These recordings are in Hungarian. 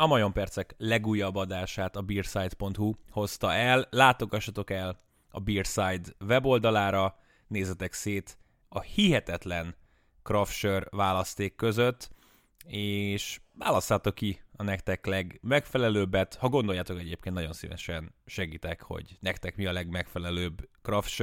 a Majon Percek legújabb adását a beerside.hu hozta el. Látogassatok el a Beerside weboldalára, nézzetek szét a hihetetlen craft választék között, és válasszátok ki a nektek legmegfelelőbbet. Ha gondoljátok egyébként, nagyon szívesen segítek, hogy nektek mi a legmegfelelőbb craft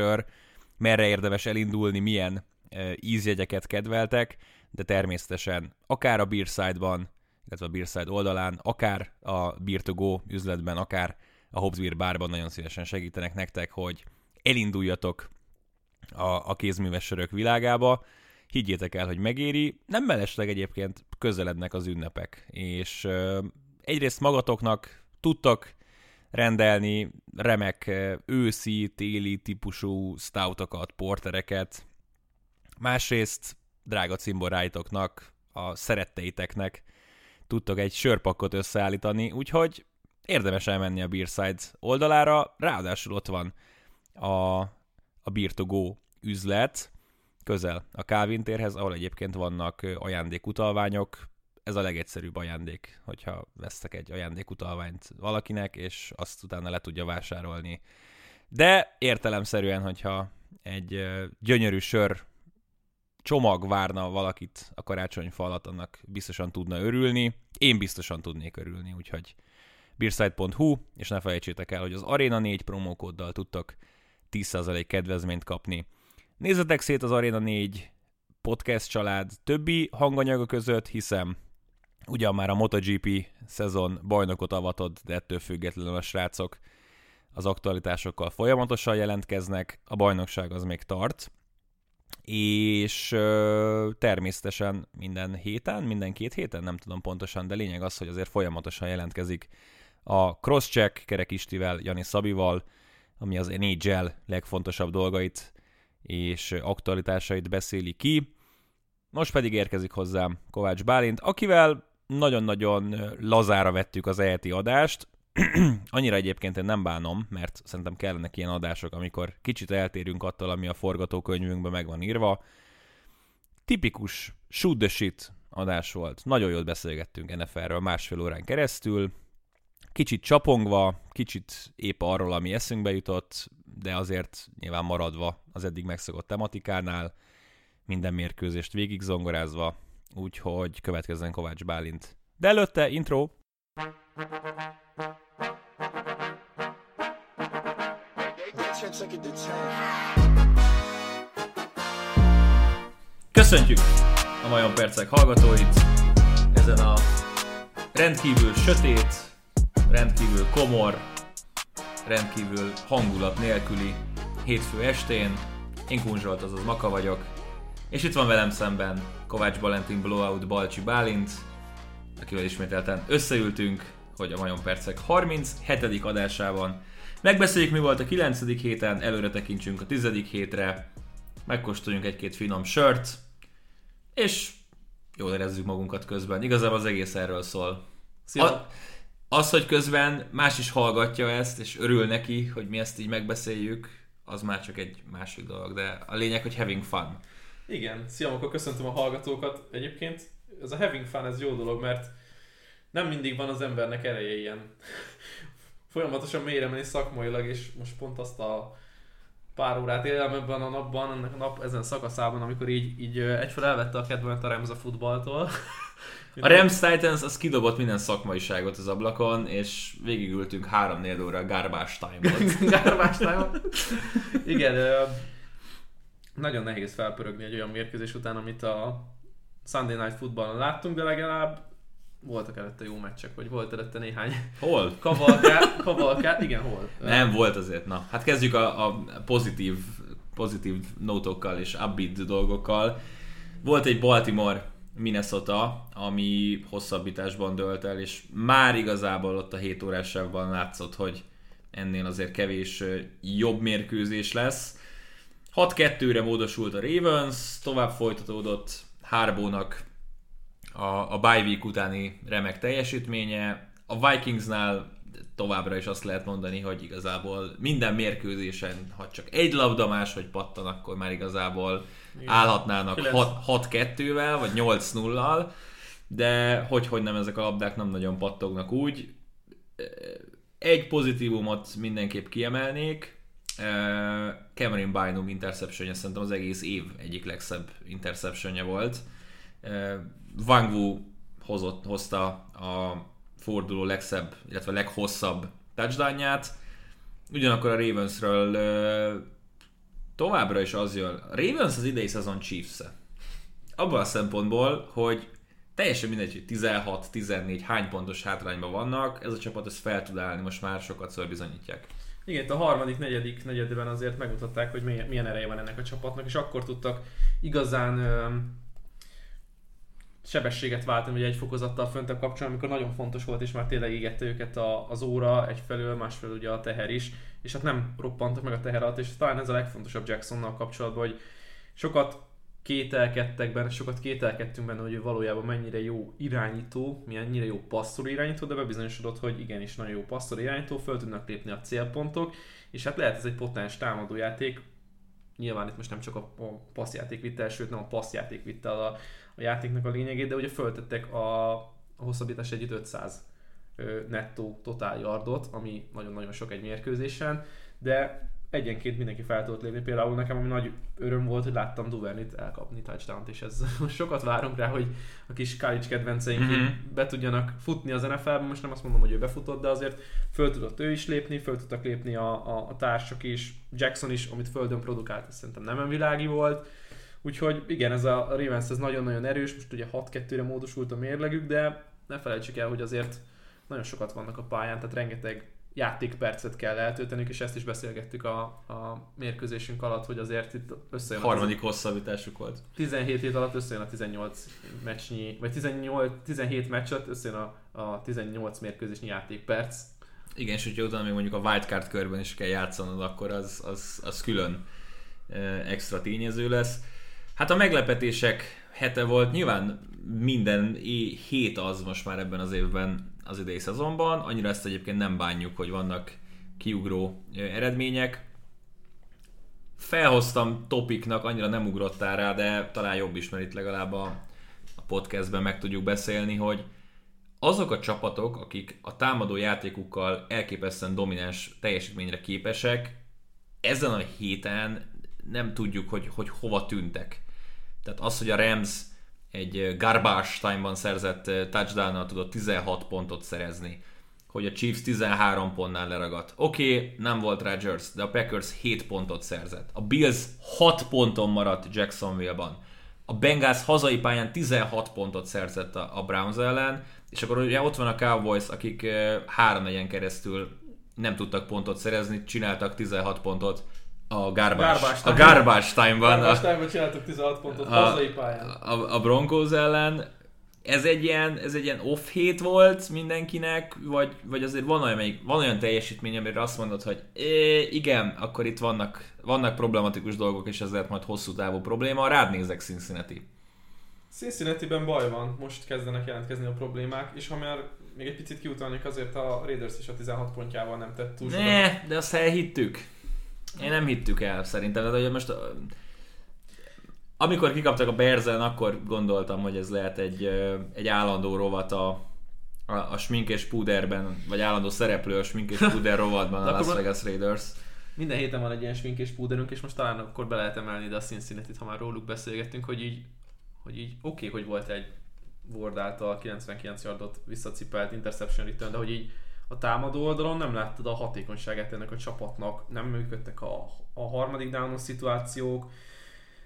merre érdemes elindulni, milyen e, ízjegyeket kedveltek, de természetesen akár a Beerside-ban, illetve a Beerside oldalán, akár a Beer to Go üzletben, akár a Hobbs bárban nagyon szívesen segítenek nektek, hogy elinduljatok a, a kézműves sörök világába. Higgyétek el, hogy megéri. Nem mellesleg egyébként közelednek az ünnepek, és ö, egyrészt magatoknak tudtak rendelni remek őszi, téli típusú stoutokat, portereket, másrészt drága cimboráitoknak, a szeretteiteknek tudtok egy sörpakkot összeállítani, úgyhogy érdemes elmenni a Beerside oldalára, ráadásul ott van a, a Beer to Go üzlet, közel a Calvin térhez, ahol egyébként vannak ajándékutalványok, ez a legegyszerűbb ajándék, hogyha vesztek egy ajándékutalványt valakinek, és azt utána le tudja vásárolni. De értelemszerűen, hogyha egy gyönyörű sör csomag várna valakit a karácsonyfa alatt, annak biztosan tudna örülni. Én biztosan tudnék örülni, úgyhogy beerside.hu, és ne felejtsétek el, hogy az Arena 4 promókóddal tudtok 10% kedvezményt kapni. Nézzetek szét az Arena 4 podcast család többi hanganyaga között, hiszem ugyan már a MotoGP szezon bajnokot avatod, de ettől függetlenül a srácok az aktualitásokkal folyamatosan jelentkeznek, a bajnokság az még tart, és természetesen minden héten, minden két héten, nem tudom pontosan, de lényeg az, hogy azért folyamatosan jelentkezik a Crosscheck Kerek Istivel, Jani Szabival, ami az NHL legfontosabb dolgait és aktualitásait beszéli ki. Most pedig érkezik hozzám Kovács Bálint, akivel nagyon-nagyon lazára vettük az ELTI adást. Annyira egyébként én nem bánom, mert szerintem kellenek ilyen adások, amikor kicsit eltérünk attól, ami a forgatókönyvünkben meg van írva. Tipikus shoot the shit adás volt. Nagyon jól beszélgettünk NFL-ről másfél órán keresztül. Kicsit csapongva, kicsit épp arról, ami eszünkbe jutott, de azért nyilván maradva az eddig megszokott tematikánál, minden mérkőzést végig zongorázva, úgyhogy következzen Kovács Bálint. De előtte intro! Köszöntjük a Majon Percek hallgatóit ezen a rendkívül sötét, rendkívül komor, rendkívül hangulat nélküli hétfő estén. Én Kunzsolt, azaz Maka vagyok, és itt van velem szemben Kovács Balentin Blowout Balcsi Bálint, akivel ismételten összeültünk, hogy a Majon Percek 37. adásában megbeszéljük, mi volt a 9. héten, előre tekintsünk a 10. hétre, megkóstoljunk egy-két finom sört, és jól érezzük magunkat közben. Igazából az egész erről szól. A, az, hogy közben más is hallgatja ezt, és örül neki, hogy mi ezt így megbeszéljük, az már csak egy másik dolog, de a lényeg, hogy having fun. Igen, szia, akkor köszöntöm a hallgatókat. Egyébként ez a having fun, ez jó dolog, mert nem mindig van az embernek ereje ilyen folyamatosan mélyre menni szakmailag, és most pont azt a pár órát élem ebben a napban, ennek a nap ezen szakaszában, amikor így, így egyfel elvette a kedvemet a Remza futballtól. A Rams Titans az kidobott minden szakmaiságot az ablakon, és végigültünk 3-4 óra garbage time-ot. garbage time Igen, nagyon nehéz felpörögni egy olyan mérkőzés után, amit a Sunday Night Footballon láttunk, de legalább voltak előtte jó meccsek, vagy volt előtte néhány... Hol? Kavalká, kavalká, igen, hol? Nem, volt azért, na. Hát kezdjük a, a pozitív, pozitív nótokkal és upbeat dolgokkal. Volt egy Baltimore Minnesota, ami hosszabbításban dölt el, és már igazából ott a 7 órásságban látszott, hogy ennél azért kevés jobb mérkőzés lesz. 6-2-re módosult a Ravens, tovább folytatódott Harbónak a, a bye week utáni remek teljesítménye. A Vikingsnál továbbra is azt lehet mondani, hogy igazából minden mérkőzésen, ha csak egy labda máshogy pattan, akkor már igazából Igen. állhatnának 6-2-vel, vagy 8-0-al. de hogy, hogy nem ezek a labdák nem nagyon pattognak úgy. Egy pozitívumot mindenképp kiemelnék, Cameron Bynum interceptionje szerintem az egész év egyik legszebb interceptionje volt. Wang Wu hozott, hozta a forduló legszebb, illetve leghosszabb touchdownját. Ugyanakkor a Ravensről továbbra is az jön. A Ravens az idei szezon chiefs -e. Abban a szempontból, hogy teljesen mindegy, hogy 16-14 hány pontos hátrányban vannak, ez a csapat ezt fel tud állni, most már sokat szor bizonyítják. Igen, a harmadik, negyedik negyedben azért megmutatták, hogy milyen, ereje van ennek a csapatnak, és akkor tudtak igazán ö, sebességet váltani, vagy egy fokozattal föntebb kapcsolatban, amikor nagyon fontos volt, és már tényleg égette őket a, az óra egyfelől, másfelől ugye a teher is, és hát nem roppantak meg a teher alatt, és talán ez a legfontosabb Jacksonnal kapcsolatban, hogy sokat kételkedtek benne, sokat kételkedtünk benne, hogy ő valójában mennyire jó irányító, mennyire jó passzol irányító, de bebizonyosodott, hogy igenis nagyon jó passzol irányító, föl tudnak lépni a célpontok, és hát lehet ez egy potens támadójáték, nyilván itt most nem csak a passzjáték vitte el, sőt nem a passzjáték vitte a, a játéknak a lényegét, de ugye föltettek a, a hosszabbítás együtt 500 nettó totál yardot, ami nagyon-nagyon sok egy mérkőzésen, de egyenként mindenki fel tudott lépni. Például nekem ami nagy öröm volt, hogy láttam Duvernit elkapni touchdown és ez sokat várunk rá, hogy a kis college kedvenceink mm-hmm. be tudjanak futni az NFL-ben. Most nem azt mondom, hogy ő befutott, de azért föl tudott ő is lépni, föl tudtak lépni a, a, a társak is, Jackson is, amit földön produkált, ez szerintem nem világi volt. Úgyhogy igen, ez a Ravens ez nagyon-nagyon erős, most ugye 6-2-re módosult a mérlegük, de ne felejtsük el, hogy azért nagyon sokat vannak a pályán, tehát rengeteg játékpercet kell eltöltenünk, és ezt is beszélgettük a, a mérkőzésünk alatt, hogy azért itt összejön. Harmadik hosszabbításuk volt. 17 hét alatt összejön a 18 meccsnyi, vagy 18, 17 meccs alatt összejön a, a 18 mérkőzésnyi játékperc. Igen, és hogyha utána még mondjuk a wildcard körben is kell játszanod, akkor az, az, az külön extra tényező lesz. Hát a meglepetések hete volt, nyilván minden hét az most már ebben az évben az idei szezonban, annyira ezt egyébként nem bánjuk, hogy vannak kiugró eredmények. Felhoztam topiknak, annyira nem ugrottál rá, de talán jobb is, mert itt legalább a, a podcastben meg tudjuk beszélni, hogy azok a csapatok, akik a támadó játékukkal elképesztően domináns teljesítményre képesek, ezen a héten nem tudjuk, hogy, hogy hova tűntek. Tehát az, hogy a Rams egy garbage time-ban szerzett touchdown tudott 16 pontot szerezni, hogy a Chiefs 13 pontnál leragadt. Oké, okay, nem volt Rodgers, de a Packers 7 pontot szerzett. A Bills 6 ponton maradt Jacksonville-ban. A Bengals hazai pályán 16 pontot szerzett a, Browns ellen, és akkor ugye ott van a Cowboys, akik három negyen keresztül nem tudtak pontot szerezni, csináltak 16 pontot a Garbage, garbage a Garbage Time-ban. Garbage Time-ban csináltak 16 pontot, a, hazai pályán. A, a Broncos ellen. Ez egy, ilyen, ez egy ilyen off hét volt mindenkinek, vagy, vagy azért van olyan, van olyan teljesítmény, amire azt mondod, hogy é, igen, akkor itt vannak, vannak problematikus dolgok, és ezért majd hosszú távú probléma. Rád nézek Cincinnati. Cincinnati-ben baj van, most kezdenek jelentkezni a problémák, és ha már még egy picit kiutalnék, azért a Raiders is a 16 pontjával nem tett túl sokat. Ne, de azt elhittük. Én nem hittük el szerintem, de hogy most amikor kikaptak a Berzen, akkor gondoltam, hogy ez lehet egy, egy állandó rovat a, a, a smink és puderben, vagy állandó szereplő a smink és puder rovatban a Las Vegas Raiders. Minden héten van egy ilyen smink és puderünk, és most talán akkor be lehet emelni ide a cincinnati ha már róluk beszélgettünk, hogy így, hogy így oké, okay, hogy volt egy Ward által 99 yardot visszacipelt interception return, de hogy így a támadó oldalon nem láttad a hatékonyságát ennek a csapatnak, nem működtek a, a harmadik downos szituációk,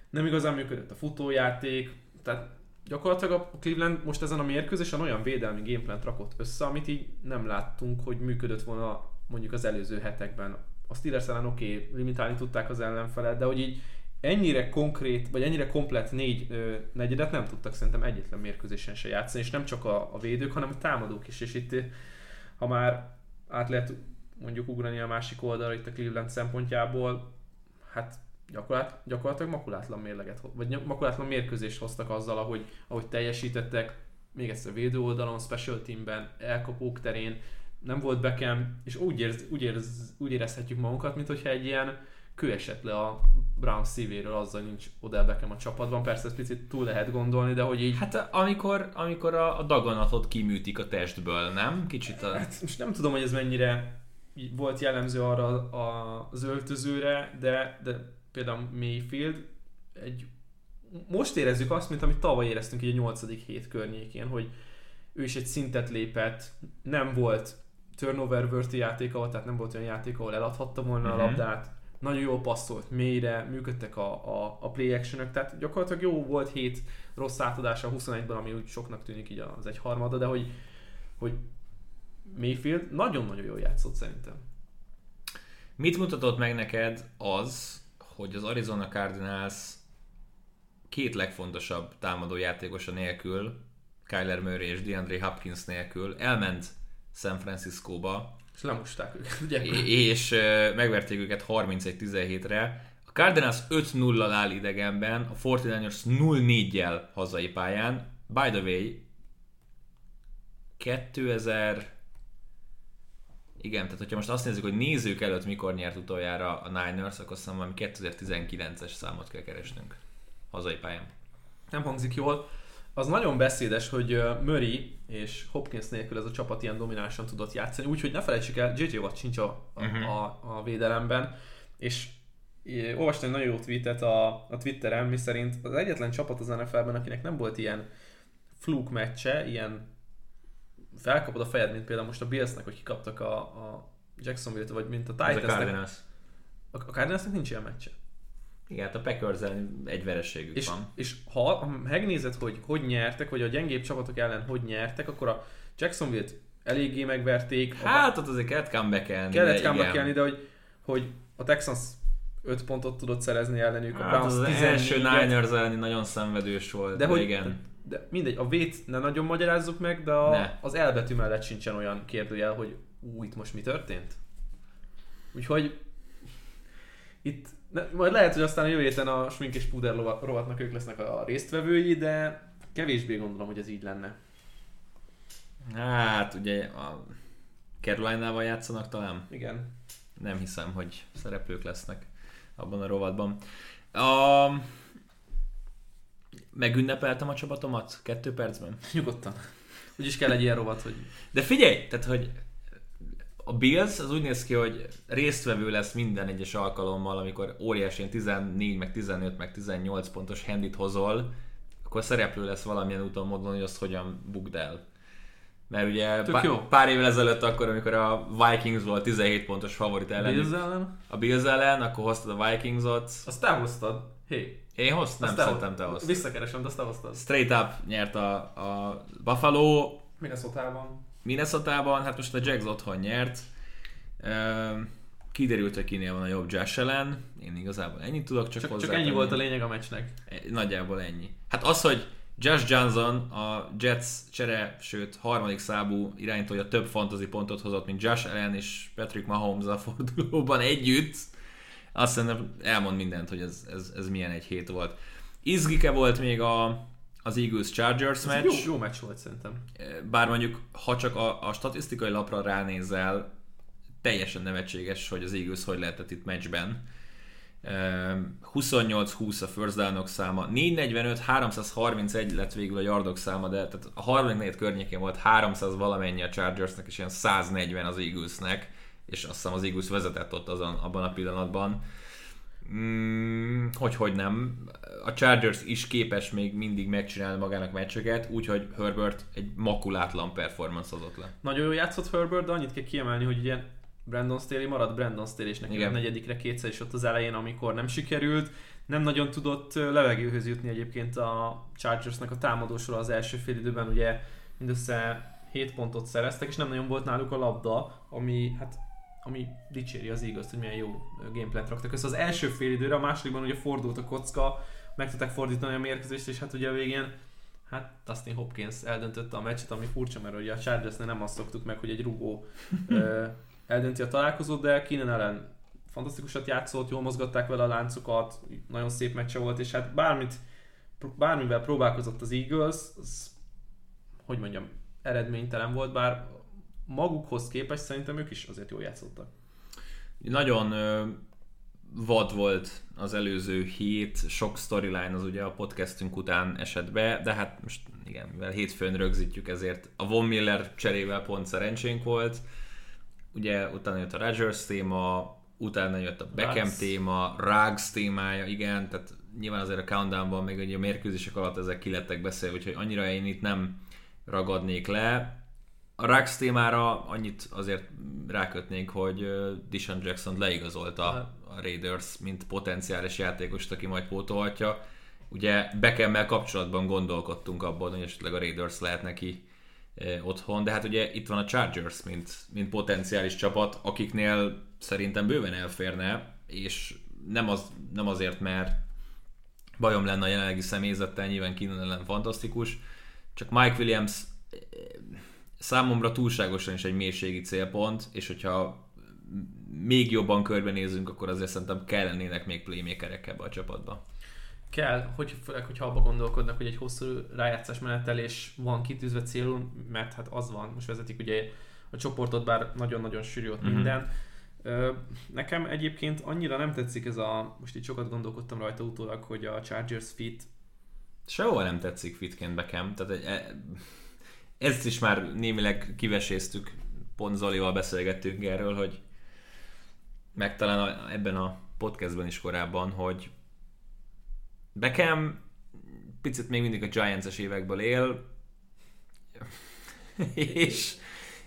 nem igazán működött a futójáték, tehát gyakorlatilag a Cleveland most ezen a mérkőzésen olyan védelmi gameplant rakott össze, amit így nem láttunk, hogy működött volna mondjuk az előző hetekben. A Steelers ellen oké, okay, limitálni tudták az ellenfelet, de hogy így ennyire konkrét, vagy ennyire komplet négy ö, negyedet nem tudtak szerintem egyetlen mérkőzésen se játszani, és nem csak a, a védők, hanem a támadók is, és itt ha már át lehet mondjuk ugrani a másik oldalra itt a Cleveland szempontjából, hát gyakorlat, gyakorlatilag makulátlan mérleget, vagy makulátlan mérkőzést hoztak azzal, ahogy, ahogy teljesítettek, még egyszer védő oldalon, special teamben, elkapók terén, nem volt bekem, és úgy, érz, úgy, érz, úgy érezhetjük magunkat, mint hogyha egy ilyen kő esett le a Brown szívéről, azzal nincs Odell Beckham a csapatban. Persze ezt picit túl lehet gondolni, de hogy így... Hát amikor, amikor a, a daganatot kiműtik a testből, nem? Kicsit a... Hát most nem tudom, hogy ez mennyire volt jellemző arra a, az öltözőre, de, de például Mayfield egy most érezzük azt, mint amit tavaly éreztünk így a nyolcadik hét környékén, hogy ő is egy szintet lépett, nem volt turnover worthy játéka, tehát nem volt olyan játék, ahol eladhatta volna uh-huh. a mhm. labdát, nagyon jól passzolt, mélyre, működtek a, a, a play action tehát gyakorlatilag jó volt 7 rossz átadása a 21-ben, ami úgy soknak tűnik így az egy harmada, de hogy, hogy Mayfield nagyon-nagyon jól játszott szerintem. Mit mutatott meg neked az, hogy az Arizona Cardinals két legfontosabb támadó játékosa nélkül, Kyler Murray és DeAndre Hopkins nélkül elment San Franciscóba. És lemusták őket, ugye? És megverték őket 31-17-re. A Cardinals 5-0-al áll idegenben, a 49ers 0-4-jel hazai pályán. By the way, 2000 igen, tehát hogyha most azt nézzük, hogy nézők előtt mikor nyert utoljára a Niners, akkor azt valami 2019-es számot kell keresnünk hazai pályán. Nem hangzik jól. Az nagyon beszédes, hogy Murray és Hopkins nélkül ez a csapat ilyen dominánsan tudott játszani, úgyhogy ne felejtsük el, JJ Watt sincs a, a, uh-huh. a, a védelemben, és olvastam egy nagyon jó tweetet a, a Twitteren, mi szerint az egyetlen csapat az NFL-ben, akinek nem volt ilyen fluk meccse, ilyen felkapod a fejed, mint például most a Billsnek, hogy kikaptak a, a Jacksonville-t, vagy mint a Titansnek. A Cardinals. A, a Cardinalsnek nincs ilyen meccse. Igen, hát a packers egy vereségük és, van. És ha megnézed, hogy hogy nyertek, vagy a gyengébb csapatok ellen hogy nyertek, akkor a Jacksonville-t eléggé megverték. Hát ott azért kellett comeback Kellett comeback de hogy, hogy a Texans 5 pontot tudott szerezni ellenük, a hát Browns az 14 első Niners elleni nagyon szenvedős volt. De, hogy, igen. de mindegy, a vét ne nagyon magyarázzuk meg, de a, az elbetű mellett sincsen olyan kérdőjel, hogy ú, itt most mi történt. Úgyhogy itt ne, majd lehet, hogy aztán a jövő héten a Smink és Puder rovatnak ők lesznek a résztvevői, de kevésbé gondolom, hogy ez így lenne. Hát ugye a Caroline-nával játszanak talán? Igen. Nem hiszem, hogy szereplők lesznek abban a rovatban. A... Megünnepeltem a csapatomat kettő percben? Nyugodtan. Úgyis kell egy ilyen rovat, hogy... De figyelj, tehát hogy a Bills az úgy néz ki, hogy résztvevő lesz minden egyes alkalommal, amikor óriási 14, meg 15, meg 18 pontos handit hozol, akkor szereplő lesz valamilyen úton módon, hogy azt hogyan bukd el. Mert ugye pár, jó. pár évvel ezelőtt akkor, amikor a Vikings volt 17 pontos favorit ellen. Bills ellen? A Bills ellen, akkor hoztad a Vikingsot. Azt te hoztad. Hey. Én hoztam, nem szerintem te hoztad. Visszakeresem, de azt te hoztad. Straight up nyert a, a Buffalo. Minnesota-ban. Minnesota-ban, hát most a Jags otthon nyert. Kiderült, hogy kinél van a jobb Josh ellen. Én igazából ennyit tudok csak, csak hozzá. Csak ennyi volt a lényeg a meccsnek. E, nagyjából ennyi. Hát az, hogy Josh Johnson a Jets csere, sőt harmadik számú irányítója több fantasy pontot hozott, mint Josh Allen és Patrick Mahomes a fordulóban együtt, azt szerintem elmond mindent, hogy ez, ez, ez milyen egy hét volt. Izgike volt még a, az Eagles Chargers meccs. Jó, jó meccs volt szerintem. Bár mondjuk, ha csak a, a statisztikai lapra ránézel, teljesen nevetséges, hogy az Eagles hogy lehetett itt meccsben. 28-20 a first down száma, 445, 331 lett végül a yardok száma, de tehát a harmadik negyed környékén volt 300 valamennyi a Chargersnek, és ilyen 140 az Eaglesnek, és azt hiszem az Eagles vezetett ott azon, abban a pillanatban. Mm, hogy hogy nem. A Chargers is képes még mindig megcsinálni magának meccseket, úgyhogy Herbert egy makulátlan performance adott le. Nagyon jó játszott Herbert, de annyit kell kiemelni, hogy ugye Brandon Staley maradt Brandon Staley, és neki a negyedikre kétszer is ott az elején, amikor nem sikerült. Nem nagyon tudott levegőhöz jutni egyébként a Chargersnek a támadósora az első fél időben, ugye mindössze 7 pontot szereztek, és nem nagyon volt náluk a labda, ami hát ami dicséri az igaz, hogy milyen jó gameplant raktak össze. Az első fél időre, a másodikban ugye fordult a kocka, meg tudták fordítani a mérkőzést, és hát ugye a végén hát Dustin Hopkins eldöntötte a meccset, ami furcsa, mert ugye a chargers nem azt szoktuk meg, hogy egy rugó eldönti a találkozót, de Keenan ellen fantasztikusat játszott, jól mozgatták vele a láncokat, nagyon szép meccse volt, és hát bármit, bármivel próbálkozott az Eagles, az, hogy mondjam, eredménytelen volt, bár magukhoz képest szerintem ők is azért jól játszottak. Nagyon vad volt az előző hét, sok storyline az ugye a podcastünk után esett be, de hát most igen, mivel hétfőn rögzítjük, ezért a Von Miller cserével pont szerencsénk volt. Ugye utána jött a Rodgers téma, utána jött a Beckham Rugs. téma, Rugs témája, igen, tehát nyilván azért a countdownban még ugye a mérkőzések alatt ezek kilettek beszélve, úgyhogy annyira én itt nem ragadnék le. A Rugs témára annyit azért rákötnénk, hogy Dishon Jackson leigazolta a Raiders, mint potenciális játékost, aki majd pótolhatja. Ugye Beckham-mel kapcsolatban gondolkodtunk abban, hogy esetleg a Raiders lehet neki otthon, de hát ugye itt van a Chargers, mint, mint potenciális csapat, akiknél szerintem bőven elférne, és nem, az, nem azért, mert bajom lenne a jelenlegi személyzettel, nyilván Keenan ellen fantasztikus, csak Mike Williams számomra túlságosan is egy mélységi célpont, és hogyha még jobban körbenézünk, akkor azért szerintem kellenének még playmakerek ebbe a csapatba. Kell, hogy, főleg, hogyha abba gondolkodnak, hogy egy hosszú rájátszás menetelés van kitűzve célul, mert hát az van, most vezetik ugye a csoportot, bár nagyon-nagyon sűrű ott mm-hmm. minden. Nekem egyébként annyira nem tetszik ez a, most itt sokat gondolkodtam rajta utólag, hogy a Chargers fit Sehova nem tetszik fitként bekem, tehát e, ezt is már némileg kiveséztük, pont Zolival beszélgettünk erről, hogy meg talán ebben a podcastben is korábban, hogy Beckham picit még mindig a Giants-es évekből él, és,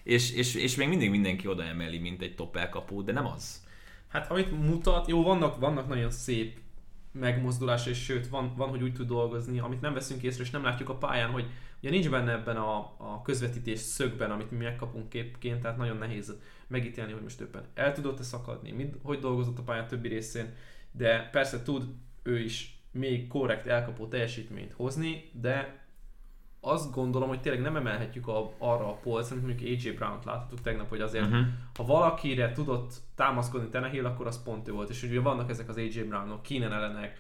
és, és, és még mindig mindenki oda emeli, mint egy top elkapó, de nem az. Hát amit mutat, jó, vannak, vannak nagyon szép megmozdulása, és sőt, van, van, hogy úgy tud dolgozni, amit nem veszünk észre, és nem látjuk a pályán, hogy ugye nincs benne ebben a, a közvetítés szögben, amit mi megkapunk képként, tehát nagyon nehéz megítélni, hogy most éppen el tudott-e szakadni, mit, hogy dolgozott a pályán többi részén, de persze tud ő is még korrekt elkapó teljesítményt hozni, de azt gondolom, hogy tényleg nem emelhetjük a, arra a polcra, mint mondjuk AJ Brown-t láthattuk tegnap, hogy azért uh-huh. ha valakire tudott támaszkodni Tenehill, akkor az pont ő volt. És ugye vannak ezek az AJ Brownok, Keenan ellenek,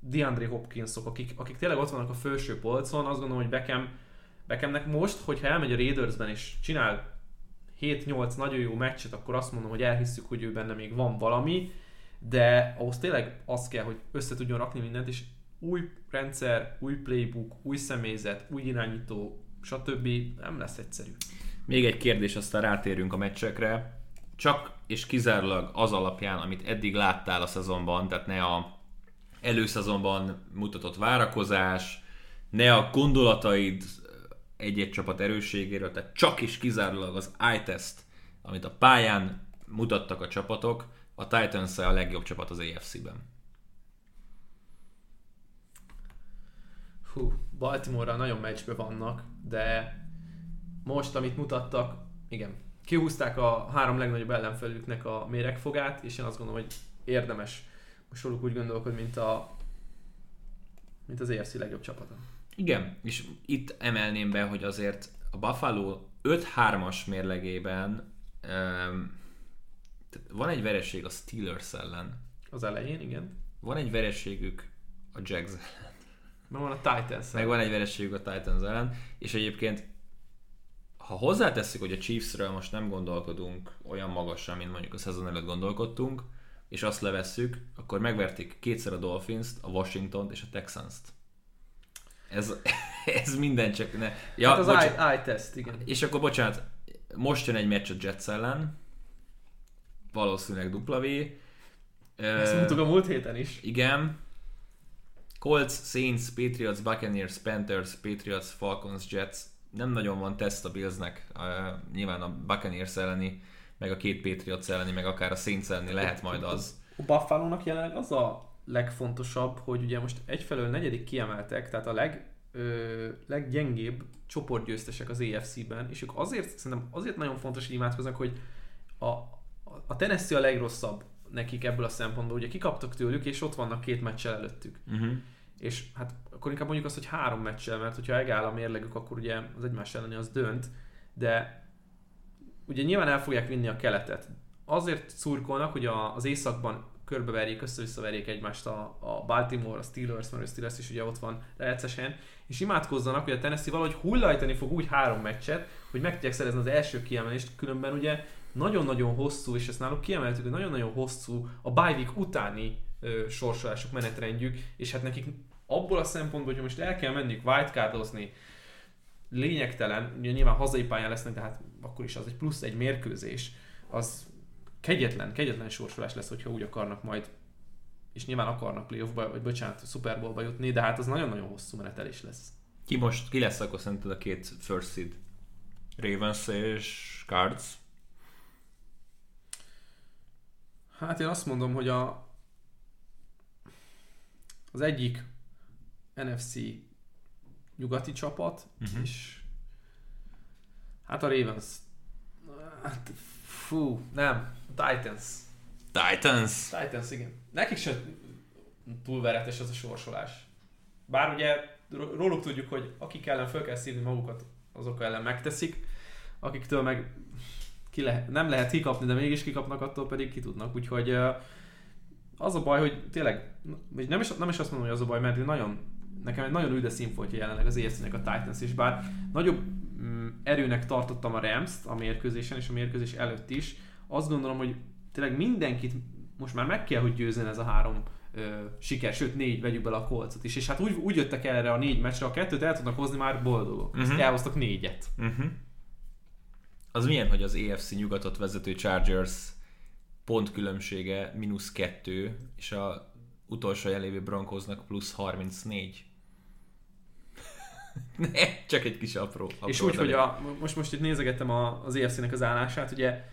DeAndre Hopkinsok, akik, akik tényleg ott vannak a felső polcon, azt gondolom, hogy Beckham, Beckhamnek most, hogyha elmegy a Raidersben és csinál 7-8 nagyon jó meccset, akkor azt mondom, hogy elhisszük, hogy ő benne még van valami, de ahhoz tényleg az kell, hogy össze tudjon rakni mindent, és új rendszer, új playbook, új személyzet, új irányító, stb. nem lesz egyszerű. Még egy kérdés, aztán rátérünk a meccsekre. Csak és kizárólag az alapján, amit eddig láttál a szezonban, tehát ne a előszezonban mutatott várakozás, ne a gondolataid egy-egy csapat erősségéről, tehát csak is kizárólag az eye-test, amit a pályán mutattak a csapatok, a Titans a legjobb csapat az AFC-ben. Hú, Baltimore-ra nagyon meccsbe vannak, de most, amit mutattak, igen, kihúzták a három legnagyobb ellenfelüknek a méregfogát, és én azt gondolom, hogy érdemes most róluk úgy gondolkodni, mint, a, mint az EFC legjobb csapata. Igen, és itt emelném be, hogy azért a Buffalo 5-3-as mérlegében um, van egy vereség a Steelers ellen. Az elején, igen. Van egy vereségük a Jags ellen. Meg van a Titans Meg van egy vereségük a Titans ellen, és egyébként ha hozzátesszük, hogy a Chiefsről most nem gondolkodunk olyan magasan, mint mondjuk a szezon előtt gondolkodtunk, és azt levesszük, akkor megverték kétszer a Dolphins-t, a Washington-t és a Texans-t. Ez, ez minden csak ne... Ja, hát az bocsánat. eye, eye test, igen. És akkor bocsánat, most jön egy meccs a Jets ellen, valószínűleg dupla V. Ezt mondtuk a múlt héten is. Igen. Colts, Saints, Patriots, Buccaneers, Panthers, Patriots, Falcons, Jets. Nem nagyon van teszt a Billsnek. Uh, nyilván a Buccaneers elleni, meg a két Patriots elleni, meg akár a Saints elleni lehet majd az. A Buffalo-nak jelenleg az a legfontosabb, hogy ugye most egyfelől negyedik kiemeltek, tehát a leg, ö, leggyengébb csoportgyőztesek az EFC-ben, és ők azért, szerintem azért nagyon fontos, hogy imádkoznak, hogy a, a Tennessee a legrosszabb nekik ebből a szempontból. Ugye kikaptak tőlük, és ott vannak két meccsel előttük. Uh-huh. És hát akkor inkább mondjuk azt, hogy három meccsel, mert hogyha egáll a mérlegük, akkor ugye az egymás elleni az dönt, de ugye nyilván el fogják vinni a keletet. Azért szurkolnak, hogy a, az északban körbeverjék, össze-visszaverjék egymást a, a Baltimore, a Steelers, mert a Steelers is ugye ott van recesen, és imádkozzanak, hogy a Tennessee valahogy hullajtani fog úgy három meccset, hogy meg tudják szerezni az első kiemelést, különben ugye nagyon-nagyon hosszú, és ezt náluk kiemeltük, hogy nagyon-nagyon hosszú a bye week utáni ö, sorsolások, menetrendjük, és hát nekik abból a szempontból, hogy most el kell menniük wildcardozni, lényegtelen, ugye nyilván hazai pályán lesznek, de hát akkor is az egy plusz egy mérkőzés, az kegyetlen, kegyetlen sorsolás lesz, hogyha úgy akarnak majd és nyilván akarnak playoffba, vagy bocsánat, Super Bowlba jutni, de hát az nagyon-nagyon hosszú menetelés lesz. Ki most, ki lesz akkor szerinted a két first seed? Ravens és Cards? Hát én azt mondom, hogy a az egyik NFC nyugati csapat, uh-huh. és hát a Ravens. Hát, fú, nem, Titans. Titans? Titans, igen. Nekik se túl veretes az a sorsolás. Bár ugye róluk tudjuk, hogy akik ellen fel kell szívni magukat, azok ellen megteszik, akiktől meg ki lehet, nem lehet kikapni, de mégis kikapnak, attól pedig ki tudnak. Úgyhogy az a baj, hogy tényleg, nem is, nem is azt mondom, hogy az a baj, mert nagyon, nekem egy nagyon üde színfoltja jelenleg az efc a Titans is, bár nagyobb mm, erőnek tartottam a Rams-t a mérkőzésen és a mérkőzés előtt is. Azt gondolom, hogy tényleg mindenkit most már meg kell, hogy győzzen ez a három ö, siker, sőt négy, vegyük bele a kolcot is. És hát úgy, úgy jöttek erre a négy meccsre, a kettőt el tudnak hozni már boldogok. Uh-huh. elhoztak négyet. Uh-huh. Az milyen, hogy az EFC nyugatot vezető Chargers pont különbsége mínusz kettő, és a utolsó jelévő Broncosnak plusz 34. ne, csak egy kis apró. apró és úgy, hogy a, most, most itt nézegettem a, az EFC-nek az állását, ugye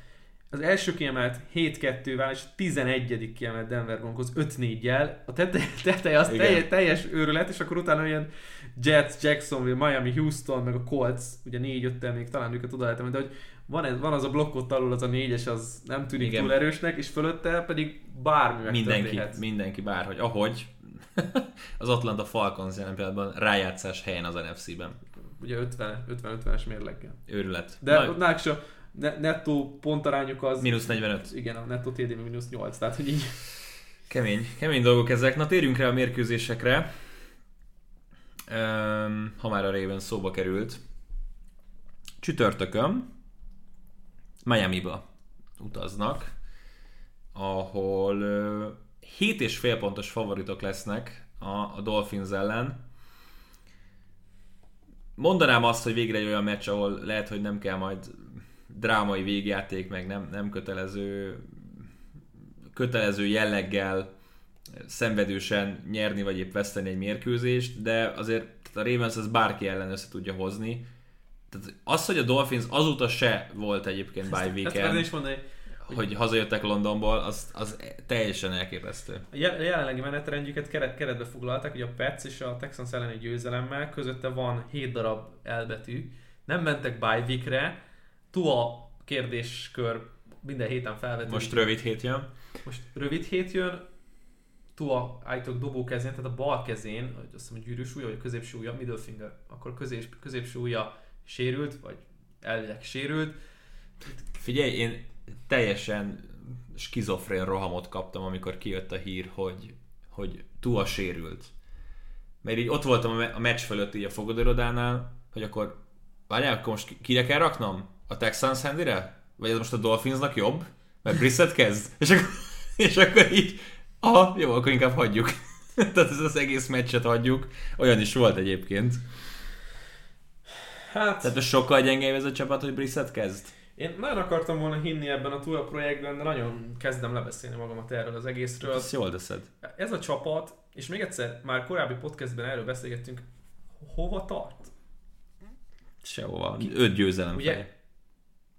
az első kiemelt 7-2-vel, és a 11. kiemelt Denver Broncos 5-4-jel. A teteje, teteje az teljes, teljes őrület, és akkor utána ilyen Jets, Jacksonville, Miami, Houston, meg a Colts, ugye 4-5-tel még talán őket oda lehetem, de hogy van, ez, van az a blokkot alul, az a négyes, az nem tűnik Igen. túl erősnek, és fölötte pedig bármi Mindenki, mindenki bárhogy. Ahogy az Atlanta Falcons jelen pillanatban rájátszás helyen az NFC-ben. Ugye 50-50-es mérleggel. Őrület. De ott nettó pontarányuk az... Mínusz 45. Igen, a nettó TD mínusz 8, tehát hogy így... Kemény, kemény dolgok ezek. Na térjünk rá a mérkőzésekre. Um, ha már a Raven szóba került. Csütörtökön Miami-ba utaznak, ahol uh, 7 és fél pontos favoritok lesznek a, a Dolphins ellen. Mondanám azt, hogy végre egy olyan meccs, ahol lehet, hogy nem kell majd drámai végjáték, meg nem, nem kötelező, kötelező jelleggel szenvedősen nyerni, vagy épp veszteni egy mérkőzést, de azért a Ravens ez bárki ellen össze tudja hozni. Tehát az, hogy a Dolphins azóta se volt egyébként bye weekend, is mondani, hogy, hogy hazajöttek Londonból, az, az teljesen elképesztő. A jelenlegi menetrendjüket keret, keretbe foglalták, hogy a Pets és a Texans elleni győzelemmel közötte van 7 darab elbetű, nem mentek bye weekre, Tua kérdéskör minden héten felvetődik. Most rövid hét jön. Most rövid hét jön, Tua állítólag dobó kezén, tehát a bal kezén, azt hiszem, hogy gyűrűs ujja, vagy középső ujja, middle finger, akkor közés, középső ujja sérült, vagy elvileg sérült. Figyelj, én teljesen skizofrén rohamot kaptam, amikor kijött a hír, hogy, hogy Tua sérült. Mert így ott voltam a meccs fölött így a fogadőrodánál, hogy akkor várjál, akkor most kire kell raknom? A Texans Handyre? Vagy ez most a Dolphinsnak jobb? Mert Brissett kezd? És akkor, és akkor így, aha, jó, akkor inkább hagyjuk. Tehát ez az egész meccset hagyjuk. Olyan is volt egyébként. Hát... Tehát sokkal gyengébb ez a csapat, hogy Brissett kezd? Én nagyon akartam volna hinni ebben a túl projektben, de nagyon kezdem lebeszélni magamat erről az egészről. Ezt jól teszed. Ez a csapat, és még egyszer, már korábbi podcastben erről beszélgettünk, hova tart? Sehova. Öt győzelem Ugye, fel.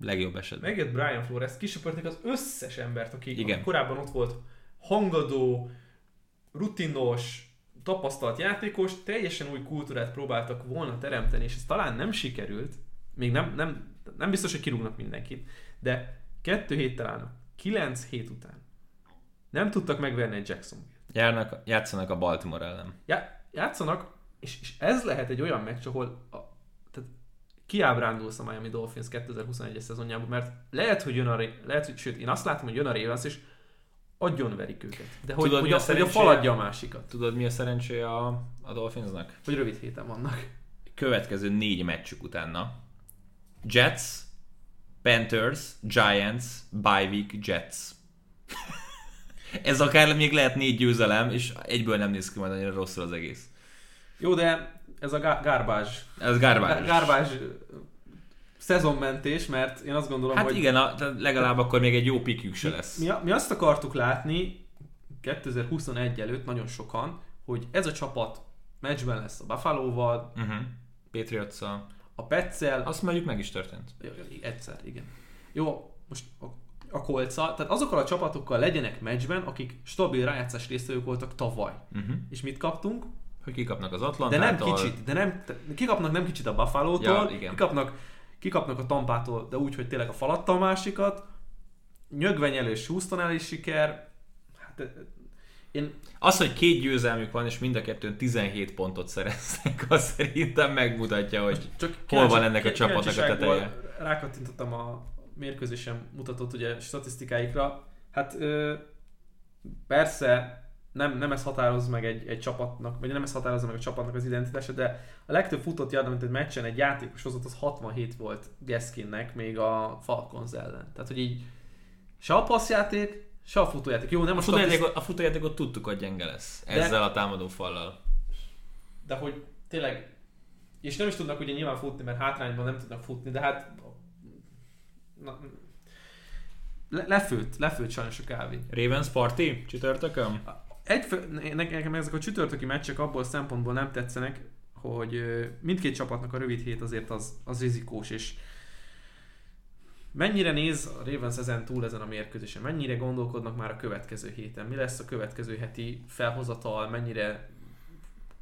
Legjobb esetben. Megjött Brian Flores, kisöpörték az összes embert, aki Igen. korábban ott volt. Hangadó, rutinos, tapasztalt játékos, teljesen új kultúrát próbáltak volna teremteni, és ez talán nem sikerült, még nem, nem, nem biztos, hogy kirúgnak mindenkit, de kettő héttel állnak, kilenc hét után nem tudtak megverni egy jackson Járnak, játszanak a Baltimore ellen. Já, játszanak, és, és ez lehet egy olyan meccs, ahol a, tehát kiábrándulsz a Miami Dolphins 2021-es szezonjában, mert lehet, hogy jön a, lehet, hogy, sőt, én azt látom, hogy jön a Ravens, és Agyon verik őket. De hogy, Tudod, hogy, mi a a, hogy a faladja a másikat. Tudod, mi a szerencséje a, a Dolphinsnak? Hogy rövid héten vannak. Következő négy meccsük utána. Jets, Panthers, Giants, bye week, Jets. Ez akár még lehet négy győzelem, és egyből nem néz ki majd annyira rosszul az egész. Jó, de ez a gárbázs. Ez garbage. Gárbázs szezonmentés, mert én azt gondolom, Hát hogy igen, a, legalább akkor még egy jó pikjük se lesz. mi, mi azt akartuk látni 2021 előtt nagyon hogy ez a csapat meccsben lesz a Buffalo-val, Uh-huh. patriots a Petszel, Azt mondjuk meg is történt. Egyszer, igen. Jó, most a, a kolca, tehát azokkal a csapatokkal legyenek meccsben, akik stabil rájátszás résztvevők voltak tavaly. Uh-huh. És mit kaptunk? Hogy kikapnak az De Atlantától. nem kicsit, de nem, kikapnak nem kicsit a Buffalo-tól, Ja, igen. kikapnak, kikapnak a Tampától, de úgy, hogy tényleg a falattal másikat. Nyögvenyelős Houston is siker. Hát, én, Az, hogy két győzelmük van, és mind a kettőn 17 pontot szereztek, az szerintem megmutatja, hogy csak Hol van ennek a csapatnak a teteje? Rákattintottam a mérkőzésem mutatott ugye statisztikáikra. Hát ö, persze nem, nem ez határoz meg egy, egy csapatnak, vagy nem ez határozza meg a csapatnak az identitása, de a legtöbb futott yard, amit egy meccsen egy játékos hozott, az 67 volt Gaskinnek még a Falcons ellen. Tehát, hogy így se a passzjáték, se a futójáték. Jó, nem a a futójátékot, a futójátékot tudtuk, hogy gyenge lesz. De- Ezzel a támadó fallal. de hogy tényleg, és nem is tudnak ugye nyilván futni, mert hátrányban nem tudnak futni, de hát na, le, lefőtt, lefőtt sajnos a kávé. Ravens Party csütörtökön? Egy, nekem ezek a csütörtöki meccsek abból a szempontból nem tetszenek, hogy mindkét csapatnak a rövid hét azért az, az rizikós, és mennyire néz a Ravens ezen túl ezen a mérkőzésen, mennyire gondolkodnak már a következő héten, mi lesz a következő heti felhozatal, mennyire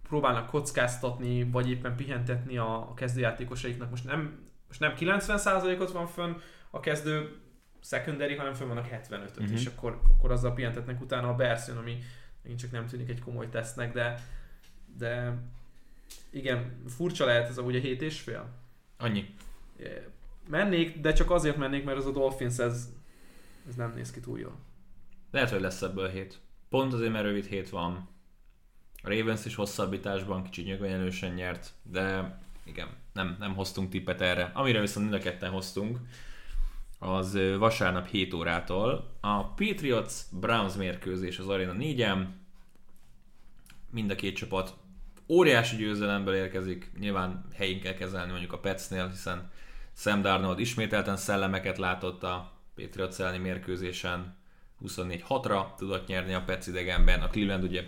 próbálnak kockáztatni, vagy éppen pihentetni a, a kezdőjátékosaiknak. Most nem, most nem 90%-ot van fönn a kezdő secondary, hanem fönn vannak 75-öt, Mhm. és akkor, akkor azzal pihentetnek utána a Bears jön, ami megint csak nem tűnik egy komoly tesznek, de, de igen, furcsa lehet ez a ugye 7 és fél. Annyi. Mennék, de csak azért mennék, mert az a Dolphins ez, ez nem néz ki túl jól. Lehet, hogy lesz ebből hét. Pont azért, mert rövid hét van. A Ravens is hosszabbításban kicsit nyögvenyelősen nyert, de igen, nem, nem hoztunk tippet erre. Amire viszont mind a ketten hoztunk, az vasárnap 7 órától. A Patriots Browns mérkőzés az Arena 4-en. Mind a két csapat óriási győzelemből érkezik. Nyilván helyén kell kezelni mondjuk a Petsnél, hiszen Sam Darnold ismételten szellemeket látott a Patriots elleni mérkőzésen. 24-6-ra tudott nyerni a Pets idegenben. A Cleveland ugye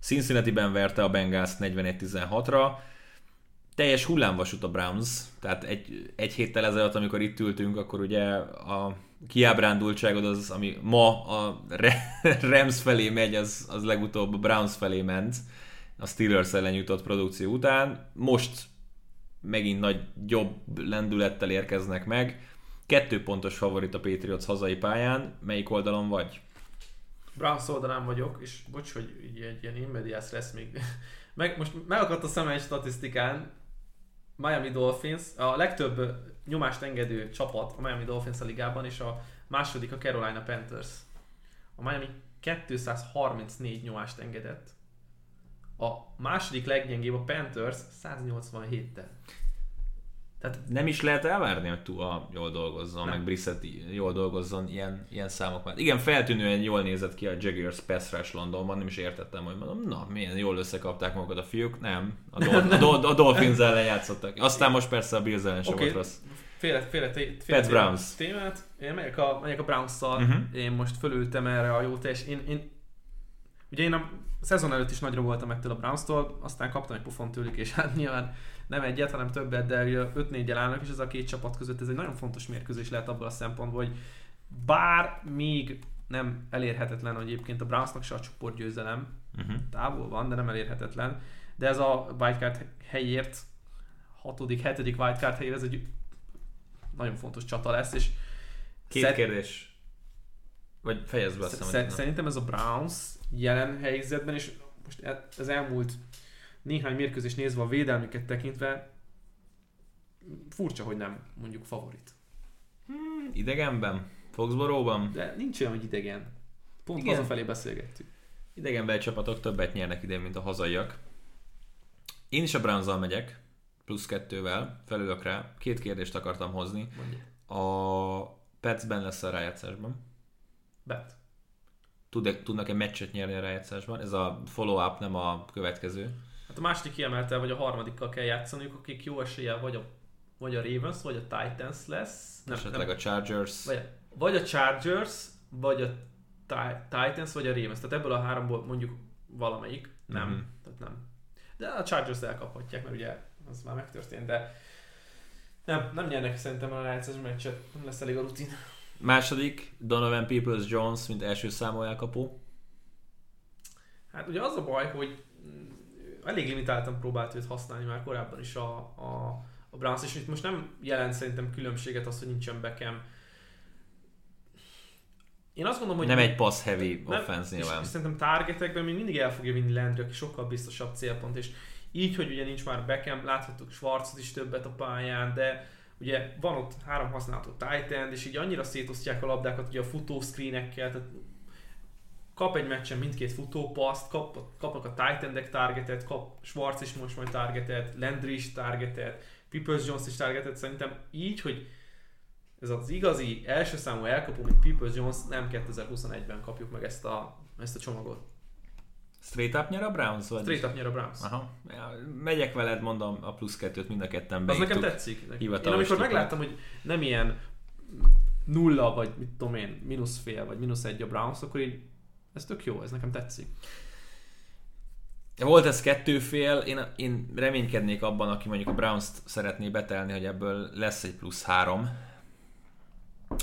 Cincinnati-ben verte a Bengals 41-16-ra. Teljes hullámvasút a Browns, tehát egy, egy héttel ezelőtt, amikor itt ültünk, akkor ugye a kiábrándultságod az, ami ma a Rams felé megy, az, az legutóbb a Browns felé ment a Steelers ellen jutott produkció után. Most megint nagy jobb lendülettel érkeznek meg. Kettő pontos favorit a Patriots hazai pályán. Melyik oldalon vagy? Browns oldalán vagyok, és bocs, hogy egy ilyen immediás lesz még. Meg, most megakadt a szemem egy statisztikán, Miami Dolphins, a legtöbb nyomást engedő csapat a Miami Dolphins a ligában, és a második a Carolina Panthers. A Miami 234 nyomást engedett. A második leggyengébb a Panthers 187-tel. Tehát Nem is lehet elvárni, hogy Tua jól dolgozzon, Nem. meg Brissett jól dolgozzon ilyen, ilyen számok mellett. Igen, feltűnően jól nézett ki a Jaguars pass rush Londonban, nem is értettem, hogy mondom, na, milyen jól összekapták magukat a fiúk. Nem, a, Dol- a, Dol- a Dolphins ellen játszottak. Aztán most persze a Bills ellen sem Oké. volt rossz. Féle, féle, féle, féle Browns. témát. Én megyek a, megyek a Browns-szal. Mhm. Én most fölültem erre a jó teljes. Én, én, ugye én a szezon előtt is nagyra voltam ettől a Browns-tól, aztán kaptam egy pufon tőlük, és hát nyilván nem egyet, hanem többet, de ugye 5-4-el állnak, és ez a két csapat között ez egy nagyon fontos mérkőzés lehet abból a szempontból, hogy bár még nem elérhetetlen, hogy egyébként a Brownsnak se a csoportgyőzelem, Uh-huh. távol van, de nem elérhetetlen. De ez a wildcard helyért, hatodik, hetedik wildcard helyért, ez egy nagyon fontos csata lesz, és Két szer- kérdés. Vagy fejezd be azt szer- szerintem ez a Browns jelen helyzetben, és most ez elmúlt néhány mérkőzés nézve a védelmüket tekintve, furcsa, hogy nem mondjuk favorit. Idegenben? Foxborough-ban? De nincs olyan, hogy idegen. Pont Igen. hazafelé beszélgettük. Idegenbeli csapatok többet nyernek idén, mint a hazaiak. Én is a browns megyek, plusz kettővel, felülök rá. Két kérdést akartam hozni. Mondja. A Petsben lesz a rájátszásban. Bet. Tud- tudnak-e meccset nyerni a rájátszásban? Ez a follow-up, nem a következő. A második kiemelte, vagy a harmadikkal kell játszaniuk, akik jó eséllyel vagy a, vagy a Ravens, vagy a Titans lesz. Nem, Esetleg a Chargers. Vagy, vagy a Chargers, vagy a Ti- Titans, vagy a Ravens. Tehát ebből a háromból mondjuk valamelyik. Nem. Mhm. Tehát nem. De a Chargers elkaphatják, mert ugye az már megtörtént, de nem, nem nyernek szerintem a rájátszás meccset, nem lesz elég a rutin. Második, Donovan Peoples-Jones, mint első számú elkapó. Hát ugye az a baj, hogy mm, elég limitáltan próbált őt használni már korábban is a, a, a Browns, és itt most nem jelent szerintem különbséget az, hogy nincsen Beckham. Én azt gondolom, hogy Nem egy pass heavy Nem, offense és, nyilván. és szerintem targetekben még mindig el fogja vinni Landry, aki sokkal biztosabb célpont, és így, hogy ugye nincs már Beckham, láthattuk Schwarzot is többet a pályán, de ugye van ott három használható tight end, és így annyira szétosztják a labdákat ugye a futó screenekkel, tehát kap egy meccsen mindkét futópaszt, kap, kapnak a tight endek targetet, kap Schwarz is most majd targetet, Landry is targetet, Peoples Jones is targetet, szerintem így, hogy ez az igazi első számú elkapó, mint Peoples Jones, nem 2021-ben kapjuk meg ezt a, ezt a csomagot. Straight up nyer a Browns? Vagy? Straight up nyer a Browns. Aha. Ja, megyek veled, mondom, a plusz kettőt mind a ketten Az nekem tetszik. Én hivatalos amikor tippet. megláttam, hogy nem ilyen nulla, vagy mit tudom én, mínusz fél, vagy mínusz egy a Browns, akkor így ez tök jó, ez nekem tetszik. Volt ez kettő fél, én, én reménykednék abban, aki mondjuk a Browns-t szeretné betelni, hogy ebből lesz egy plusz három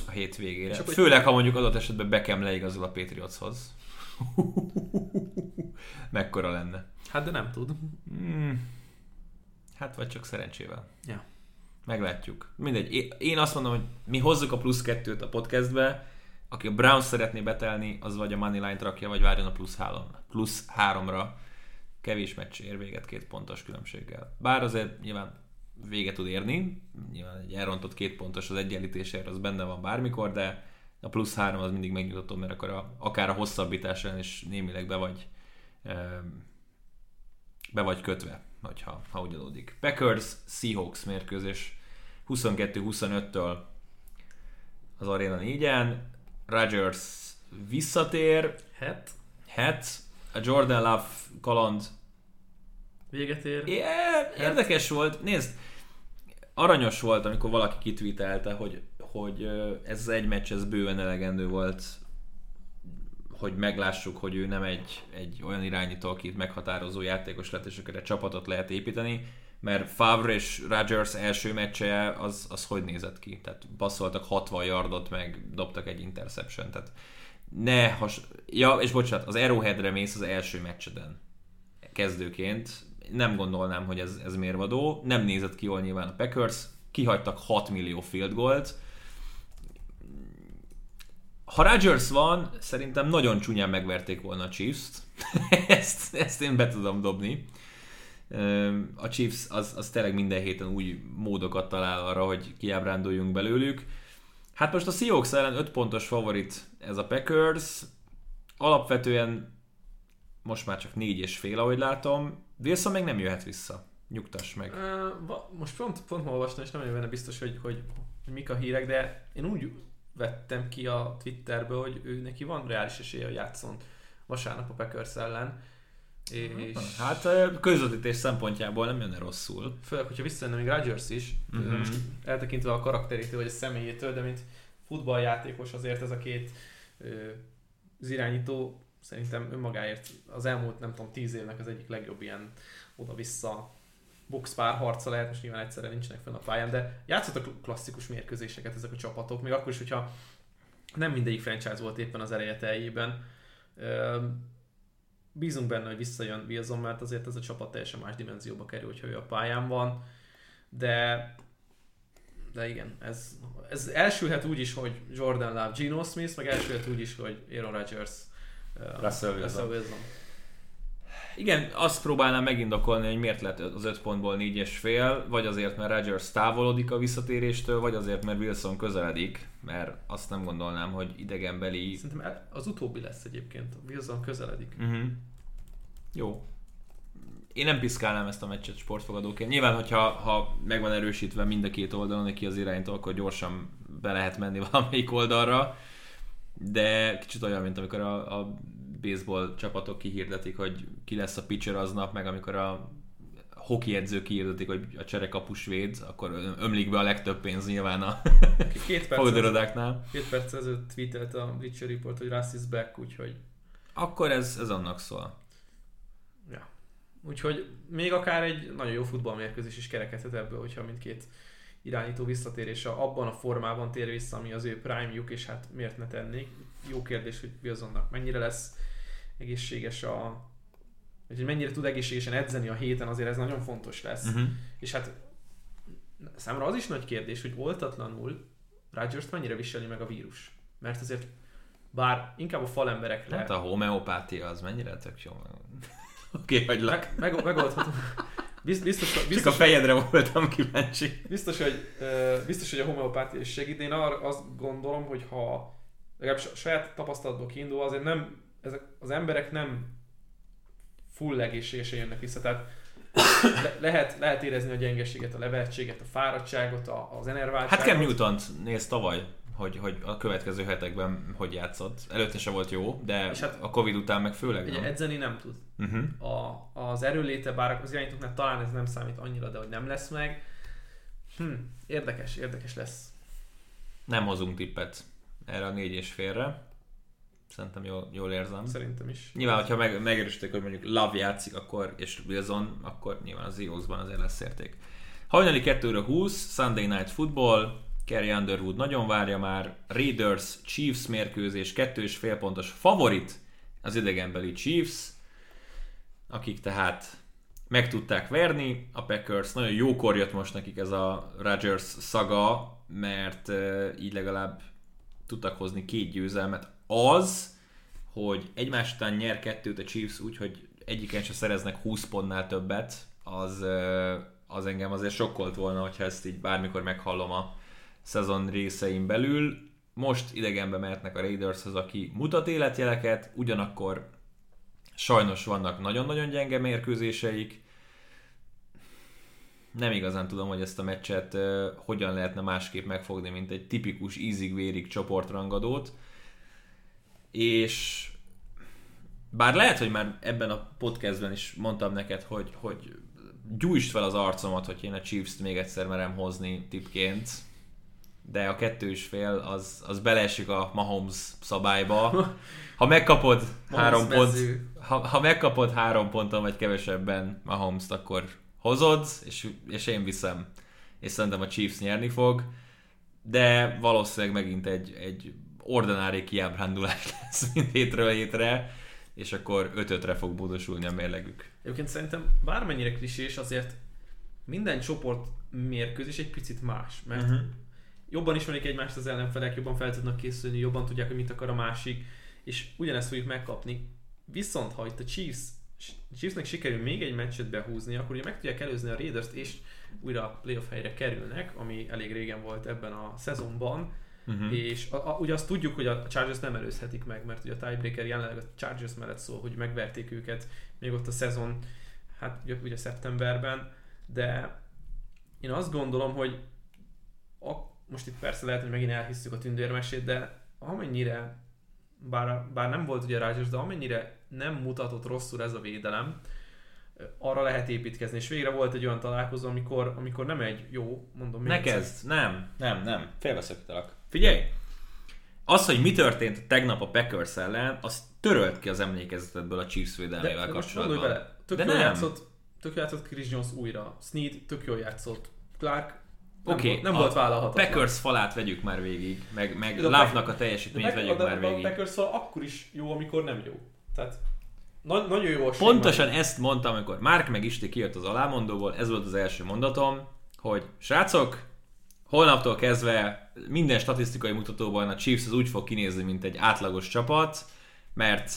a hétvégére. Akkor- Főleg, ha mondjuk adott esetben Beckham leigazol a Patriotshoz. Mekkora lenne. Hát de nem tud. Hmm. Hát vagy csak szerencsével. Ja. Meglátjuk. Mindegy. Én- Én azt mondom, hogy mi hozzuk a plusz kettőt a podcastbe, aki a Browns szeretné betelni, az vagy a Moneyline rakja, vagy várjon a plusz, három, plusz háromra. Kevés meccs ér véget két pontos különbséggel. Bár azért nyilván véget tud érni, nyilván egy elrontott két pontos az egyenlítésért, az benne van bármikor, de a plusz három az mindig megnyugtató, mert akkor a, akár a hosszabbítás is némileg be vagy be vagy kötve, hogyha, ha úgy adódik. Packers Seahawks mérkőzés 22-25-től az Arena 4-en. Rodgers visszatér, Hát, het, a Jordan Love kaland véget ér. É- érdekes volt, nézd, aranyos volt, amikor valaki kitvítelte, hogy, hogy ez az egy meccs, ez bőven elegendő volt, hogy meglássuk, hogy ő nem egy, egy olyan irányító, aki meghatározó játékos lett, és akkor egy csapatot lehet építeni, mert Favre és Rodgers első meccse az, az hogy nézett ki? Tehát basszoltak 60 yardot, meg dobtak egy interception, tehát ne has... Ja, és bocsánat, az Arrowheadre mész az első meccseden kezdőként. Nem gondolnám, hogy ez, ez mérvadó. Nem nézett ki jól nyilván a Packers. Kihagytak 6 millió field goalt. Ha Rodgers van, szerintem nagyon csúnyán megverték volna a Chiefs-t. ezt, ezt én be tudom dobni. A Chiefs az, az tényleg minden héten új módokat talál arra, hogy kiábránduljunk belőlük. Hát most a Seahawks ellen 5 pontos favorit ez a Packers. Alapvetően most már csak négy és fél, ahogy látom. Wilson még nem jöhet vissza. Nyugtass meg. Uh, most pont, pont ma olvastam, és nem vagyok benne biztos, hogy, hogy, hogy mik a hírek, de én úgy vettem ki a Twitterből, hogy ő neki van reális esélye, hogy játszon vasárnap a Packers ellen. És Hát közvetítés szempontjából nem jönne rosszul. főleg, hogyha visszajönne még Rodgers is, Mhm. mm-hmm. most eltekintve a karakterétől vagy a személyétől, de mint futballjátékos azért ez a két ö, az irányító szerintem önmagáért az elmúlt, nem tudom, tíz évnek az egyik legjobb ilyen oda-vissza box párharca lehet, most nyilván egyszerre nincsenek fenn a pályán, de játszottak klasszikus mérkőzéseket ezek a csapatok, még akkor is, hogyha nem mindegyik franchise volt éppen az ereje teljében. Bízunk benne, hogy visszajön Wilson, mert azért ez a csapat teljesen más dimenzióba kerül, hogyha ő a pályán van, de de igen, ez, ez elsülhet úgy is, hogy Jordan Love, Geno Smith, meg elsülhet úgy is, hogy Aaron Rodgers, uh, Russell Wilson. Wilson. Igen, azt próbálnám megindokolni, hogy miért lett az 5 pontból 4 és fél, vagy azért, mert Rodgers távolodik a visszatéréstől, vagy azért, mert Wilson közeledik, mert azt nem gondolnám, hogy idegenbeli... Szerintem el- az utóbbi lesz egyébként. A Wilson közeledik. Uh-huh. Jó. Én nem piszkálnám ezt a meccset sportfogadóként. Nyilván, hogyha ha meg van erősítve mind a két oldalon, neki az iránytól, akkor gyorsan be lehet menni valamelyik oldalra. De kicsit olyan, mint amikor a, a baseball csapatok kihirdetik, hogy ki lesz a pitcher aznap, meg amikor a hoki edzők kihirdetik, hogy a cserekapus véd, akkor ömlik be a legtöbb pénz nyilván a két perc, fogadorodáknál. két perc ezelőtt tweetelt a Bleacher Report, hogy Russ is back, úgyhogy Akkor ez, ez annak szól. Úgyhogy még akár egy nagyon jó futballmérkőzés is kerekedhet ebből, hogyha mindkét irányító visszatérése abban a formában tér vissza, ami az ő prime-juk, és hát miért ne tennék. Jó kérdés, hogy Wilsonnak mennyire lesz egészséges a hogy mennyire tud egészségesen edzeni a héten, azért ez nagyon fontos lesz. Uh-huh. És hát számomra az is nagy kérdés, hogy oltatlanul rodgers mennyire viseli meg a vírus. Mert azért bár inkább a falemberekre Hát a homeopátia az mennyire tök jó. Oké, okay, hagylak. meg, meg, megoldható. Biz- Biztos, Csak a biztos, fejedre voltam kíváncsi. biztos, hogy, biztos, hogy a homeopátia is segít. Én arra azt gondolom, hogy ha legalábbis a saját tapasztalatból kiindul, azért nem, ezek az emberek nem full egészségesen jönnek vissza. Tehát le, lehet, lehet érezni a gyengeséget, a levertséget, a fáradtságot, a, az enerváltságot. Hát Cam newton néz tavaly, hogy, hogy a következő hetekben hogy játszott. Előtte se volt jó, de És hát- a Covid után meg főleg Ugye nem. edzeni nem tud. Uh-huh. A, az erőléte, bár az irányítóknál talán ez nem számít annyira, de hogy nem lesz meg. Hm, érdekes, érdekes lesz. Nem hozunk tippet erre a négy és félre. Szerintem jól, jól érzem. Szerintem is. Nyilván, hogyha meg, megerősítik, hogy mondjuk Love játszik, akkor, és Wilson, akkor nyilván az Eagles-ban azért lesz érték. Hajnali 2 20, Sunday Night Football, Kerry Underwood nagyon várja már, Raiders Chiefs mérkőzés, kettő és fél pontos favorit az idegenbeli Chiefs, akik tehát meg tudták verni a Packers. Nagyon jókor jött most nekik ez a Rodgers szaga, mert uh, így legalább tudtak hozni két győzelmet. Az, hogy egymás után nyer kettőt a Chiefs úgy, hogy egyiken se szereznek 20 pontnál többet, az, uh, az engem azért sokkolt volna, hogyha ezt így bármikor meghallom a szezon részein belül. Most idegenbe mehetnek a Raidershoz, aki mutat életjeleket, ugyanakkor sajnos vannak nagyon-nagyon gyenge mérkőzéseik. Nem igazán tudom, hogy ezt a meccset uh, hogyan lehetne másképp megfogni, mint egy tipikus ízig-vérig csoportrangadót. És bár lehet, hogy már ebben a podcastben is mondtam neked, hogy, hogy gyújtsd fel az arcomat, hogy én a Chiefs-t még egyszer merem hozni tipként, de a kettős fél az, az beleesik a Mahomes szabályba. Ha megkapod három pont, ha, ha megkapod három ponton vagy kevesebben Mahomes-t, akkor hozod, és, és én viszem. És szerintem a Chiefs nyerni fog, de valószínűleg megint egy, egy ordinári kiábrándulás lesz mind hétről hétre, és akkor 5-5-re fog módosulni a mérlegük. Egyébként szerintem bármennyire klisés, azért minden csoport mérkőzés egy picit más, mert uh-huh. Jobban ismerik egymást az ellenfelek, jobban fel tudnak készülni, jobban tudják, hogy mit akar a másik, és ugyanezt fogjuk megkapni. Viszont ha itt a Chiefs, Chiefsnek sikerül még egy meccset behúzni, akkor ugye meg tudják előzni a Raiders-t, és újra a playoff helyre kerülnek, ami elég régen volt ebben a szezonban, Uh-huh. és a, a, ugye azt tudjuk, hogy a Chargers nem előzhetik meg, mert ugye a tiebreaker jelenleg a Chargers mellett szól, hogy megverték őket még ott a szezon, hát ugye, ugye szeptemberben, de én azt gondolom, hogy a, most itt persze lehet, hogy megint elhisszük a tündérmesét, de amennyire, bár, bár nem volt ugye Rodgers, de amennyire nem mutatott rosszul ez a védelem, arra lehet építkezni. És végre volt egy olyan találkozó, amikor, amikor nem egy jó, mondom még Ne kezd, nem, nem, nem, félbeszakítalak. Figyelj! Az, hogy mi történt tegnap a Packers ellen, az törölt ki az emlékezetedből a Chiefs védelmével de, de kapcsolatban. gondolj bele, tök De jól nem. játszott, tök jól játszott Chris Jones újra, Snead tök jól játszott, Clark Oké, volt, nem a volt vállalhatatlan. Packers falát vegyük már végig, meg, meg a Love-nak a teljesítményt vegyük már a végig. Packers fal akkor is jó, amikor nem jó. Tehát na- nagyon jó a Pontosan ezt mondtam, amikor Mark meg Isti kijött az alámondóból, ez volt az első mondatom, hogy srácok, holnaptól kezdve minden statisztikai mutatóban a Chiefs az úgy fog kinézni, mint egy átlagos csapat, mert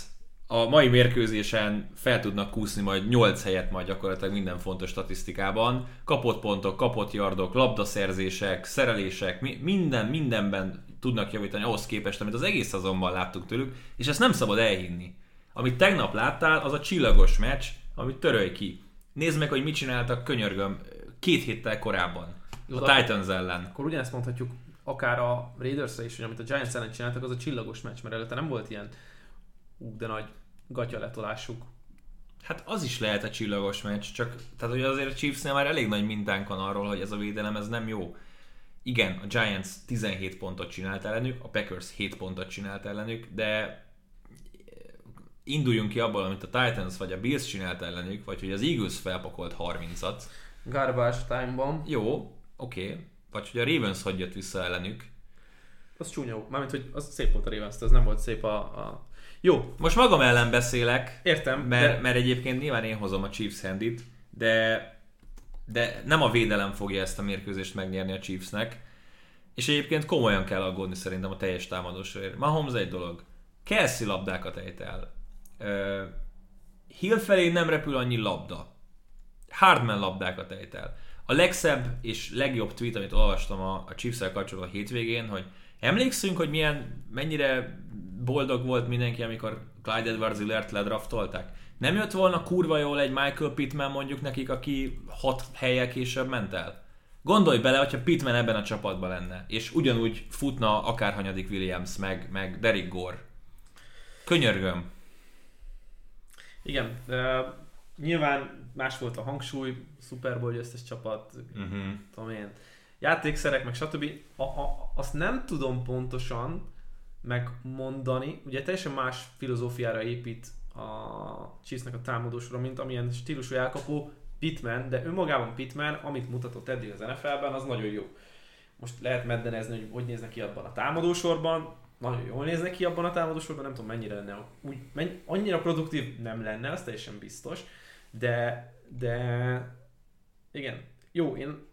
a mai mérkőzésen fel tudnak kúszni majd 8 helyet majd gyakorlatilag minden fontos statisztikában. Kapott pontok, kapott yardok, labdaszerzések, szerelések, mi- minden, mindenben tudnak javítani ahhoz képest, amit az egész szezonban láttuk tőlük, és ezt nem szabad elhinni. Amit tegnap láttál, az a csillagos meccs, amit törölj ki. Nézd meg, hogy mit csináltak, könyörgöm, két héttel korábban. Jó, A Titans ellen. Akkor ugyanezt mondhatjuk akár a raiders is, hogy amit a Giants ellen csináltak, az a csillagos meccs, mert előtte nem volt ilyen ú, de nagy gatya letolásuk. Hát az is lehet a csillagos meccs, csak tehát hogy azért a Chiefsnél már elég nagy mintánk van arról, hogy ez a védelem ez nem jó. Igen, a Giants 17 pontot csinált ellenük, a Packers 7 pontot csinált ellenük, de induljunk ki abból, amit a Titans vagy a Bills csinált ellenük, vagy hogy az Eagles felpakolt 30-at. Garbage time-ban, Jó, oké. Okay. Vagy hogy a Ravens hogy jött vissza ellenük. az csúnya. Mármint, hogy az szép volt a Ravens, ez nem volt szép a... a... Jó, Most magam ellen beszélek, értem, mert, de mert egyébként nyilván én hozom a Chiefs handit, de, de nem a védelem fogja ezt a mérkőzést megnyerni a Chiefsnek, és egyébként komolyan kell aggódni szerintem a teljes támadósért. Mahomes egy dolog. Kelsey labdákat ejt el. Uh, Hill felé nem repül annyi labda. Hardman labdákat ejt el. A legszebb és legjobb tweet, amit olvastam a, a chiefs kapcsolatban a hétvégén, hogy emlékszünk, hogy milyen, mennyire boldog volt mindenki, amikor Clyde edwards ledraftolták? Nem jött volna kurva jól egy Michael Pittman mondjuk nekik, aki hat helyek később ment el? Gondolj bele, hogyha Pittman ebben a csapatban lenne, és ugyanúgy futna akár hanyadik Williams, meg, meg Derek Gore. Könyörgöm. igen, de nyilván más volt a hangsúly, Super Bowl győztes csapat, Uh-huh. tudom én, játékszerek, meg stb. A, a, azt nem tudom pontosan megmondani, ugye teljesen más filozófiára épít a Chiefsnek a támadósora, mint amilyen stílusú elkapó Pittman, de önmagában Pittman, amit mutatott eddig az NFL-ben, az nagyon jó. Most lehet meddenezni, hogy hogy néznek ki abban a támadósorban, nagyon jól néznek ki abban a támadósorban, nem tudom mennyire lenne, úgy, mennyi, annyira produktív nem lenne, az teljesen biztos, de, de igen, jó, én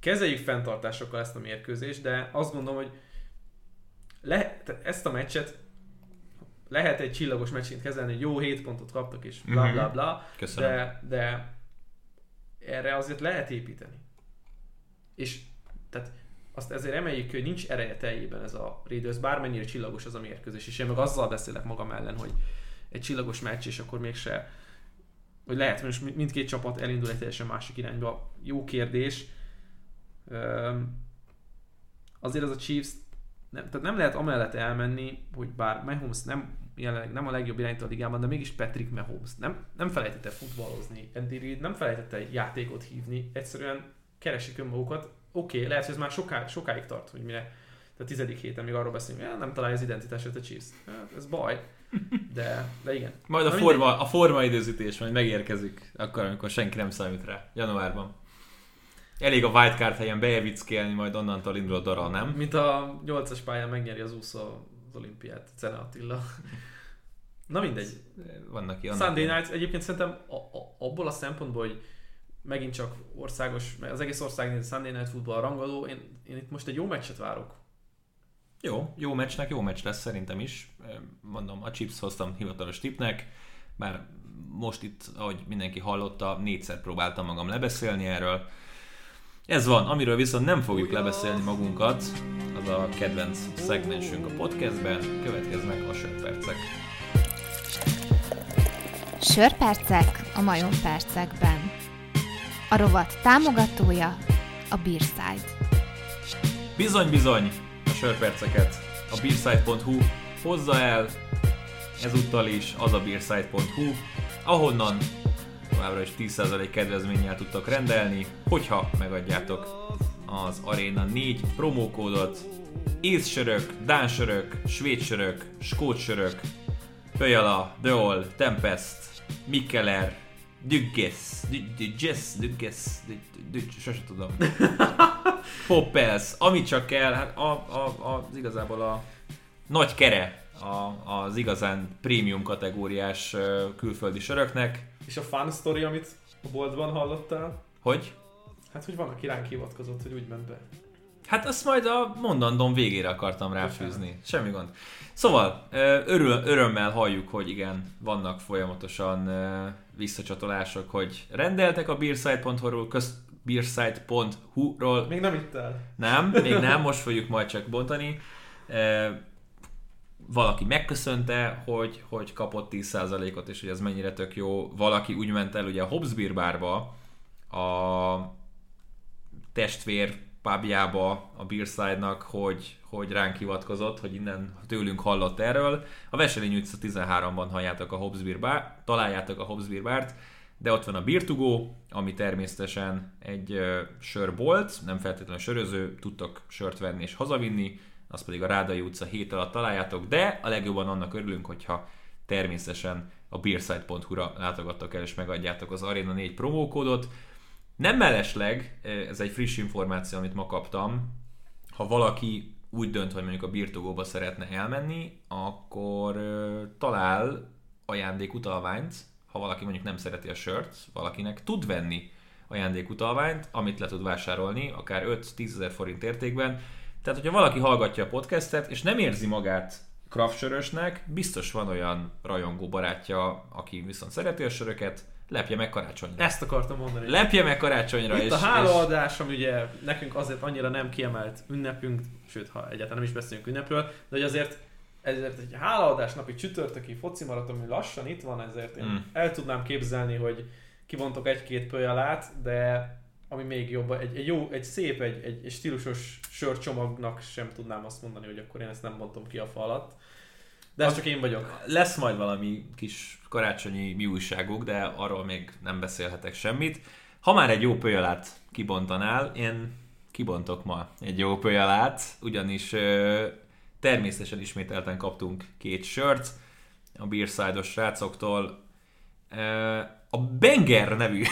kezeljük fenntartásokkal ezt a mérkőzést, de azt gondolom, hogy le, ezt a meccset lehet egy csillagos meccsként kezelni, hogy jó 7 pontot kaptak, és bla Mhm. bla bla, Köszönöm. de, de erre azért lehet építeni. És tehát azt ezért emeljük hogy nincs ereje teljében ez a Raiders, bármennyire csillagos az a mérkőzés, és én meg azzal beszélek magam ellen, hogy egy csillagos meccs, és akkor mégse hogy lehet, hogy most mindkét csapat elindul egy teljesen másik irányba. Jó kérdés. Azért az a Chiefs nem, tehát nem lehet amellett elmenni, hogy bár Mahomes nem, jelenleg nem a legjobb irányító a ligában, de mégis Patrick Mahomes. Nem, nem felejtette futballozni, Andy Reid nem felejtette játékot hívni, egyszerűen keresik önmagukat. Oké, okay, lehet, hogy ez már soká, sokáig tart, hogy mire a tizedik héten még arról beszélünk, hogy nem találja az identitását a Chiefs. Hát, ez baj, de, de igen. Majd a Na forma, a forma időzítés majd megérkezik, akkor, amikor senki nem számít rá, januárban. Elég a wildcard helyen bejevickélni, majd onnantól indul a dara, nem? Mint a 8-as pályán megnyeri az úszó az olimpiát, Cene Attila. Na mindegy. Vannak ilyen. Sunday Night egyébként szerintem a, a, abból a szempontból, hogy megint csak országos, mert az egész ország néz Sunday Night Football rangadó, én, én itt most egy jó meccset várok. Jó, jó meccsnek jó meccs lesz szerintem is. Mondom, a Chips hoztam hivatalos tipnek, bár most itt, ahogy mindenki hallotta, négyszer próbáltam magam lebeszélni erről. Ez van, amiről viszont nem fogjuk lebeszélni magunkat, az a kedvenc szegmensünk a podcastben, következnek a sörpercek. Sörpercek a majompercekben. A rovat támogatója a Beerside. Bizony, bizony, a sörperceket a beerside.hu hozza el, ezúttal is az a beerside.hu, ahonnan továbbra is 10% kedvezménnyel tudtok rendelni, hogyha megadjátok az Arena 4 promókódot. Észsörök, dánsörök, svédsörök, skótsörök, Pöjala, Deol, Tempest, Mikkeler, Dügges, Dügges, Dügges, sose tudom. Poppels, amit csak kell, hát a, a, a, az igazából a nagy kere a, az igazán prémium kategóriás külföldi söröknek. És a fun story, amit a boltban hallottál, Hogy? hát hogy van, aki ránk hivatkozott, hogy úgy ment be. Hát azt majd a mondandom végére akartam ráfűzni. Semmi gond. Szóval, örül, örömmel halljuk, hogy igen, vannak folyamatosan visszacsatolások, hogy rendeltek a beersite.hu-ról, köz, beersite.hu-ról. Még nem itt el. Nem, még nem, most fogjuk majd csak bontani. Valaki megköszönte, hogy, hogy kapott 10%-ot, és hogy ez mennyire tök jó. Valaki úgy ment el ugye a Hobbs Beer bárba, a testvér pubjába a Beerside-nak, hogy, hogy ránk hivatkozott, hogy innen tőlünk hallott erről. A Veselény utca 13-ban halljátok a Hobbs Beer Bar, találjátok a Hobbs Beer Bart, de ott van a Go, ami természetesen egy sörbolt, nem feltétlenül söröző, tudtok sört venni és hazavinni, azt pedig a Rádai utca 7 alatt találjátok, de a legjobban annak örülünk, hogyha természetesen a beerside.hu-ra látogattok el és megadjátok az Arena 4 promókódot, nem mellesleg, ez egy friss információ, amit ma kaptam, ha valaki úgy dönt, hogy mondjuk a birtogóba szeretne elmenni, akkor talál ajándékutalványt, ha valaki mondjuk nem szereti a sört, valakinek tud venni ajándékutalványt, amit le tud vásárolni, akár 5-10 ezer forint értékben. Tehát, hogyha valaki hallgatja a podcastet, és nem érzi magát kraftsörösnek, biztos van olyan rajongó barátja, aki viszont szereti a söröket, lepje meg karácsonyra. Ezt akartam mondani. Lepje meg karácsonyra. Itt és, a hálaadás, ami ugye nekünk azért annyira nem kiemelt ünnepünk, sőt, ha egyáltalán nem is beszélünk ünnepről, de hogy azért ezért egy hálaadás napi csütörtöki foci maraton, ami lassan itt van, ezért én mm. el tudnám képzelni, hogy kivontok egy-két pölyalát, de ami még jobb, egy, egy jó, egy szép, egy, egy, egy stílusos sörcsomagnak sem tudnám azt mondani, hogy akkor én ezt nem bontom ki a falat. De ez csak én vagyok. Lesz majd valami kis karácsonyi mi újságuk, de arról még nem beszélhetek semmit. Ha már egy jó pölyalát kibontanál, én kibontok ma egy jó pölyalát, ugyanis ö, természetesen ismételten kaptunk két sört a Beerside-os srácoktól. Ö, a Benger nevű,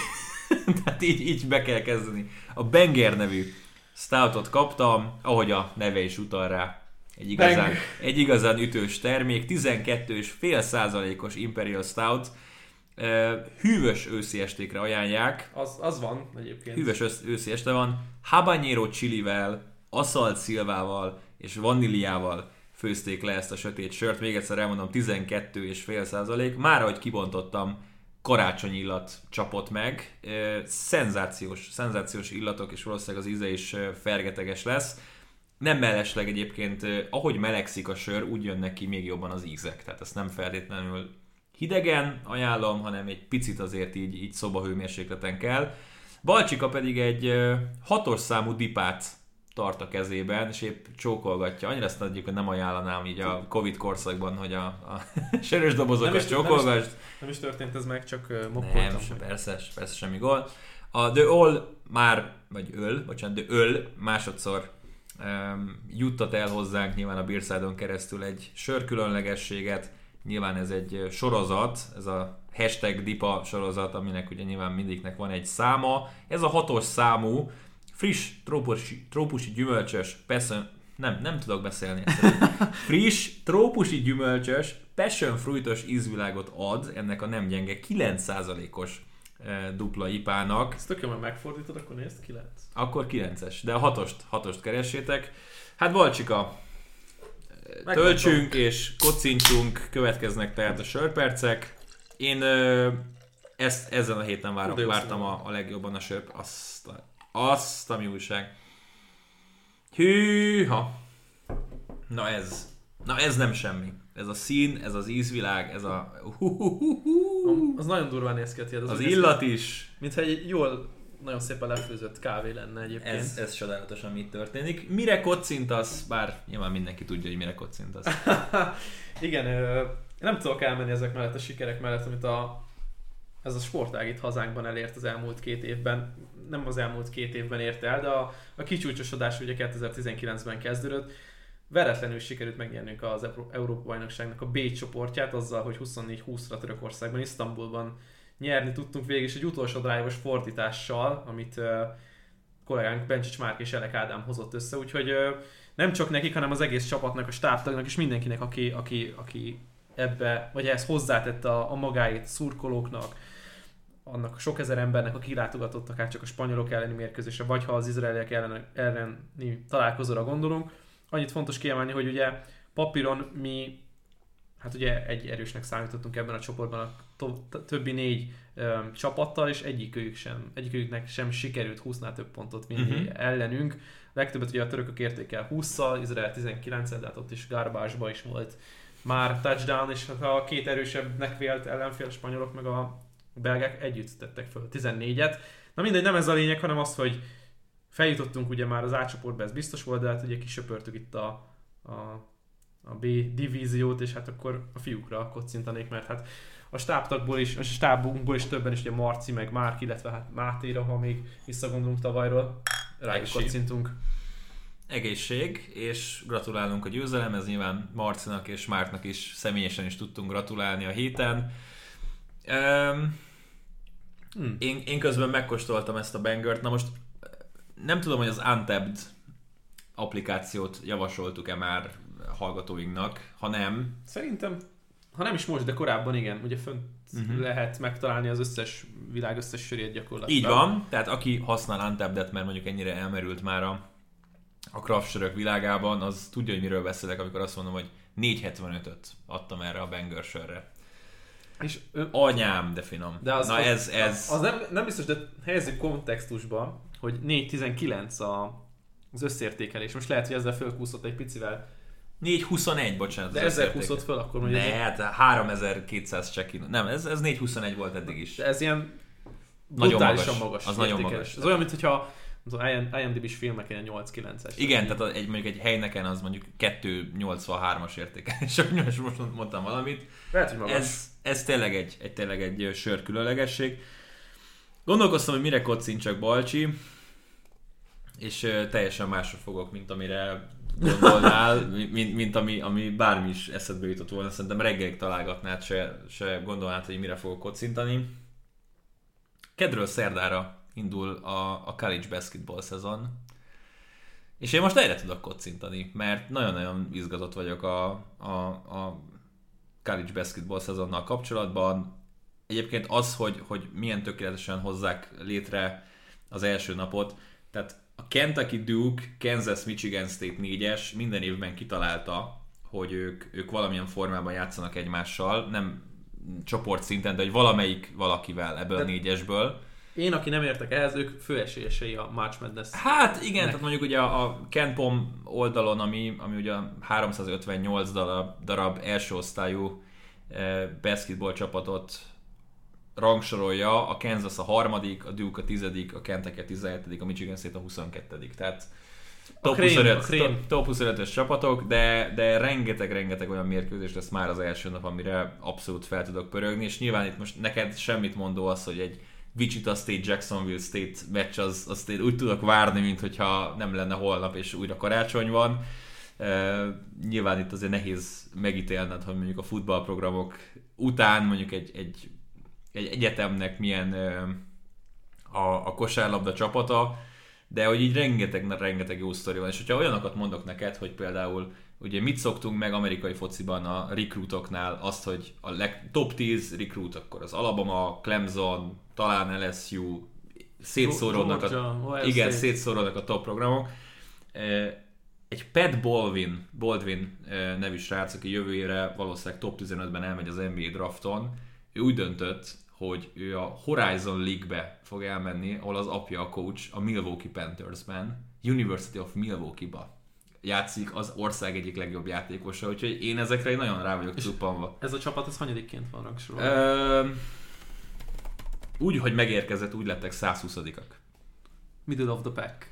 tehát így, így be kell kezdeni, a Benger nevű stoutot kaptam, ahogy a neve is utal rá, egy igazán, egy igazán ütős termék, 12,5 százalékos Imperial Stout, hűvös őszi estékre ajánlják. Az, az van egyébként. Hűvös őszi este van, habanero chilivel, aszalt szilvával és vaníliával főzték le ezt a sötét sört. Még egyszer elmondom, 12,5 százalék. Már ahogy kibontottam, karácsony illat csapott meg. Szenzációs, szenzációs illatok, és valószínűleg az íze is fergeteges lesz nem mellesleg egyébként, ahogy melegszik a sör, úgy jönnek ki még jobban az ízek. Tehát ezt nem feltétlenül hidegen ajánlom, hanem egy picit azért így, így szobahőmérsékleten kell. Balcsika pedig egy hatos számú dipát tart a kezében, és épp csókolgatja. Annyira ezt hogy nem ajánlanám így a Covid korszakban, hogy a, a sörös dobozokat csókolgasd. Nem is, nem is történt ez meg, csak mokkoltam. Nem, persze, persze semmi gól. A The All már, vagy öl, bocsánat, The Öl másodszor um, juttat el hozzánk nyilván a Beerside-on keresztül egy sörkülönlegességet, nyilván ez egy sorozat, ez a hashtag DIPA sorozat, aminek ugye nyilván mindiknek van egy száma. Ez a hatos számú, friss, trópusi, trópusi gyümölcsös, persze nem, nem tudok beszélni. friss, trópusi gyümölcsös, passion fruitos ízvilágot ad ennek a nem gyenge 9%-os dupla ipának. Ezt tök jó, mert megfordítod, akkor nézd, 9. Akkor 9-es, de a hatost, hatost keressétek. Hát Balcsika, töltsünk és kocincsunk, következnek tehát a sörpercek. Én ö, ezt ezen a héten várok, vártam a, a legjobban a sör, azt, a, azt a mi újság. Hűha! Na ez, na ez nem semmi. Ez a szín, ez az ízvilág, ez a... Az nagyon durván néz ki. Az, az illat is. Mintha egy jól, nagyon szépen lefőzött kávé lenne egyébként. Ez, ez csodálatosan mit történik. Mire kocintasz? Bár nyilván mindenki tudja, hogy mire kocintasz. Igen, nem tudok elmenni ezek mellett a sikerek mellett, amit a, ez a sportág itt hazánkban elért az elmúlt két évben. Nem az elmúlt két évben ért el, de a, a kicsúcsosodás ugye 2019-ben kezdődött. Veretlenül sikerült megnyernünk az Európa bajnokságnak a B csoportját, azzal, hogy 24-20-ra Törökországban, Isztambulban nyerni tudtunk végig, és egy utolsó drive fordítással, amit kollégánk Bencsics Márk és Elek Ádám hozott össze, úgyhogy nem csak nekik, hanem az egész csapatnak, a stábtagnak és mindenkinek, aki, aki, aki ebbe, vagy ehhez hozzátette a, a magáit, szurkolóknak, annak a sok ezer embernek, aki látogatott akár csak a spanyolok elleni mérkőzésre, vagy ha az izraeliek ellen, elleni találkozóra gondolunk. Annyit fontos kiemelni, hogy ugye papíron mi hát ugye egy erősnek számítottunk ebben a csoportban a to- többi négy ö, csapattal, és egyikőjük sem, egyikőjüknek sem sikerült 20-nál több pontot vinni uh-huh. ellenünk. Legtöbbet ugye a törökök érték el 20-szal, Izrael 19 de hát ott is garbásba is volt már touchdown, és hát a két erősebbnek vélt ellenfél, a spanyolok meg a belgák együtt tettek föl 14-et. Na mindegy, nem ez a lényeg, hanem az, hogy feljutottunk ugye már az A csoportba, ez biztos volt, de hát ugye kisöpörtük itt a, a, a B divíziót, és hát akkor a fiúkra kocintanék, mert hát a stábtagból is, a stábunkból is többen is, ugye Marci, meg Márk, illetve hát Mátéra, ha még visszagondolunk tavalyról, rájuk kocintunk. Egészség, és gratulálunk a győzelemhez, nyilván Marcinak és Márknak is személyesen is tudtunk gratulálni a héten. Um, Hmm. én, én közben megkóstoltam ezt a bangert, na most nem tudom, hogy az Untapped applikációt javasoltuk-e már hallgatóinknak, ha nem, Szerintem, ha nem is most, de korábban igen, ugye fönt uh-huh. lehet megtalálni az összes világ összes sörét gyakorlatilag. Így van, tehát aki használ Untapped-et, mert mondjuk ennyire elmerült már a, a craft sörök világában, az tudja, hogy miről beszélek, amikor azt mondom, hogy 475-öt adtam erre a banger sörre. És ö, Anyám, de finom. De az, Na az, ez, ez... Az nem, nem biztos, de helyezzük kontextusba, hogy 4.19 a, az összértékelés. Most lehet, hogy ezzel fölkúszott egy picivel. 421, bocsánat. De ezzel kúszott föl, akkor mondjuk. Ne, hát 3200 check-in. Nem, ez, ez 421 volt eddig is. De ez ilyen Nagyon magas. magas. Az nagyon magas. Ez olyan, mintha az IMDb-s filmek ilyen 8-9-es. Igen, tehát egy, mondjuk egy helyneken az mondjuk 283-as értékelés. Most most mondtam valamit. Lehet, hogy magas. Ez, ez tényleg egy, egy, tényleg egy sör különlegesség. Gondolkoztam, hogy mire kocincsak Balcsi, és teljesen másra fogok, mint amire gondolnál, mi- mint, mint ami, ami bármi is eszedbe jutott volna. Szerintem reggelig találgatnád, se, se gondolnád, hogy mire fogok kocintani. Kedről szerdára indul a, a college basketball szezon, és én most erre tudok kocintani, mert nagyon-nagyon izgatott vagyok a, a, a college basketball szezonnal kapcsolatban. Egyébként az, hogy, hogy milyen tökéletesen hozzák létre az első napot, tehát a Kentucky Duke, Kansas Michigan State 4-es minden évben kitalálta, hogy ők, ők valamilyen formában játszanak egymással, nem csoport szinten, de hogy valamelyik valakivel ebből a De- négyesből. Én, aki nem értek ehhez, ők főesélyesei a March Madness. Hát igen, tehát mondjuk ugye a, a Kenpom oldalon, ami, ami ugye a 358 darab, darab első osztályú eh, basketball csapatot rangsorolja, a Kansas a harmadik, a Duke a tizedik, a Kentucky a 17 a Michigan State a 22 Tehát top, krém, 25, a krém. top, top 25-ös csapatok, de, de rengeteg-rengeteg olyan mérkőzés lesz már az első nap, amire abszolút fel tudok pörögni, és nyilván itt most neked semmit mondó az, hogy egy Wichita State, Jacksonville State meccs, az, azt én úgy tudok várni, mint hogyha nem lenne holnap és újra karácsony van. Uh, nyilván itt azért nehéz megítélned, hogy mondjuk a futballprogramok után mondjuk egy, egy, egy egyetemnek milyen uh, a, a kosárlabda csapata, de hogy így rengeteg, rengeteg jó sztori van, és hogyha olyanokat mondok neked, hogy például ugye mit szoktunk meg amerikai fociban a recruitoknál, azt, hogy a leg, top 10 recruit, akkor az Alabama, Clemson, talán LSU, szétszóródnak a, igen, State. szétszóródnak a top programok. Egy Pat Baldwin, Baldwin nevű srác, aki jövő évre valószínűleg top 15-ben elmegy az NBA drafton, ő úgy döntött, hogy ő a Horizon League-be fog elmenni, ahol az apja a coach a Milwaukee Panthersben, University of Milwaukee-ba játszik az ország egyik legjobb játékosa, úgyhogy én ezekre nagyon rá vagyok cuppanva. Ez a csapat, ez hanyadikként van rangsorolva? Ö, úgy, hogy megérkezett, úgy lettek 120-ak. Middle of the pack.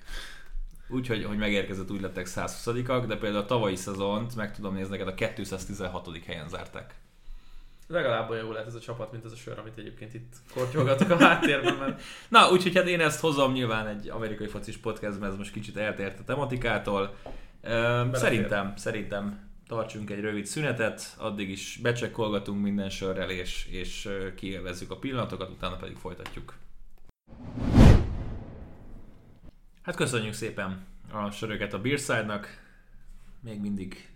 Úgy, hogy, hogy megérkezett, úgy lettek 120-ak, de például a tavalyi szezont, meg tudom nézni neked, a 216. helyen zárták. Legalább olyan jó lehet ez a csapat, mint ez a sör, amit egyébként itt kortyolgatok a háttérben, mert Na, úgyhogy hát én ezt hozom nyilván egy amerikai focis podcastben, ez most kicsit eltért a tematikától. Ö, szerintem, szerintem tartsunk egy rövid szünetet, addig is becsekkolgatunk minden sörrel, és, és ö, kiélvezzük a pillanatokat, utána pedig folytatjuk. Hát köszönjük szépen a söröket a Beerside-nak. Még mindig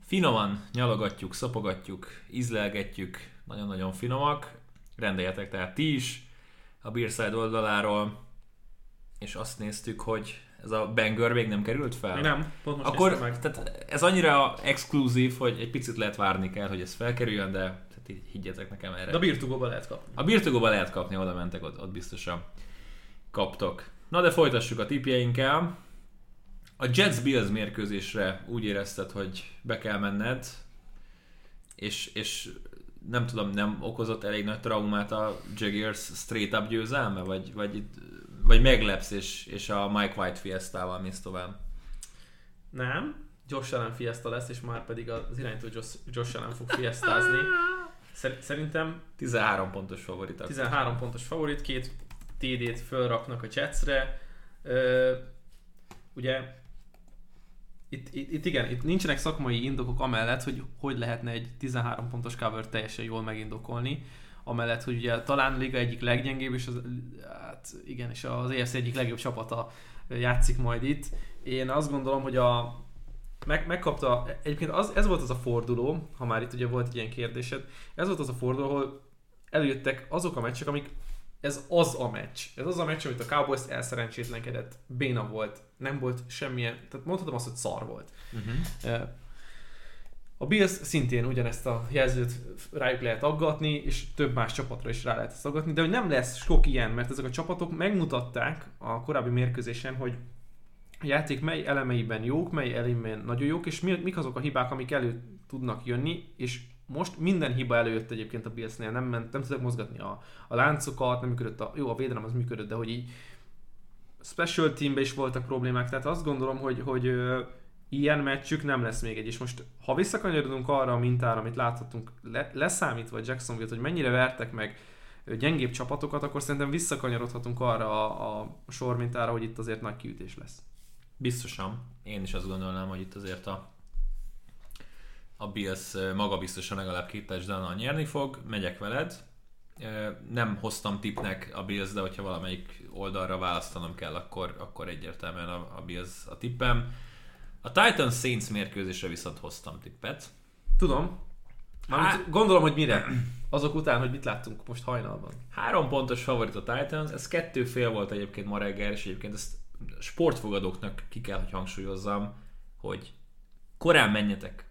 finoman nyalogatjuk, szapogatjuk, ízlelgetjük, nagyon-nagyon finomak. rendeljetek tehát ti is a Beerside oldaláról, és azt néztük, hogy ez a banger még nem került fel? Nem, pont most Akkor meg. tehát ez annyira exkluzív, hogy egy picit lehet várni kell, hogy ez felkerüljön, de tehát így higgyetek nekem erre. De a Birtugóba lehet kapni. A birtokóba lehet kapni, oda mentek, ott, ott biztosan kaptok. Na de folytassuk a tipjeinkkel. A Jets Bills mérkőzésre úgy érezted, hogy be kell menned, és, és nem tudom, nem okozott elég nagy traumát a Jaguars straight up győzelme, vagy, vagy, itt, vagy meglepsz, és, és a Mike White fiesztával mész tovább? Nem. Josh Allen fiesta lesz, és már pedig az irányító Josh, Josh Allen fog fiesztázni. Szer- Szerintem 13 pontos favoritak. 13 pontos favorit, két TD-t fölraknak a Jetsre. Ö, ugye itt, itt, itt, igen, itt nincsenek szakmai indokok amellett, hogy hogy lehetne egy 13 pontos cover teljesen jól megindokolni. Amellett, hogy ugye talán a liga egyik leggyengébb, és az, hát igen, és az EFC egyik legjobb csapata játszik majd itt. Én azt gondolom, hogy a meg, megkapta, egyébként az, ez volt az a forduló, ha már itt ugye volt egy ilyen kérdésed, ez volt az a forduló, ahol előjöttek azok a meccsek, amik ez az a meccs. Ez az a meccs, amit a Cowboys elszerencsétlenkedett, béna volt, nem volt semmilyen, tehát mondhatom azt, hogy szar volt. Uh-huh. A Bills szintén ugyanezt a jelzőt rájuk lehet aggatni, és több más csapatra is rá lehet ezt aggatni, de hogy nem lesz sok ilyen, mert ezek a csapatok megmutatták a korábbi mérkőzésen, hogy a játék mely elemeiben jók, mely elemeiben nagyon jók, és mi- mik azok a hibák, amik elő tudnak jönni, és most minden hiba előjött egyébként a Billsnél, nem, ment, nem tudtak mozgatni a, a láncokat, nem működött a, jó, a védelem az működött, de hogy így special teamben is voltak problémák, tehát azt gondolom, hogy, hogy ilyen meccsük nem lesz még egy, és most ha visszakanyarodunk arra a mintára, amit láthattunk, le, leszámítva Jacksonville-t, hogy mennyire vertek meg gyengébb csapatokat, akkor szerintem visszakanyarodhatunk arra a, a sor mintára, hogy itt azért nagy kiütés lesz. Biztosan. Én is azt gondolnám, hogy itt azért a a Bills maga biztosan legalább két touchdown nyerni fog, megyek veled. Nem hoztam tipnek a Bills, de hogyha valamelyik oldalra választanom kell, akkor, akkor egyértelműen a, a Bills a tippem. A Titans Saints mérkőzésre viszont hoztam tippet. Tudom. Mármint Hát- gondolom, hogy mire? Azok után, hogy mit láttunk most hajnalban. Három pontos favorit a Titans, ez kettő fél volt egyébként ma reggel, és egyébként ezt sportfogadóknak ki kell, hogy hangsúlyozzam, hogy korán menjetek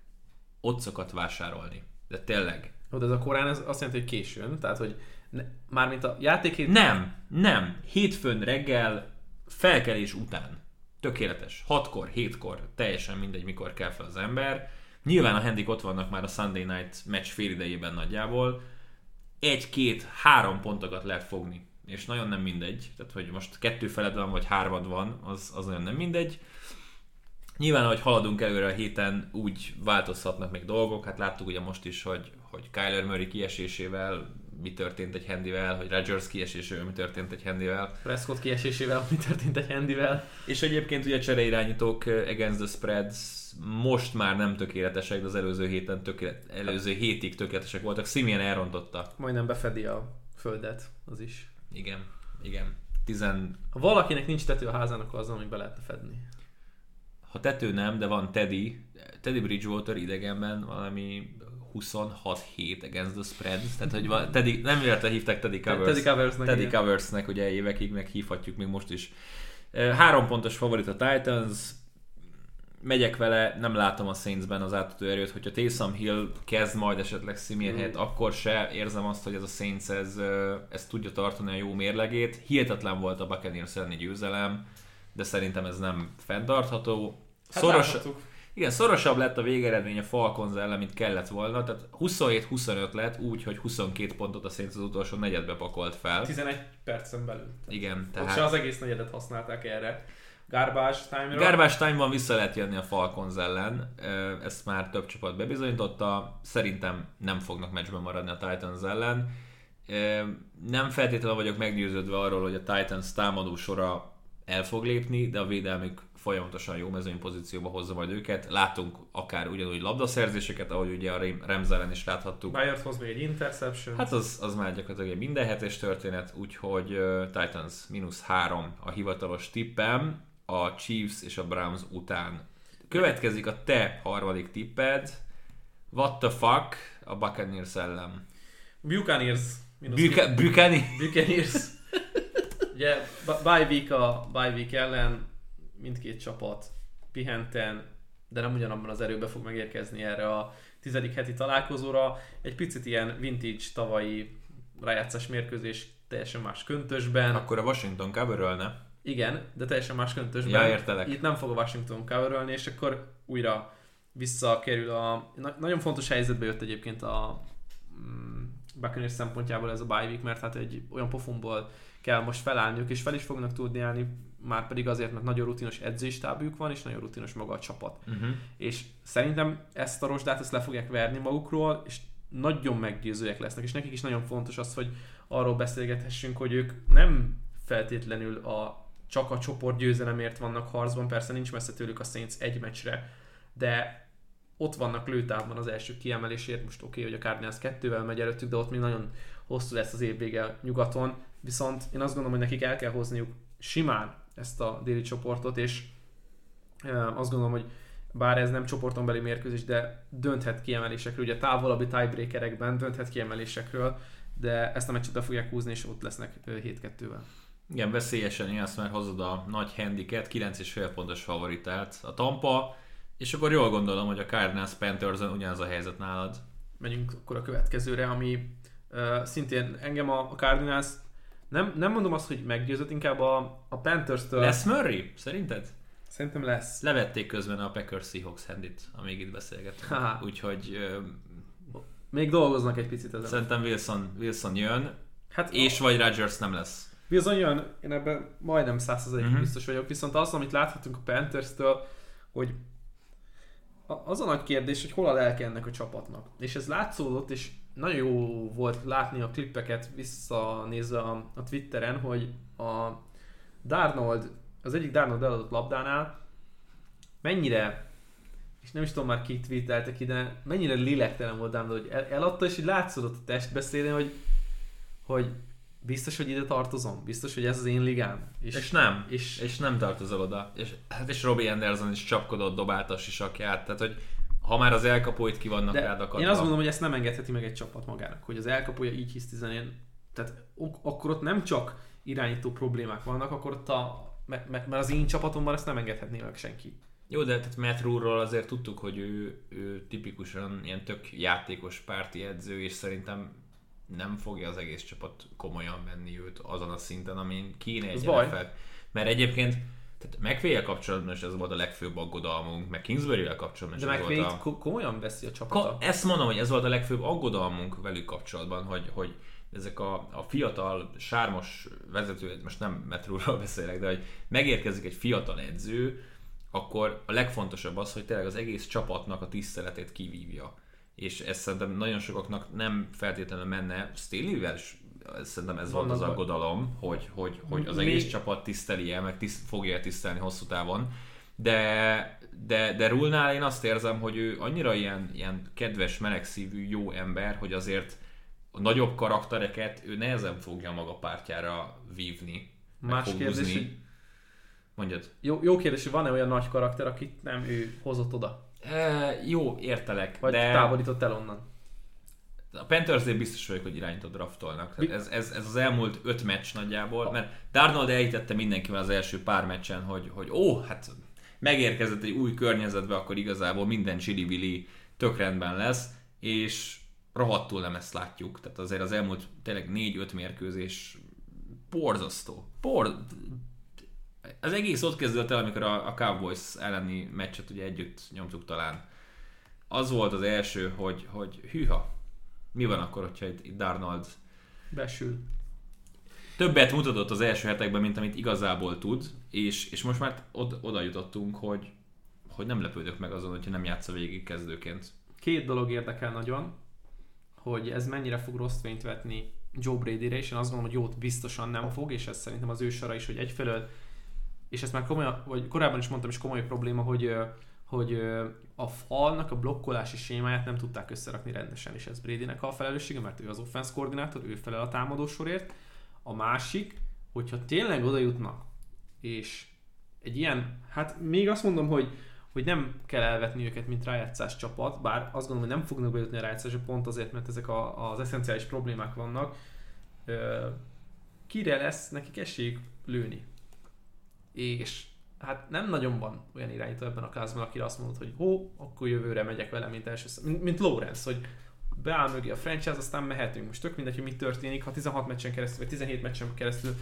otcokat vásárolni. De tényleg. De ez a korán ez azt jelenti, hogy későn, tehát hogy ne, mármint a játék Nem, nem. Hétfőn reggel felkelés után. Tökéletes. Hatkor, hétkor, teljesen mindegy, mikor kell fel az ember. Nyilván a hendik ott vannak már a Sunday Night meccs fél idejében nagyjából. Egy, két, három pontokat lehet fogni. És nagyon nem mindegy. Tehát, hogy most kettő feled van, vagy hármad van, az, az nagyon nem mindegy. Nyilván, ahogy haladunk előre a héten, úgy változhatnak még dolgok. Hát láttuk ugye most is, hogy, hogy Kyler Murray kiesésével mi történt egy handivel, hogy Rodgers kiesésével mi történt egy handivel. Prescott kiesésével, mi történt egy Handyvel. És egyébként ugye csereirányítók against the spreads most már nem tökéletesek, de az előző héten tökélet, előző hétig tökéletesek voltak. Simeon elrontotta. Majdnem befedi a földet, az is. Igen, igen. Tizen... Ha valakinek nincs tető a házán, akkor az, amíg be lehetne fedni. Ha tető nem, de van Teddy. Teddy Bridgewater idegenben valami 26-7 against the spreads. Tehát, hogy van, Teddy, nem véletlenül hívták Teddy Covers. Teddy Coversnek, Teddy igen. Coversnek ugye évekig, meg hívhatjuk még most is. Három pontos favorit a Titans, megyek vele, nem látom a Saintsben az átütő erőt, hogyha Taysom Hill kezd majd esetleg Simeon Mm. helyett, akkor se érzem azt, hogy ez a Saints ez, ez tudja tartani a jó mérlegét. Hihetetlen volt a Buccaneers elleni győzelem, de szerintem ez nem fenntartható. Hát Szoros, láthattuk. Igen, szorosabb lett a végeredmény a Falcons ellen, mint kellett volna, tehát 27-25 lett úgy, hogy 22 pontot a Saints az utolsó negyedbe pakolt fel. 11 percen belül. Igen, Tehát... se tehát az egész negyedet használták erre. Garbage time-ra. Garbage time-ban vissza lehet jönni a Falcons ellen, ezt már több csapat bebizonyította, szerintem nem fognak meccsben maradni a Titans ellen. Nem feltétlenül vagyok meggyőződve arról, hogy a Titans támadó sora el fog lépni, de a védelmük folyamatosan jó mezőny pozícióba hozza majd őket. Látunk akár ugyanúgy labdaszerzéseket, ahogy ugye a ellen is láthattuk. Byard hoz még egy interception. Hát az, az már gyakorlatilag egy minden hetes történet, úgyhogy uh, Titans mínusz három a hivatalos tippem a Chiefs és a Browns után. Következik a te harmadik tipped, what the fuck a Buccaneers ellen. Buccaneers Buchani? Buccaneers. Ugye bye week a bye week ellen mindkét csapat pihenten, de nem ugyanabban az erőbe fog megérkezni erre a tizedik heti találkozóra. Egy picit ilyen vintage tavalyi rájátszás mérkőzés teljesen más köntösben. Akkor a Washington cover Igen, de teljesen más köntösben. Ja, értelek. Itt nem fog a Washington cover és akkor újra visszakerül a... Na- nagyon fontos helyzetbe jött egyébként a mm, Buccaneers szempontjából ez a bye week, mert hát egy olyan pofonból kell most felállniuk, és fel is fognak tudni állni, már pedig azért, mert nagyon rutinos edzéstábjuk van, és nagyon rutinos maga a csapat. Uh-huh. És szerintem ezt a rozsdát ezt le fogják verni magukról, és nagyon meggyőzőek lesznek, és nekik is nagyon fontos az, hogy arról beszélgethessünk, hogy ők nem feltétlenül a, csak a csoport győzelemért vannak harcban, persze nincs messze tőlük a Saints egy meccsre, de ott vannak lőtávban az első kiemelésért, most oké, okay, hogy a Cardinals kettővel megy előttük, de ott még nagyon hosszú lesz az évvége nyugaton, viszont én azt gondolom, hogy nekik el kell hozniuk simán ezt a déli csoportot, és azt gondolom, hogy bár ez nem csoporton beli mérkőzés, de dönthet kiemelésekről, ugye távolabbi tiebreakerekben dönthet kiemelésekről, de ezt a meccset be fogják húzni, és ott lesznek ö, 7-2-vel. Igen, veszélyesen élsz, mert hozod a nagy handiket, 9,5 pontos favoritát a Tampa, és akkor jól gondolom, hogy a Cardinals panthers ugyanaz a helyzet nálad. Megyünk akkor a következőre, ami uh, szintén engem a, a Cardinals nem, nem mondom azt, hogy meggyőzött, inkább a, a Panthers-től. Lesz Murray? Szerinted? Szerintem lesz. Levették közben a Packers Seahawks handit, amíg itt beszélgetünk. Úgyhogy ö, Még dolgoznak egy picit ezen. szerintem Wilson, Wilson jön, Hát és vagy Rodgers nem lesz. Bizony jön, én ebben majdnem 100% Mhm. uh-huh. biztos vagyok, viszont az, amit láthatunk a Panthers-től, hogy a- az a nagy kérdés, hogy hol a lelke ennek a csapatnak. És ez látszódott, és nagyon jó volt látni a klippeket visszanézve a, a Twitteren, hogy a Darnold, az egyik Darnold eladott labdánál mennyire és nem is tudom már ki tweetelte ki, de mennyire lélektelen volt Darnold, hogy el, eladta, és így látszódott a testbeszédén, hogy, hogy biztos, hogy ide tartozom, biztos, hogy ez az én ligám. És, és nem. és- És, nem tartozol oda. És, hát és Robbie Anderson is csapkodott, dobálta a sisakját. Tehát, hogy ha már az elkapóit ki vannak De rád akadva. én azt gondolom, hogy ezt nem engedheti meg egy csapat magának, hogy az elkapója így hisz tizenén. Tehát ok- akkor ott nem csak irányító problémák vannak, akkor ott a, mert, mert az én csapatomban ezt nem engedhetné meg senki. Jó, de tehát Matt Rule-ról azért tudtuk, hogy ő, ő tipikusan ilyen tök játékos párti edző, és szerintem nem fogja az egész csapat komolyan venni őt azon a szinten, amin kéne egy. NFL. Mert egyébként tehát mcveigh kapcsolatban is ez volt a legfőbb aggodalmunk, meg Kingsbury-vel kapcsolatban is De ez volt a... ko- komolyan veszi a csapata. Ka- ezt mondom, hogy ez volt a legfőbb aggodalmunk velük kapcsolatban, hogy, hogy ezek a, a fiatal, sármos vezető, most nem Metróról beszélek, de hogy megérkezik egy fiatal edző, akkor a legfontosabb az, hogy tényleg az egész csapatnak a tiszteletét kivívja. És ez szerintem nagyon sokaknak nem feltétlenül menne, Staley-vel is szerintem ez volt Vannak az baj. aggodalom, hogy, hogy, hogy az Még- egész csapat tiszteli el, meg tiszt, fogja tisztelni hosszú távon. De, de, de Rulnál én azt érzem, hogy ő annyira ilyen, ilyen kedves, melegszívű, jó ember, hogy azért a nagyobb karaktereket ő nehezen fogja maga pártjára vívni. Más kérdés, hogy Mondjad. jó, jó kérdés, hogy van-e olyan nagy karakter, akit nem ő hozott oda, E, jó, értelek, vagy de távolított el onnan. a panthers biztos vagyok, hogy irányított draftolnak. Mi- ez, ez, ez, az elmúlt öt meccs nagyjából, mert Darnold elhitette mindenkivel az első pár meccsen, hogy, hogy ó, hát megérkezett egy új környezetbe, akkor igazából minden csili tök rendben lesz, és rohadtul nem ezt látjuk. Tehát azért az elmúlt tényleg négy-öt mérkőzés borzasztó. Por... Az egész ott kezdődött el, amikor a, a Cowboys elleni meccset ugye együtt nyomtuk talán. Az volt az első, hogy, hogy hűha, mi van akkor, hogyha itt, itt Darnold Besül. többet mutatott az első hetekben, mint amit igazából tud, és, és most már od, oda jutottunk, hogy, hogy nem lepődök meg azon, hogyha nem játsza végig kezdőként. Két dolog érdekel nagyon, hogy ez mennyire fog rossz fényt vetni Joe Brady-re, és én azt gondolom, hogy jót biztosan nem fog, és ez szerintem az ő sora is, hogy egyfelől, és ezt már komolyan, vagy korábban is mondtam, és komoly probléma, hogy, hogy a falnak a blokkolási sémáját nem tudták összerakni rendesen, és ez Bradynek a felelőssége, mert ő az offense koordinátor, ő felel a támadósorért. A másik, hogyha tényleg oda jutnak, és egy ilyen, hát még azt mondom, hogy hogy nem kell elvetni őket, mint rájátszás csapat, bár azt gondolom, hogy nem fognak bejutni a rájátszásra pont azért, mert ezek a, az eszenciális problémák vannak, ö, kire lesz nekik esélyük lőni. És hát nem nagyon van olyan irányító ebben a klászban, akire azt mondod, hogy hó, akkor jövőre megyek vele, mint első. Mint, mint Lawrence, hogy beáll mögé a franchise, aztán mehetünk. Most tök mindegy, hogy mi történik, ha 16 meccsen keresztül, vagy 17 meccsen keresztül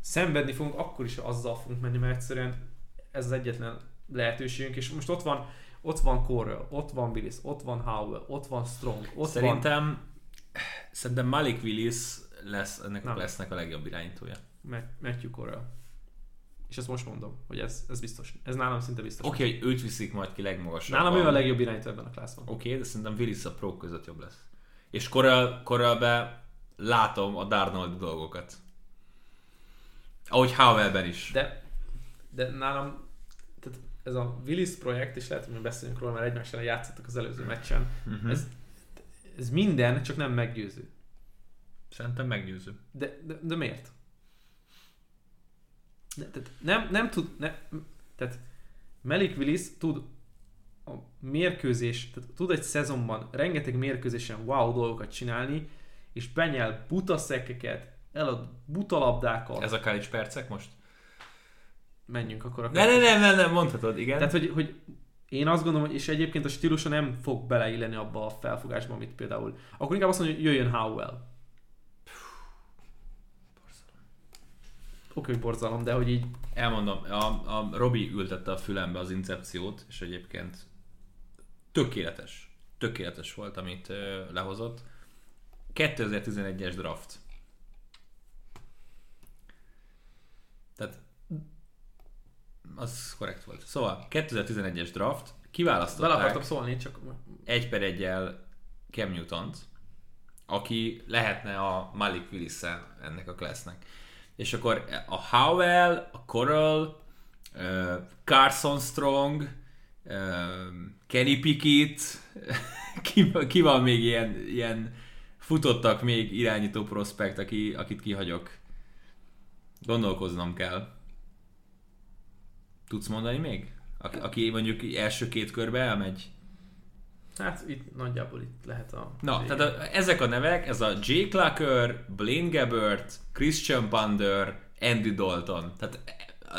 szenvedni fogunk, akkor is azzal fogunk menni, mert egyszerűen ez az egyetlen lehetőségünk, és most ott van, ott van Correll, ott van Willis, ott van Howell, ott van Strong, ott van... Szerintem, szerintem Malik Willis lesz ennek Nem. lesznek a legjobb irányítója. Ma- Matthew Correll. És ezt most mondom, hogy ez, ez biztos. Ez nálam szinte biztos. Oké, okay, hogy őt viszik majd ki legmagasabb. Nálam ő a legjobb irányító ebben a klászban. Oké, okay, de szerintem Willis a pro között jobb lesz. És Corralbe látom a Darnold dolgokat. Ahogy Howellben is. De, de nálam tehát ez a Willis projekt, és lehet, hogy mi beszélünk róla, mert egymás ellen játszottak az előző meccsen. Uh-huh. Ez, ez minden, csak nem meggyőző. Szerintem meggyőző. De, de, de miért? Ne, tehát nem, nem tud, ne, tehát Malik Willis tud a mérkőzés, tehát tud egy szezonban rengeteg mérkőzésen wow dolgokat csinálni, és benyel buta szekeket, elad buta labdákat. Ez a college percek most? Menjünk akkor a Ne, ne, ne, ne, ne, mondhatod, igen. Tehát, hogy, hogy én azt gondolom, és egyébként a stílusa nem fog beleilleni abba a felfogásba, amit például... Akkor inkább azt mondja, hogy jöjjön Howell. Oké, hogy borzalom, de hogy így Elmondom, a, a Robi ültette a fülembe az incepciót, és egyébként tökéletes. Tökéletes volt, amit ö, lehozott. 2011-es draft. Tehát az korrekt volt. Szóval 2011-es draft, kiválasztották akartam szólni, csak egy per egyel Cam newton aki lehetne a Malik willis ennek a classnek. És akkor a Howell, a Coral, Carson Strong, Kenny Pickett, ki, ki van még ilyen, ilyen futottak még irányító prospekt, aki, akit kihagyok. Gondolkoznom kell. Tudsz mondani még? Aki, aki mondjuk első két körbe elmegy? Hát itt nagyjából itt lehet a... Na, tehát a, ezek a nevek, ez a Jake Clucker, Blaine Gabbert, Christian Ponder, Andy Dalton. Tehát,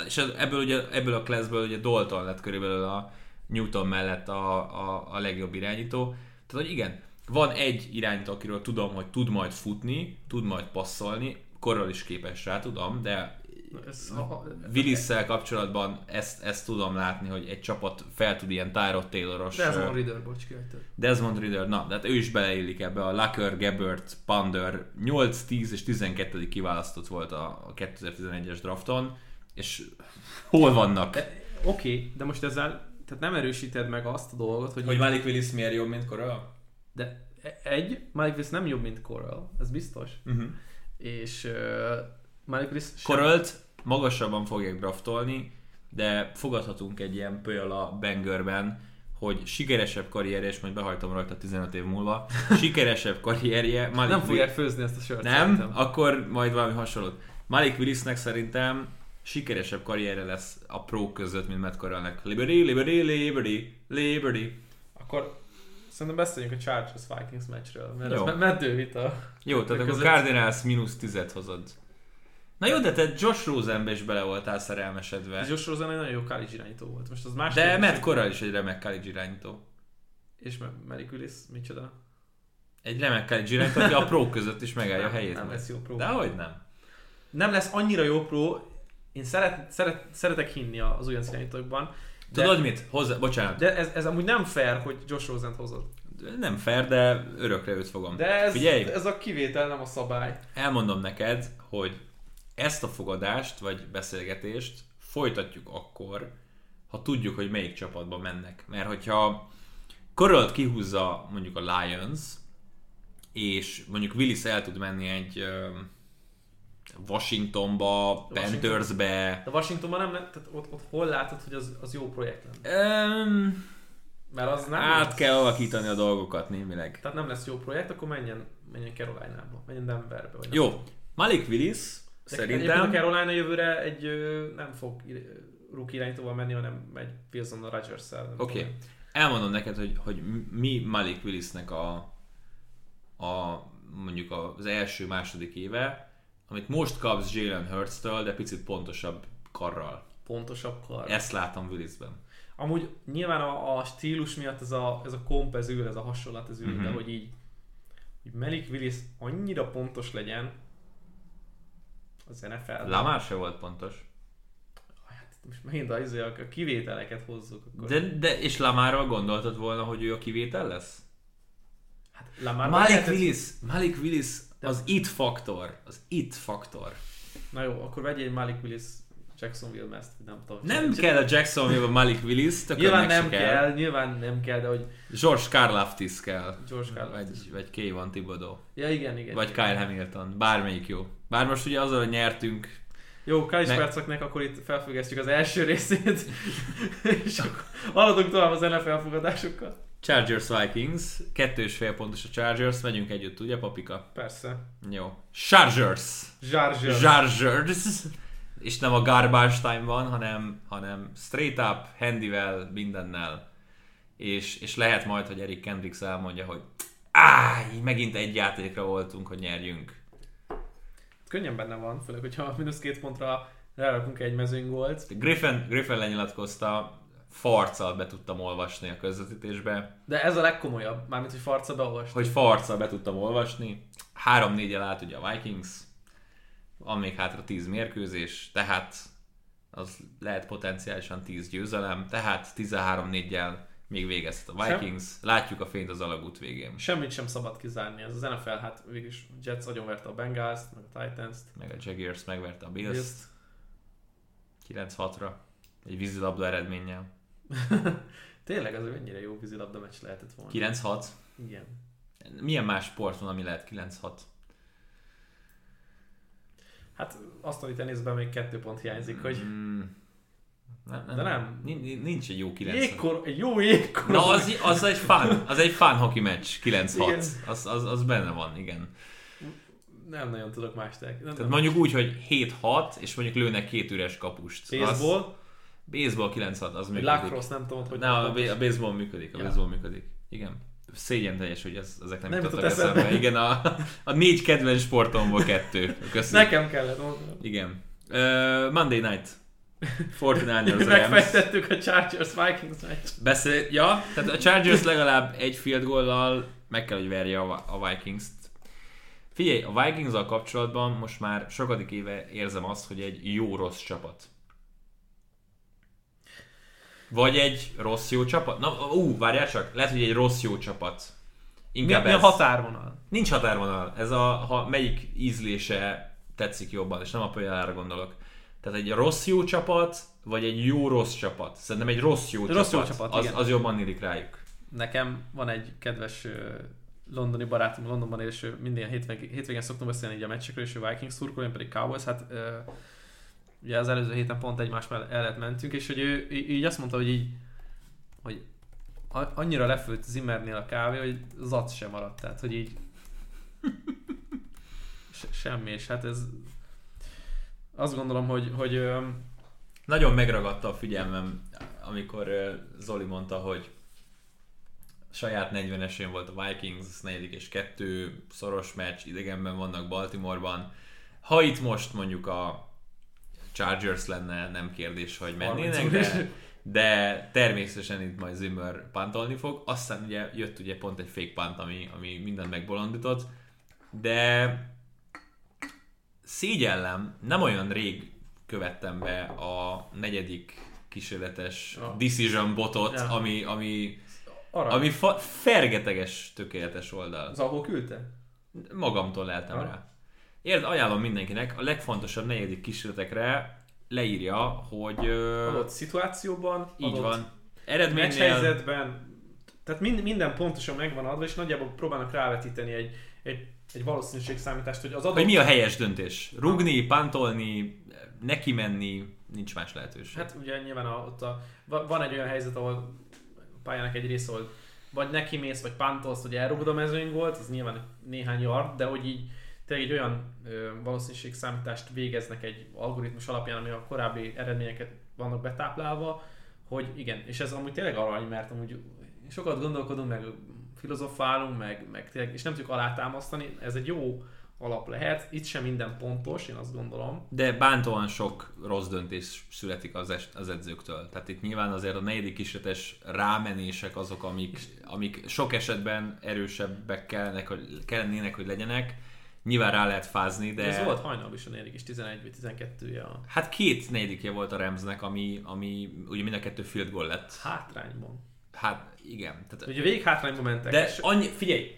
és ebből, ugye, ebből a classből ugye Dalton lett körülbelül a Newton mellett a, a, a legjobb irányító. Tehát, hogy igen, van egy irányító, akiről tudom, hogy tud majd futni, tud majd passzolni, korral is képes rá, tudom, de Willis-szel kapcsolatban ezt, ezt tudom látni, hogy egy csapat fel tud ilyen Tyrod Tayloros... Desmond Ridder, bocs, kihagytad. Desmond Ridder, na, de hát ő is beleillik ebbe a Lucker, Gabbert, Pander 8, 10 és 12. kiválasztott volt a, a 2011-es drafton, és hol vannak? Oké, de most ezzel tehát nem erősíted meg azt a dolgot, hogy, Malik Willis miért jobb, mint Corral? de egy, Malik Willis nem jobb, mint Corral, ez biztos. Uh-huh. És uh, Malik Willis Corralt magasabban fogják draftolni, de fogadhatunk egy ilyen pölyal a Bangerben, hogy sikeresebb karrierje, és majd behajtom rajta 15 év múlva, sikeresebb karrierje, Malik nem fogják főzni ezt a sört. Nem, szerintem. akkor majd valami hasonlót. Malik Willisnek szerintem sikeresebb karrierje lesz a pro között, mint Matt Corralnek. Liberty, Liberty, Liberty, Liberty. Akkor szerintem beszéljünk a Chargers Vikings meccsről, mert Jó. ez me- meddő vita. Jó, tehát akkor Cardinals mínusz tizet hozod. Na jó, de te Josh Rosenbe is bele voltál szerelmesedve. Josh Rosen egy nagyon jó college irányító volt. Most az más De Matt Corral is egy remek college irányító. És Ma- Malik Willis, micsoda? Egy remek college irányító, aki a pro között is megállja a helyét. Nem lesz jó pro. De hogy nem? Nem lesz annyira jó pro. Én szeret, szeret, szeretek hinni az újonc irányítókban. De, Tudod mit? Hozzá, bocsánat. de ez, ez amúgy nem fair, hogy Josh Rosen hozod. Nem fair, de örökre őt fogom. De ez, Figyelj, ez a kivétel, nem a szabály. elmondom neked, hogy ezt a fogadást, vagy beszélgetést folytatjuk akkor, ha tudjuk, hogy melyik csapatba mennek. Mert hogyha Corralt kihúzza mondjuk a Lions, és mondjuk Willis el tud menni egy Washingtonba, Washington. Panthersbe, De Washingtonban nem, tehát ott, ott hol látod, hogy az, az jó projekt lenne? Öm, Mert az nem át lesz. kell alakítani a dolgokat némileg. Tehát nem lesz jó projekt, akkor menjen, menjen Carolina-ba, menjen Denverbe. Vagy Jó. Malik Willis szerintem... a Carolina jövőre egy nem fog rookie irányítóval menni, hanem egy Wilson a Rodgers-szel. nem Oké. tudom. Elmondom neked, hogy, hogy mi Malik Willisnek a, a mondjuk az első-második éve, amit most kapsz Jalen Hurts-től, de picit pontosabb karral. Pontosabb kar. Ezt látom Willisben. Amúgy nyilván a, a stílus miatt ez a, ez a komp ez ül, ez a hasonlat ez ül, Mhm. de hogy így hogy Melik Willis annyira pontos legyen az NFL. Lamar se volt pontos. Hát most megint a, izé, a a kivételeket hozzuk. Akkor. De, de és Lamarról gondoltad volna, hogy ő a kivétel lesz? hát Lamar Malik Willis, Malik Willis az it faktor, az it faktor. Na jó, akkor vegyél egy Malik Willis Jacksonville meszt, nem tudom. Nem kell a Jacksonville Malik Willis, tök Nyilván nem kell. kell, nyilván nem kell, de hogy George Karlaftis kell. George Karlaftis. Vagy, vagy Kayvon Thibodeau. Ja igen, igen. Vagy igen. Kyle Hamilton. Bármelyik jó. Bár most ugye azzal, hogy nyertünk, Jó, Kalisz Meg- perceknek akkor itt felfüggesztjük az első részét, és akkor haladunk tovább az NFL elfogadásokkal. Chargers Vikings, kettős fél pontos a Chargers, megyünk együtt, ugye papika? Persze. Jó. Chargers! Zsárzsör. Chargers! És nem a garbage time van, hanem, hanem straight up, handyvel, mindennel. És, és lehet majd, hogy Eric Kendricks elmondja, hogy így megint egy játékra voltunk, hogy nyerjünk. Könnyen benne van, főleg, hogyha mínusz két pontra rárakunk egy mezőnygólt. Griffin, Griffin lenyilatkozta, farccal be tudtam olvasni a közvetítésbe, De ez a legkomolyabb, mármint, hogy farca beolvast. hogy farccal be tudtam olvasni. 3-4-el állt ugye a Vikings, van még hátra 10 mérkőzés, tehát az lehet potenciálisan 10 győzelem, tehát 13-4-jel még végezhet a Vikings. Látjuk a fényt az alagút végén. Semmit sem szabad kizárni. Ez az NFL, hát végülis Jets agyonverte a Bengals, meg a Titans-t. Meg a Jaguars megverte a Bills Bills-t. 9-6-ra. Egy vízilabda eredménnyel. Tényleg az mennyire jó vízilabda meccs lehetett volna. 9-6. Igen. Milyen más sport van, ami lehet 9-6? Hát asztali teniszben még kettő pont hiányzik, hogy Mm, nem, nem, De nem. Nincs, nincs egy jó 9 jégkor, egy jó jégkor. Na, az, az egy fun, az egy fun hockey meccs, Igen. 9-6. Az, az, az benne van, igen. Nem nagyon tudok más tek. Nem, Tehát mondjuk úgy, hogy 7-6, és mondjuk lőnek két üres kapust. baseball, Az, baseball 9-6, az működik. lacrosse, nem tudom, hogy Na, a, a baseball működik, a Ja. baseball működik. Igen. Szégyen teljes, hogy ez, ezek nem, Nem jutottak jutott eszembe. eszembe. Igen, a, a négy kedvenc sportomból kettő. Köszönöm. Nekem kellett mondanom. Igen. Uh, Monday night. 49ers Rams. Megfejtettük a Chargers Vikings meccs. Beszél, ja, tehát a Chargers legalább egy field goal meg kell, hogy verje a, a Vikings-t. Figyelj, a vikings kapcsolatban most már sokadik éve érzem azt, hogy egy jó-rossz csapat. Vagy egy rossz-jó csapat? Na, ú, várjál csak, lehet, hogy egy rossz-jó csapat. Mi, Inkább mi a ez. határvonal? Nincs határvonal. Ez a, ha melyik ízlése tetszik jobban, és nem a példára gondolok. Tehát egy rossz-jó csapat, vagy egy jó-rossz csapat. Szerintem egy rossz-jó Rossz jó csapat, csapat, az, igen. az jobban illik rájuk. Nekem van egy kedves londoni barátom, Londonban él, és ő minden hétvégén, hétvégén szoktunk beszélni így a meccsekről, és ő Vikings szurkol, én pedig Cowboys, hát ö, ugye az előző héten pont egymás mellett mentünk, és hogy ő így azt mondta, hogy így, hogy annyira lefőtt Zimmernél a kávé, hogy zac sem maradt, tehát hogy így se, semmi, és hát ez azt gondolom, hogy, hogy Nagyon megragadta a figyelmem, amikor Zoli mondta, hogy saját 40-esén volt a Vikings, negyedik és kettő, szoros meccs, idegenben vannak Baltimoreban. Ha itt most mondjuk a Chargers lenne, nem kérdés, hogy mennének, 30 de, de természetesen itt majd Zimmer pantolni fog. Aztán ugye jött ugye pont egy fake punt, ami, ami mindent megbolondított, de szégyellem, nem olyan rég követtem be a negyedik kísérletes Ja. decision botot, Ja. ami, ami, ami fa- fergeteges, tökéletes oldal. az ahol küldte? Magamtól leltem rá. Érd, ajánlom mindenkinek, a legfontosabb negyedik kísérletekre leírja, hogy ö, Adott szituációban, így adott van. Eredménynél meccshelyzetben, tehát mind, minden pontosan megvan adva, és nagyjából próbálnak rávetíteni egy, egy, egy valószínűségszámítást, hogy az adott... hogy mi a helyes döntés. Rugni, pantolni, neki menni, nincs más lehetőség. Hát ugye nyilván a, ott a, va- van egy olyan helyzet, ahol a pályának egy része, ahol vagy neki mész, vagy pántolsz, hogy elrugod a mezőny volt, az nyilván néhány yard, de hogy így tényleg egy olyan ö, valószínűségszámítást végeznek egy algoritmus alapján, ami a korábbi eredményeket vannak betáplálva, hogy igen, és ez amúgy tényleg arany, mert amúgy sokat gondolkodunk, meg filozofálunk, meg, meg tényleg, és nem tudjuk alátámasztani, ez egy jó alap lehet. Itt sem minden pontos, én azt gondolom. De bántóan sok rossz döntés születik az, es- az edzőktől. Tehát itt nyilván azért a negyedik kísérletes rámenések azok, amik, amik sok esetben erősebbek kellenek, hogy, kellenének, hogy legyenek. Nyilván rá lehet fázni, de... Ez volt hajnalban is a negyedik is 11 vagy 12-je a Hát két negyedikje volt a Ramsnek, ami, ami ugye mind a kettő field goal lett. hátrányban. Hát igen. Tehát, Ugye végig hátrányban mentek. de és annyi, figyelj,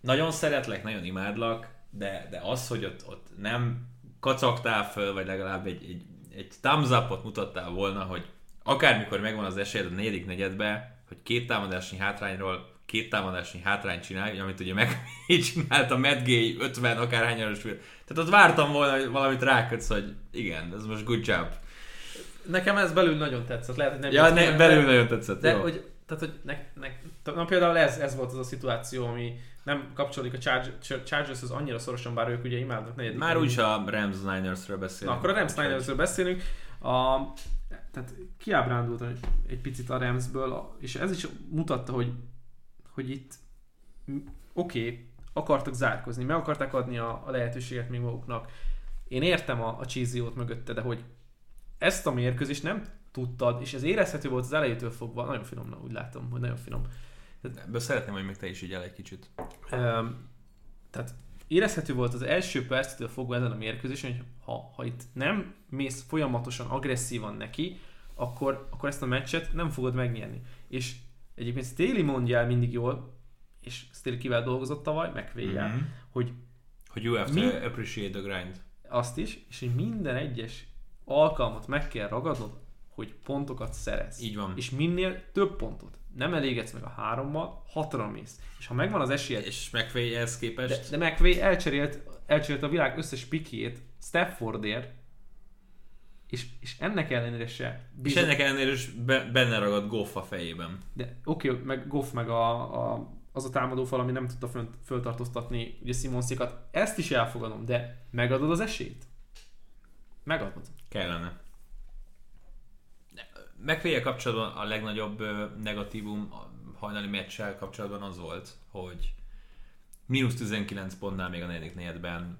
nagyon szeretlek, nagyon imádlak, de, de az, hogy ott, ott nem kacagtál föl, vagy legalább egy, egy, egy thumbs up-ot mutattál volna, hogy akármikor megvan az esélyed a negyedik negyedbe, hogy két támadási hátrányról két támadási hátrányt csinálj, amit ugye meg csinált a Matt Gay 50 akárhányaros Tehát ott vártam volna, hogy valamit rákötsz, hogy igen, ez most good job. Nekem ez belül nagyon tetszett. Lehet, hogy nem Ja, ne, belül nagyon tetszett. De jó. hogy, tehát, hogy ne, ne, na például ez, ez volt az a szituáció, ami nem kapcsolódik a Charge- Chargershoz annyira szorosan, bár ők ugye imádnak negyedik. Már úgyis a Rams Ninersről Na, beszélünk. akkor a Rams Ninersről beszélünk. A, tehát kiábrándult egy picit a Ramsből, és ez is mutatta, hogy, hogy itt oké, okay, akartak zárkozni, meg akarták adni a, a lehetőséget még maguknak. Én értem a, a cheesy mögötte, de hogy ezt a mérkőzést nem tudtad, és ez érezhető volt az elejétől fogva, nagyon finom, úgy látom, hogy nagyon finom. Ebből szeretném, hogy még te is így el egy kicsit. Um, tehát érezhető volt az első perctől fogva ezen a mérkőzésen, hogy ha, ha itt nem mész folyamatosan agresszívan neki, akkor, akkor ezt a meccset nem fogod megnyerni. És egyébként Staley mondja el mindig jól, és Staley kivel dolgozott tavaly, megvédjel, Mhm. mm-hmm. hogy Hogy you have Mi- to appreciate the grind. azt is, és hogy minden egyes alkalmat meg kell ragadnod, hogy pontokat szerez. Így van. És minél több pontot. Nem elégedsz meg a hárommal, hatra mész. És ha megvan az esélyed, És McVay ehhez de, képest... de McVay elcserélt, elcserélt a világ összes pikjét Staffordért, és, és ennek ellenére se és bízott- ennek ellenére is be, benne ragadt Goff a fejében. De oké, okay, meg Goff meg a, a, az a támadó fal, ami nem tudta fönt, föltartóztatni ugye Simonsikat, ezt is elfogadom, de megadod az esélyt? Megadod. Kellene. Mcvay kapcsolatban a legnagyobb negatívum a hajnali meccsel kapcsolatban az volt, hogy mínusz 19 pontnál még a negyedik negyedben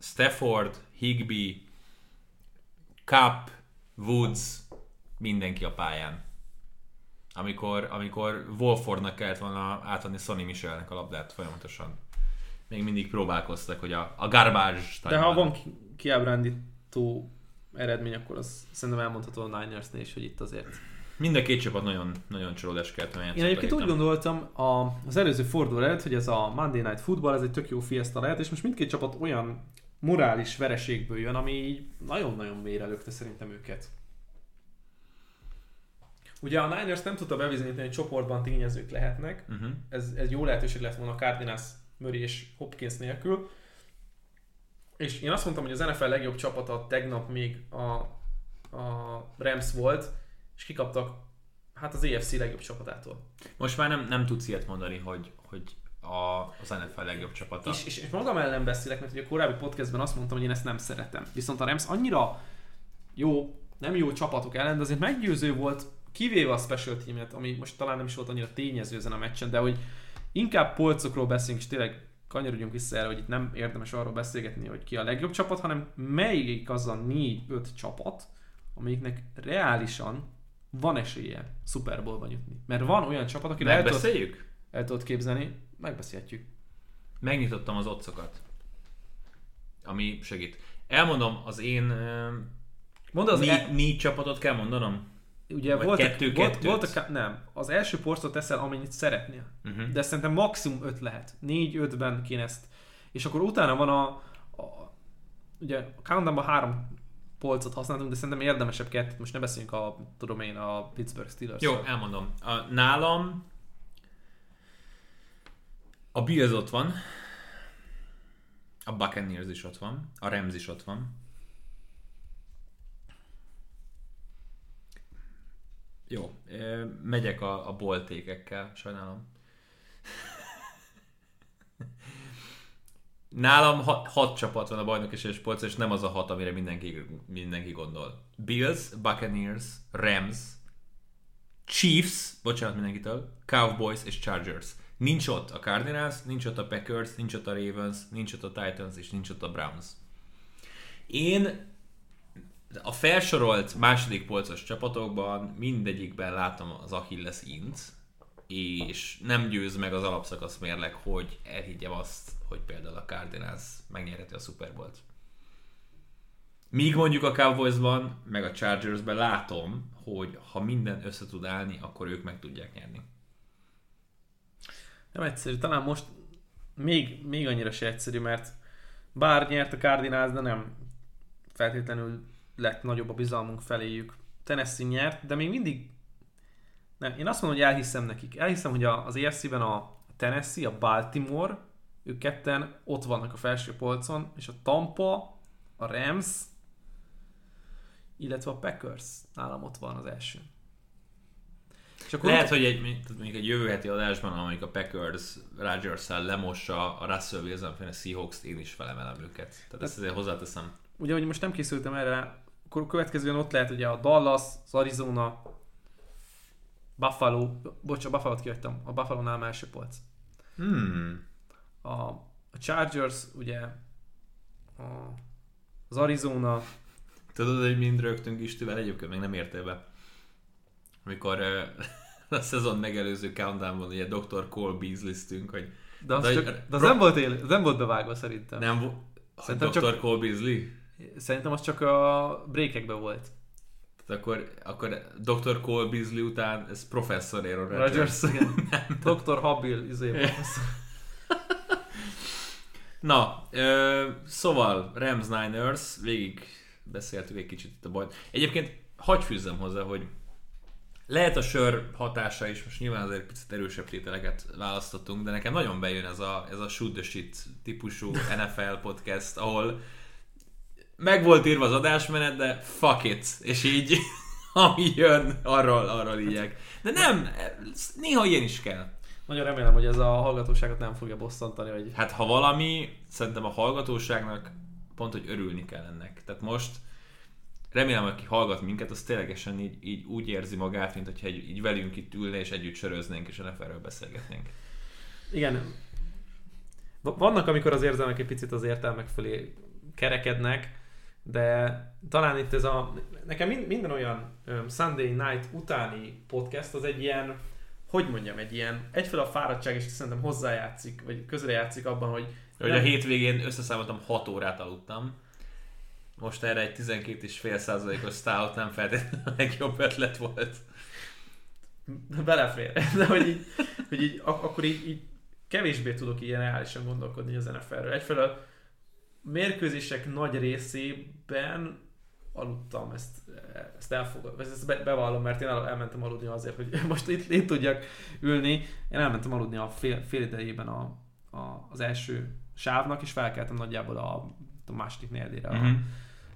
Stafford, Higby, Cup, Woods, mindenki a pályán. Amikor, amikor Wolfordnak kellett volna átadni Sonny Michelnek a labdát folyamatosan. Még mindig próbálkoztak, hogy a, a garbage De ha van ki- kiábrándító eredmény, akkor az szerintem elmondható a Ninersnél is, hogy itt azért. Mind a két csapat nagyon, nagyon csalódás hogy Én egyébként úgy gondoltam a, az előző forduló előtt, hogy ez a Monday Night Football, ez egy tök jó fiesta lehet, és most mindkét csapat olyan morális vereségből jön, ami így nagyon-nagyon mélyre lökte szerintem őket. Ugye a Niners nem tudta bebizonyítani, hogy csoportban tényezők lehetnek. Uh-huh. Ez, ez jó lehetőség lett volna a Cardinals, Murray és Hopkins nélkül. És én azt mondtam, hogy az NFL legjobb csapata tegnap még a, a Rams volt, és kikaptak hát az AFC legjobb csapatától. Most már nem, nem tudsz ilyet mondani, hogy, hogy a, az NFL legjobb csapata. És, és, és magam ellen beszélek, mert ugye a korábbi podcastben azt mondtam, hogy én ezt nem szeretem. Viszont a Rams annyira jó, nem jó csapatok ellen, de azért meggyőző volt, kivéve a special teamet, ami most talán nem is volt annyira tényező ezen a meccsen, de hogy inkább polcokról beszélünk, és tényleg kanyarodjunk vissza erre, hogy itt nem érdemes arról beszélgetni, hogy ki a legjobb csapat, hanem melyik az a 4-5 csapat, amelyiknek reálisan van esélye Super Bowlban jutni. Mert van olyan csapat, akire el tudod, el tudod képzelni, megbeszélhetjük. Megnyitottam az otcokat, ami segít. Elmondom, az én Mondd az, négy, e- négy csapatot kell mondanom? Ugye Vagy volt, kettő, volt, kettőt? volt a, ká- nem, az első porcot teszel, amennyit szeretnél. Uh-huh. De szerintem maximum 5 lehet. 4-5-ben kéne ezt. És akkor utána van a, a ugye a countdownban három polcot használtunk, de szerintem érdemesebb kettőt. Most ne beszéljünk a, tudom én, a Pittsburgh steelers Jó, elmondom. A, nálam a Bills ott van, a Buccaneers is ott van, a Rams is ott van. Jó, megyek a, a boltékekkel, sajnálom. Nálam hat, hat csapat van a bajnok és polcon, és nem az a hat, amire mindenki, mindenki gondol. Bills, Buccaneers, Rams, Chiefs, bocsánat mindenkitől, Cowboys és Chargers. Nincs ott a Cardinals, nincs ott a Packers, nincs ott a Ravens, nincs ott a Titans, és nincs ott a Browns. Én a felsorolt második polcos csapatokban mindegyikben látom az Achilles int, és nem győz meg az alapszakasz mérleg, hogy elhiggyem azt, hogy például a Cardinals megnyerheti a Super Bowl-t. Míg mondjuk a Cowboysban, meg a Chargersben látom, hogy ha minden össze tud állni, akkor ők meg tudják nyerni. Nem egyszerű, talán most még, még annyira se egyszerű, mert bár nyert a Cardinals, de nem feltétlenül lett nagyobb a bizalmunk feléjük. Tennessee nyert, de még mindig nem, én azt mondom, hogy elhiszem nekik. Elhiszem, hogy az EFC-ben a Tennessee, a Baltimore, ők ketten ott vannak a felső polcon, és a Tampa, a Rams, illetve a Packers nálam ott van az első. És akkor Lehet, hogy egy, mondjuk egy jövő heti adásban, amelyik a Packers rodgers lemossa a Russell Wilson a Seahawks-t, én is felemelem őket. Tehát ezt azért hozzáteszem. Ugye, hogy most nem készültem erre, akkor következően ott lehet ugye a Dallas, az Arizona, Buffalo, bocs, a Buffalo-t kihagytam, a Buffalo-nál első polc. Hmm. A, a Chargers, ugye, a, az Arizona. Tudod, hogy mind rögtünk Istivel, egyébként még nem értél be. Amikor a szezon megelőző countdownban ugye Dr. Cole Beasley-ztünk, hogy de az, de, csak, de az nem volt él, az nem volt bevágva szerintem. Nem, szerintem Dr. Csak, Cole Beasley? Szerintem az csak a breakekben volt. Tehát akkor, akkor Dr. Cole Beasley után ez Professor Aaron Rodgers. Rodgers Dr. Habil izé Na, ö, szóval Rams Niners, végig beszéltük egy kicsit itt a bajt. Egyébként hagyj fűzzem hozzá, hogy lehet a sör hatása is, most nyilván azért picit erősebb tételeket választottunk, de nekem nagyon bejön ez a, ez a shoot the shit típusú NFL podcast, ahol meg volt írva az adásmenet, de fuck it, és így ami jön, arról, arról ígyek. De nem, néha ilyen is kell. Nagyon remélem, hogy ez a hallgatóságot nem fogja bosszantani. Hogy... Hát ha valami, szerintem a hallgatóságnak pont, hogy örülni kell ennek. Tehát most remélem, aki hallgat minket, az ténylegesen így, így úgy érzi magát, mint hogyha így, így velünk itt ülne, és együtt söröznénk, és a neferről beszélgetnénk. Igen. Vannak, amikor az érzelmek egy picit az értelmek fölé kerekednek, de talán itt ez a... Nekem minden olyan Sunday night utáni podcast az egy ilyen, hogy mondjam, egy ilyen, egyfelé a fáradtság is szerintem hozzájátszik, vagy közrejátszik abban, hogy... Hogy nem... a hétvégén összeszámoltam 6 órát aludtam. Most erre egy 12,5 százalékos stout nem feltétlenül a legjobb ötlet volt. Belefér. De hogy így, hogy így ak- akkor így, így kevésbé tudok ilyen reálisan gondolkodni az NFL-ről. Egyfelől mérkőzések nagy részében aludtam, ezt, ezt elfogadom, ezt be, bevallom, mert én el, elmentem aludni azért, hogy most itt, itt tudjak ülni. Én elmentem aludni a fél, fél idejében a, a, az első sávnak, és felkeltem nagyjából a, a második negyedére uh-huh.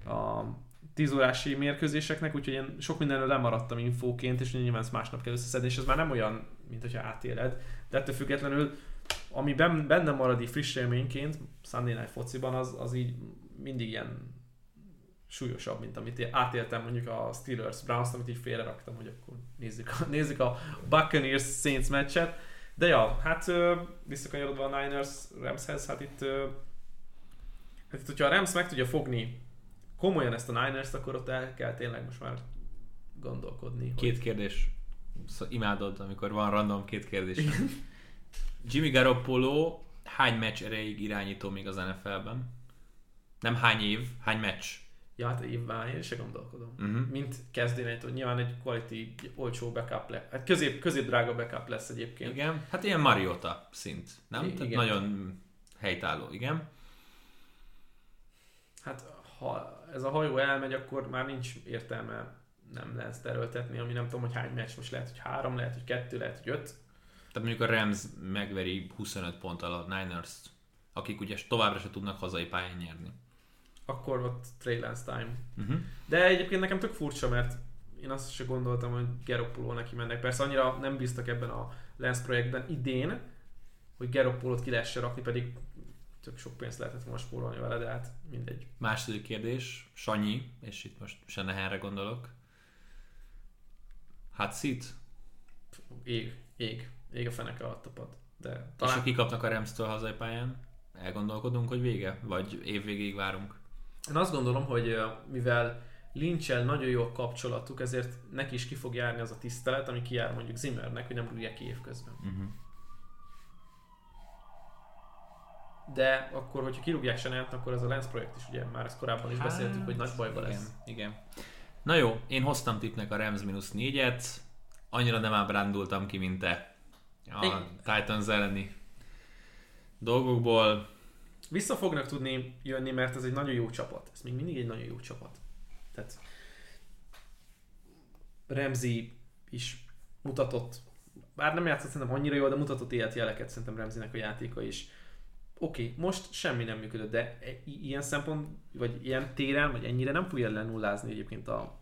a, a tíz órási mérkőzéseknek, úgyhogy én sok mindenről lemaradtam infóként, és nyilván ezt másnap kell összeszedni, és ez már nem olyan, mint hogyha átéled, de ettől függetlenül ami benne marad így friss élményként Sunday Night fociban, az, az így mindig ilyen súlyosabb, mint amit átéltem mondjuk a Steelers Browns, amit így félre raktam, hogy akkor nézzük, a, nézzük a Buccaneers Saints meccset. De ja, hát visszakanyarodva a Niners Ramshez, hát itt, hát itt, hogyha a Rams meg tudja fogni komolyan ezt a Niners-t, akkor ott el kell tényleg most már gondolkodni. Két hogy... kérdés. Szóval imádod, amikor van random két kérdés. Jimmy Garoppolo hány meccs erejéig irányító még az NFL-ben? Nem hány év, hány meccs? Ja, hát évben én se gondolkodom. Uh-huh. Mint hogy nyilván egy quality, olcsó backup lesz. Hát közép, közép drága backup lesz egyébként. Igen, hát ilyen Mariota szint, nem? I- Tehát nagyon helytálló, igen. Hát ha ez a hajó elmegy, akkor már nincs értelme nem lesz terültetni, ami nem tudom, hogy hány meccs, most lehet, hogy három, lehet, hogy kettő, lehet, hogy öt tehát mondjuk a Rams megveri 25 ponttal a Niners-t, akik ugye továbbra se tudnak hazai pályán nyerni. Akkor ott Trey Lance time. Uh-huh. De egyébként nekem tök furcsa, mert én azt se gondoltam, hogy Geroppolo neki mennek. Persze annyira nem bíztak ebben a Lance projektben idén, hogy Geroppolót ki lehessen rakni, pedig tök sok pénzt lehetett volna spórolni vele, de hát mindegy. Második kérdés, Sanyi, és itt most Senehenre gondolok. Hát szit? Ég, ég. Ég a feneke alatt a pad. De Talán... És ha kikapnak a Rams-től hazai pályán, elgondolkodunk, hogy vége? Vagy évvégéig várunk? Én azt gondolom, hogy mivel Lynch-el nagyon jó a kapcsolatuk, ezért neki is ki fog járni az a tisztelet, ami kijár mondjuk Zimmernek, hogy nem rúgják ki évközben. Uh-huh. De akkor, hogyha kirúgják Senelt, akkor ez a Lens projekt is, ugye már ezt korábban is beszéltük, hogy nagy bajba igen, lesz. Igen. Na jó, én hoztam tippnek a Rams mínusz négyet, annyira nem ábrándultam ki, mint te a. Titans elleni dolgokból. Vissza fognak tudni jönni, mert ez egy nagyon jó csapat. Ez még mindig egy nagyon jó csapat. Tehát Remzi is mutatott, bár nem játszott szerintem annyira jól, de mutatott ilyet jeleket szerintem Remzinek a játéka is. Oké, okay, most semmi nem működött, de e- ilyen szempont, vagy ilyen téren, vagy ennyire nem fogja lenullázni egyébként a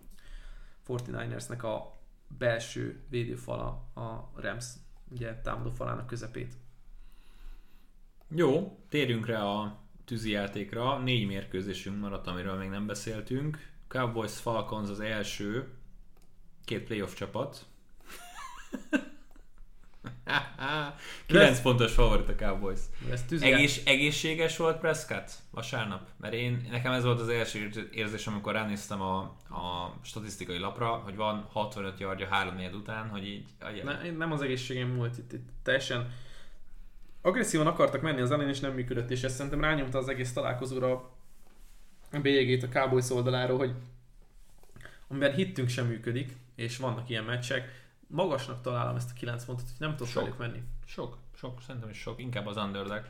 49ersnek a belső védőfala a Rams, ugye támadó falának közepét. Jó, térjünk rá a tűzijátékra. Négy mérkőzésünk maradt, amiről még nem beszéltünk. Cowboys Falcons az első, két playoff csapat. 9 pontos favorit a Cowboys. Egész, egészséges volt Prescott vasárnap? Mert én, nekem ez volt az első érzés, amikor ránéztem a, a statisztikai lapra, hogy van 65 yardja 3 után, hogy így... Ne, nem az egészségem múlt itt, itt teljesen agresszívan akartak menni az elején, és nem működött, és ezt szerintem rányomta az egész találkozóra a bélyegét a Cowboys oldaláról, hogy amiben hittünk sem működik, és vannak ilyen meccsek, magasnak találom ezt a 9 pontot, hogy nem tudok Sok. menni. Sok, sok, szerintem is sok, inkább az underdog.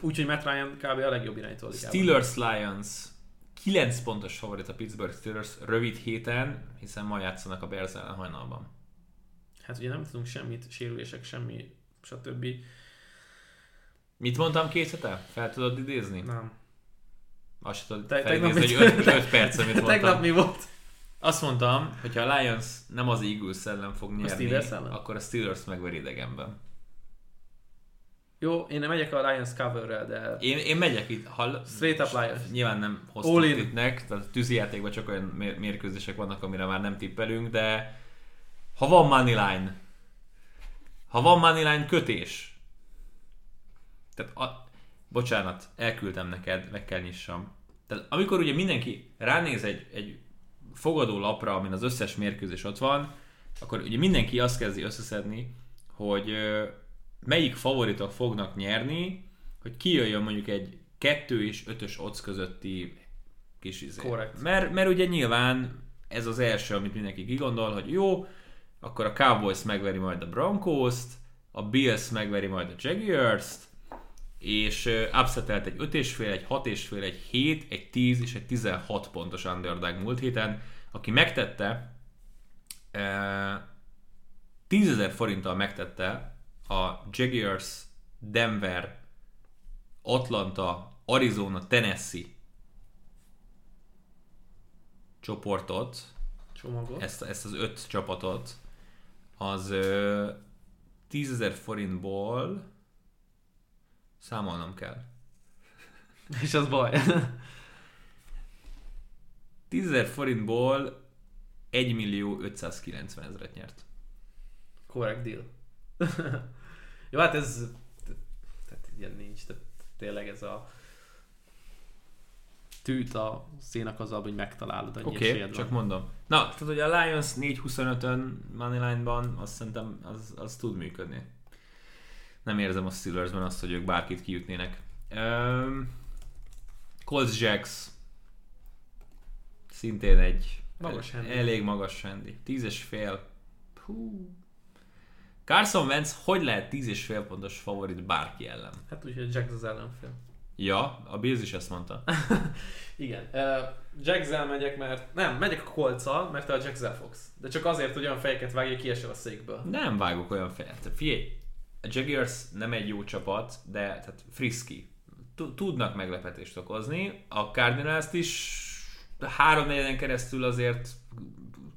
Úgyhogy Matt Ryan kb. a legjobb irányító a. Steelers Lions 9 pontos favorit a Pittsburgh Steelers rövid héten, hiszen ma játszanak a Bears ellen hajnalban. Hát ugye nem tudunk semmit, sérülések, semmi, stb. Mit mondtam két hete? Fel tudod idézni? Nem. Azt tudod Te- tegnap felidézni, hogy mit- 5 perc, amit Tegnap mondtam. mi volt? Azt mondtam, hogy ha a Lions nem az Eagles ellen fog nyerni, Steelers ellen? akkor a Steelers megveri idegenben. Jó, én nem megyek a Lions coverrel, de Én, én megyek itt, hall... Straight up Lions. Nyilván nem in. tippnek, tehát a tűzijátékban csak olyan mér- mérkőzések vannak, amire már nem tippelünk, de ha van moneyline, ha van moneyline kötés, tehát a, bocsánat, elküldtem neked, meg kell nyissam. Tehát amikor ugye mindenki ránéz egy, egy fogadó lapra, amin az összes mérkőzés ott van, akkor ugye mindenki azt kezdi összeszedni, hogy melyik favoritok fognak nyerni, hogy kijöjjön mondjuk egy 2 és 5-ös odds közötti kis izé. Korrekt. Mert, mert ugye nyilván ez az első, amit mindenki kigondol, hogy jó, akkor a Cowboys megveri majd a Broncos-t, a Bills megveri majd a Jaguars-t, és upsetelt egy 5,5, egy 6,5, egy 7, egy 10 és egy 16 pontos underdog múlt héten, aki megtette, uh, 10 ezer forinttal megtette a Jaguars, Denver, Atlanta, Arizona, Tennessee csoportot, csomagot. ezt, ezt az öt csapatot, az ö, 10 ezer forintból számolnom kell. És az baj. 10 ezer forintból 1 millió 590 ezeret nyert. Correct deal. Jó, hát ez... Tehát ilyen nincs, tehát tényleg ez a tűt a szénak azzal, hogy megtalálod, annyi Oké, okay, csak van. mondom. Na, tehát hogy a Lions 4-25-ön Moneyline-ban, azt szerintem az, az tud működni. Nem érzem a Steelersben azt, hogy ők bárkit kiütnének. Um, Colts Jacks szintén egy Magas el- elég magas handy. 10 és fél. Hú. Carson Wentz hogy lehet 10 és fél pontos favorit bárki ellen? Hát úgyhogy Jack az ellenfél. Ja, a Bills is ezt mondta. Igen. Uh, Jackszel megyek, mert... Nem, megyek a kolccal, mert te a Jackszel fogsz. De csak azért, hogy olyan fejeket vágj, hogy kiesel a székből. Nem vágok olyan fejet. Figyelj, a Jaguars nem egy jó csapat, de tehát friszki. Tud- Tudnak meglepetést okozni. A cardinals is három negyen keresztül azért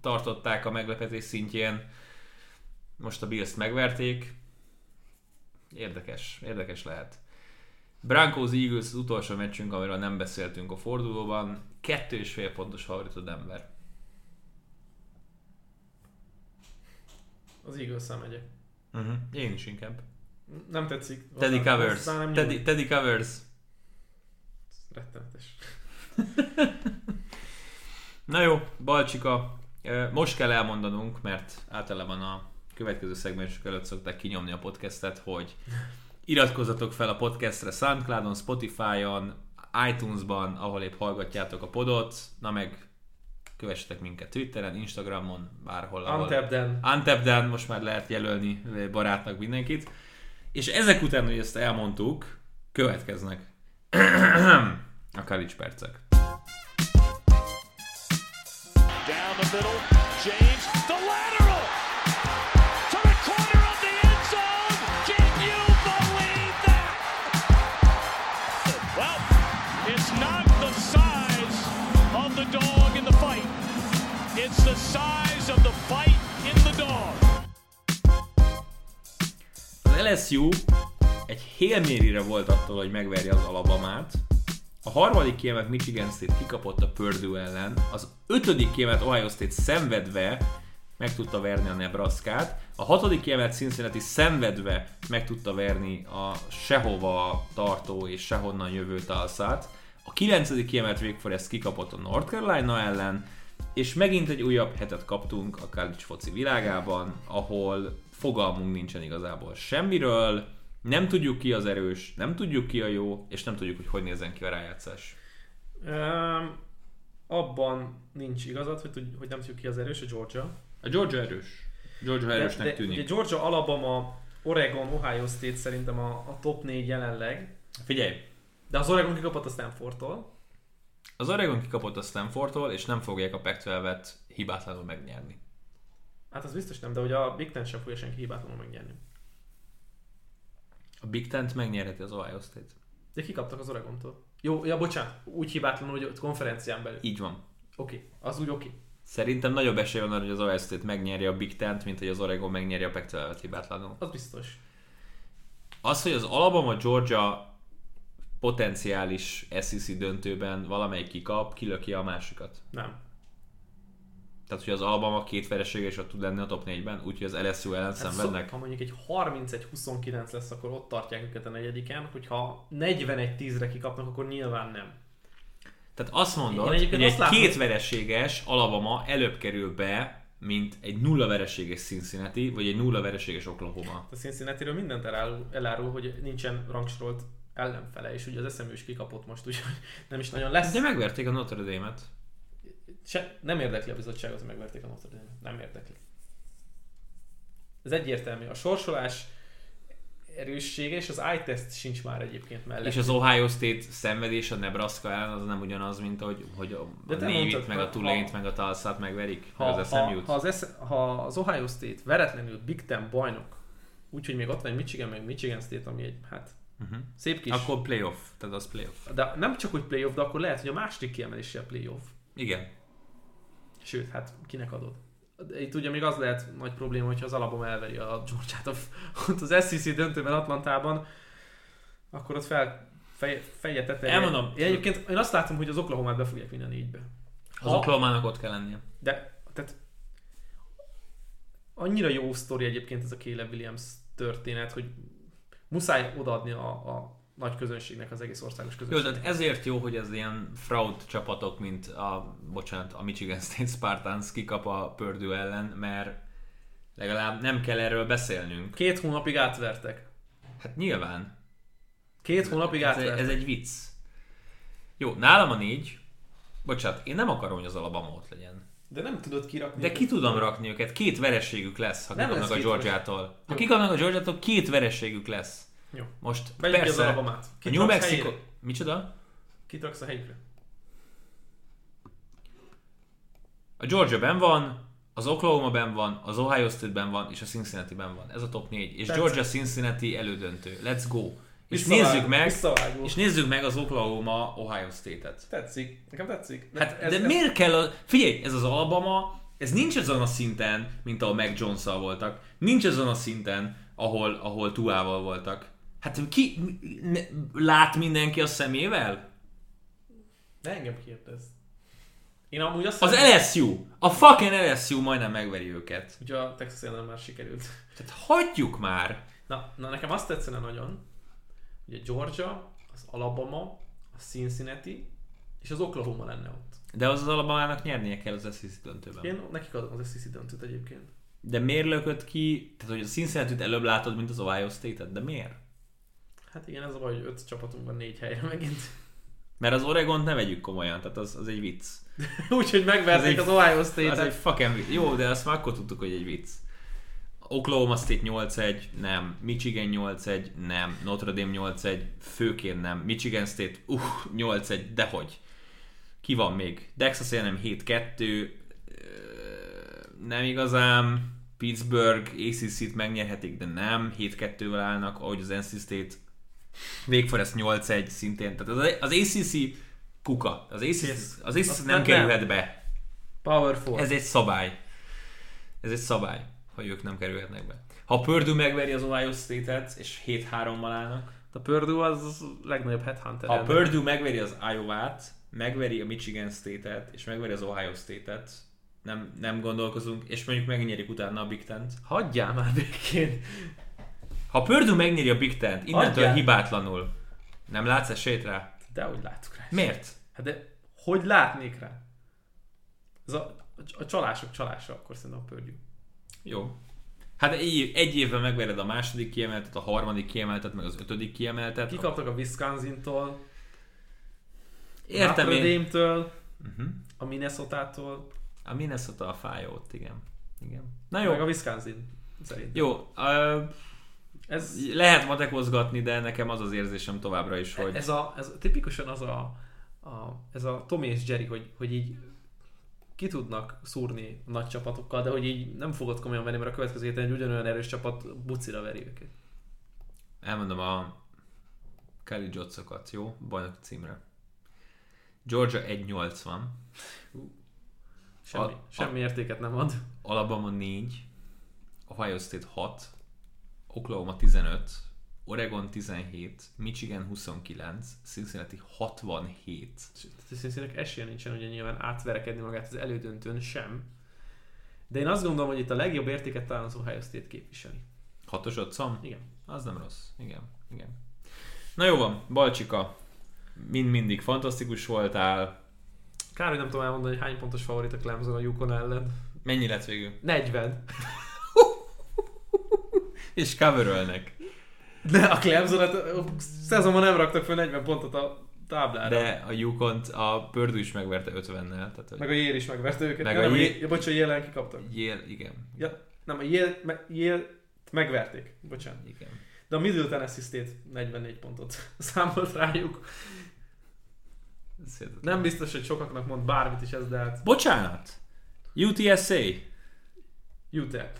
tartották a meglepetés szintjén. Most a Bills megverték. Érdekes, érdekes lehet. Broncos Eagles az utolsó meccsünk, amiről nem beszéltünk a fordulóban. Kettő és fél pontos favorit a Denver. Az eagles megyek. Uh-huh. Én is inkább. Nem tetszik. Teddy Covers. nem Teddy. Teddy Covers. Rettenetes. Na jó, Balcsika, most kell elmondanunk, mert általában a következő szegmensek előtt szokták kinyomni a podcastet, hogy iratkozzatok fel a podcastre Soundcloudon, Spotify-on, iTunes-ban, ahol épp hallgatjátok a podot, na meg kövessetek minket Twitteren, Instagramon, bárhol. Untapped-en. Untapped-en most már lehet jelölni barátnak mindenkit. És ezek után, hogy ezt elmondtuk, következnek a Kalics percek. Down the middle, James, the LSU egy Hail Mary-re volt attól, hogy megverje az Alabamát. A harmadik kiemelt Michigan State kikapott a Purdue ellen. Az ötödik kiemelt Ohio State szenvedve meg tudta verni a Nebraskát. A hatodik kiemelt Cincinnati szenvedve meg tudta verni a sehova tartó és sehonnan jövő Talszát. A kilencedik kiemelt Wake Forest kikapott a North Carolina ellen, és megint egy újabb hetet kaptunk a college foci világában, ahol fogalmunk nincsen igazából semmiről, nem tudjuk ki az erős, nem tudjuk ki a jó, és nem tudjuk, hogy hogy nézzen ki a rájátszás. Um, abban nincs igazad, hogy, hogy nem tudjuk ki az erős, a Georgia. A Georgia erős. Georgia erősnek de, tűnik. Ugye Georgia, Alabama, Oregon, Ohio State szerintem a, a top 4 jelenleg. Figyelj, De az Oregon kikapott a Stanfordtól. az Oregon kikapott a Stanfordtól, és nem fogják a Pac-12-et hibátlanul megnyerni. Hát az biztos nem, de hogy a Big Ten sem fogja senki hibátlanul megnyerni. A Big Ten-t megnyerheti az Ohio State. De kikaptak az Oregontól. Jó, ja bocsánat, úgy hibátlanul, hogy konferencián belül. Így van. Oké, okay, az úgy oké. Okay. Szerintem nagyobb esély van arra, hogy az Ohio State megnyerje a Big Ten-t, mint hogy az Oregon megnyerje a Pac-12-et hibátlanul. Az biztos. Az, hogy az Alabama Georgia potenciális SEC döntőben valamelyik kikap, kilöki a másikat. Nem. Tehát, hogy az Alabama két veresége is ott tud lenni a top 4-ben, úgyhogy az LSU ellen Hát szenvednek. Szó, ha mondjuk egy 31-29 lesz, akkor ott tartják őket a negyediken, hogyha 41-10-re kikapnak, akkor nyilván nem. Tehát azt mondod, hogy egy látom- két vereséges Alabama előbb kerül be, mint egy nulla vereséges Cincinnati, vagy egy nulla vereséges Oklahoma. A Cincinnati-ről mindent elárul, elárul, hogy nincsen rangsorolt ellenfele, és ugye az SMU is kikapott most, úgyhogy nem is nagyon lesz. De megverték a Notre Dame-et. Se, nem érdekli a bizottságot, hogy megverték a Notre Dame. Nem érdekli. Ez egyértelmű. A sorsolás erőssége, és az eye-test sincs már egyébként mellett. És az Ohio State szenvedés a Nebraska ellen az nem ugyanaz, mint hogy, hogy a, a Navy-t, mondtad, meg a Tulane-t, meg a Tulsa-t megverik, ha, az ha, ha, az esz, ha az Ohio State veretlenül Big Ten bajnok, úgyhogy még ott van egy Michigan, meg Michigan State, ami egy, hát Uh-huh. szép kis... Akkor playoff, tehát az playoff. De nem csak hogy playoff, de akkor lehet, hogy a második kiemelési a playoff. Igen. Sőt, hát kinek adod? Itt ugye még az lehet nagy probléma, hogyha az Alabama elveri a Georgia-t ott az SEC döntőben Atlantában, akkor ott fel, fej, feje tetejére. Elmondom. Én egyébként én azt látom, hogy az Oklahoma-t be fogják vinni a négybe. Az Oklahoma-nak ott kell lennie. De, tehát annyira jó sztori egyébként ez a Caleb Williams történet, hogy muszáj odaadni a, a nagy közönségnek, az egész országos Jó, közönségnek. tehát ezért jó, hogy ez ilyen fraud csapatok, mint a, bocsánat, a Michigan State Spartans kikap a Purdue ellen, mert legalább nem kell erről beszélnünk. Két hónapig átvertek. Hát nyilván. Két hónapig ez, átvertek. ez egy vicc. Jó, nálam a négy. Bocsánat, én nem akarom, hogy az Alabama ott legyen. De nem tudod kirakni. De ki tudom rakni őket, két vereségük lesz, ha Nem kikapnak a két Georgiától. Ha Jó. kikapnak a Georgiától, két vereségük lesz. Jó. Most Vegyük ki az persze, Alabamát. a New Mexico... Micsoda? Kit raksz a helyükre? A Georgia ben van, az Oklahoma ben van, az Ohio State ben van, és a Cincinnati ben van. Ez a top 4. És Tetszett. Georgia Cincinnati elődöntő. Let's go. És nézzük meg, és nézzük meg az Oklahoma Ohio State-et. Tetszik. Nekem tetszik. Hát, de miért kell a... Figyelj, ez az Alabama, ez nincs azon a szinten, mint ahol Mac jones voltak. Nincs azon a szinten, ahol, ahol Tuával voltak. Hát ki lát mindenki a szemével? Ne engem kérdez. Én amúgy azt Az hiszem, LSU, a fucking LSU majdnem megveri őket. hogy a Texas ellen már sikerült. Tehát hagyjuk már! Na, na nekem azt tetszene nagyon, hogy a Georgia, az Alabama, a Cincinnati és az Oklahoma lenne ott. De az az Alabamának nyernie kell az SEC döntőben. Én nekik adom az SEC döntőt egyébként. De miért lökött ki, tehát hogy a cincinnati előbb látod, mint az Ohio State-et, de miért? Hát igen, ez a baj, hogy öt csapatunk van négy helyre megint. Mert az Oregont ne vegyük komolyan, tehát az, az egy vicc. Úgyhogy megverték az Ohio Az egy State-et. fucking vicc. Jó, de azt már akkor tudtuk, hogy egy vicc. Oklahoma State 8-1, nem. Michigan 8-1, nem. Notre Dame 8-1, főként nem. Michigan State, uh, 8-1, dehogy. Ki van még? Texas A&M 7-2, ö, nem igazán. Pittsburgh, ACC-t megnyerhetik, de nem. 7-2-vel állnak, ahogy az NC State. Wake Forest 8-1 szintén. Tehát az, az ACC kuka. Az ACC, az ACC nem kerülhet be. Power four. Ez egy szabály. Ez egy szabály, hogy ők nem kerülhetnek be. Ha Purdue megveri az Ohio State-et, és 7-3-mal állnak, A Purdue az a legnagyobb headhunter. ha. Purdue megveri az Iowa-t, megveri a Michigan State-et, és megveri az Ohio State-et, nem, nem gondolkozunk, és mondjuk megnyerik utána a Big Ten-t. Hagyjál már békén. Ha Purdue megnyeri a Big Ten-t, innentől Hagyjál. hibátlanul, nem látsz esélyt rá? De hogy látok rá. Miért? Hát de hogy látnék rá? Ez a, a csalások csalása akkor szerintem a Purdue. Jó. Hát egy, egy évben megvered a második kiemeltet, a harmadik kiemeltet, meg az ötödik kiemeltet. Kikaptak a Wisconsin-tól, Értem Notre én. Dame-től, Uh-huh. a Minnesota-tól, A Minnesota a fája ott, igen. igen. Na jó. meg a Wisconsin szerint. jó. Uh, Ez, lehet matekozgatni, de nekem az az érzésem továbbra is, hogy... ez, a, ez tipikusan az a, a, ez a Tommy és Jerry, hogy, hogy így ki tudnak szúrni nagy csapatokkal, de hogy így nem fogod komolyan venni, mert a következő héten egy ugyanolyan erős csapat bucira veri őket. Elmondom a Kelly Jotsokat, jó? Bajnoki címre. Georgia 1.80, Semmi, A- semmi értéket nem ad. Alabama 4, Ohio State 6, Oklahoma 15, Oregon 17, Michigan 29, Cincinnati 67. Cincinnati esélye nincsen ugye nyilván átverekedni magát az elődöntőn sem. De én azt gondolom, hogy itt a legjobb értéket talán az Ohio State képviseli. Hatos otthon? Igen. Az nem rossz. Igen, igen. Na jó van, Balcsika. Mind mindig fantasztikus voltál. Kár, hogy nem tudom elmondani, hogy hány pontos favorit a Clemson a Yukon ellen. Mennyi lett végül? 40. És coverölnek. De a Clemson a szezonban nem raktak fel 40 pontot a táblára. De a Yukon a Purdue is megverte 50-nel. Tehát, hogy Meg a Yale is megverte őket. Meg ja, a a, ja, bocs, a Yale-en kikaptak. Yale, igen. Ja, nem, a Yale, me, Yale megverték. Bocsánat. igen. De a Middle Tennessee State 44 pontot számolt rájuk. Nem biztos, hogy sokaknak mond bármit is ez, de hát Bocsánat! UTSA? UTEP.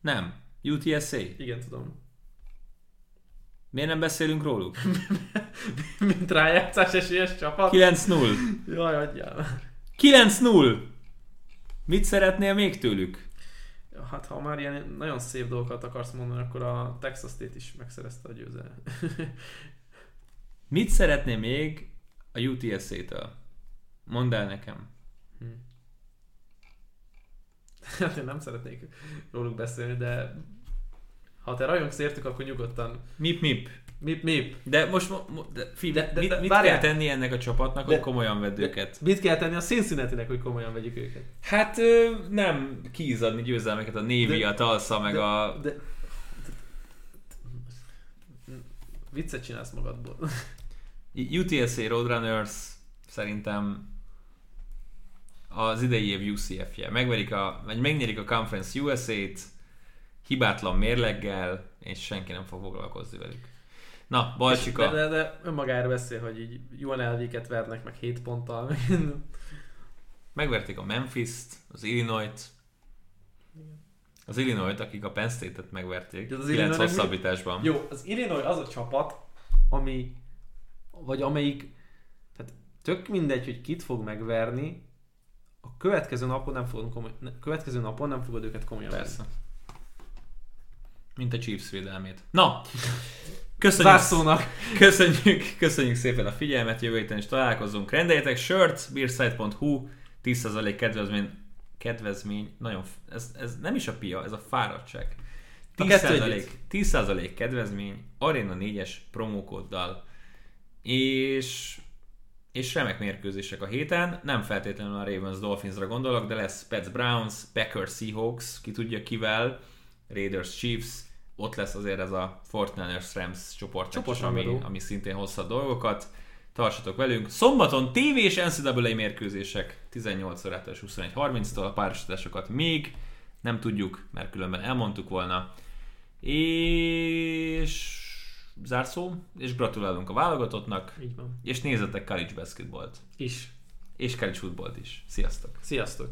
Nem. UTSA. Igen, tudom. Miért nem beszélünk róluk? Mint rájátszás esélyes csapat. 9-0. Jaj, adjál már. 9-0! Mit szeretnél még tőlük? Ja, hát ha már ilyen nagyon szép dolgokat akarsz mondani, akkor a Texas State is megszerezte a győzelmet. Mit szeretnél még a UTSA-től? Mondd el nekem. Hát én nem szeretnék róluk beszélni, de ha te rajongsz értük, akkor nyugodtan. Mip mip. Mip, mip. De most mo- mo- de, fi, De- de, de- mit, de- mit várjál. kell tenni ennek a csapatnak, hogy De- komolyan vedd őket? Mit kell tenni a Cincinnati-nek, hogy komolyan vegyük őket? Hát ö, nem kiizadni győzelmeket a Navy, De- a Tulsa, meg de, a... De, viccet csinálsz magadból. UTSA Roadrunners szerintem az idei év UCF-je. Megverik a, vagy megnyerik a Conference USA-t, hibátlan mérleggel, és senki nem fog foglalkozni velük. Na, Balcsika. De, de, de önmagára beszél, hogy így UNLV-ket vernek meg 7 ponttal. Megverték a Memphis-t, az Illinois-t, az Illinois-t, akik a Penn State-et megverték, De az 9 Illinois-nak mi- hosszabbításban. Jó, az Illinois az a csapat, ami, vagy amelyik, tehát tök mindegy, hogy kit fog megverni, a következő napon nem fogod, komoly, következő napon nem fogod őket komolyan venni. Persze. Mint a Chiefs védelmét. Na, köszönjük, Zászlónak. köszönjük, köszönjük szépen a figyelmet, jövő héten is találkozunk. Rendeljetek sört, beersite.hu, 10% kedvezmény, kedvezmény, nagyon, ez, ez nem is a pia, ez a fáradtság. A 10%, kettő együtt. 10% kedvezmény Arena 4-es promókóddal. És és remek mérkőzések a héten, nem feltétlenül a Ravens Dolphinsra gondolok, de lesz Pets Browns, Packers Seahawks, ki tudja kivel, Raiders Chiefs, ott lesz azért ez a Fortniners Rams csoport, ami, Csoportragadó. ami szintén hozza dolgokat. Tartsatok velünk. Szombaton TV és NCAA mérkőzések 18 órától és 21.30-tól a párosításokat még nem tudjuk, mert különben elmondtuk volna. És zárszó, és gratulálunk a válogatottnak, Így van. és nézzetek college basketballt, Is. és college footballt is. Sziasztok! Sziasztok!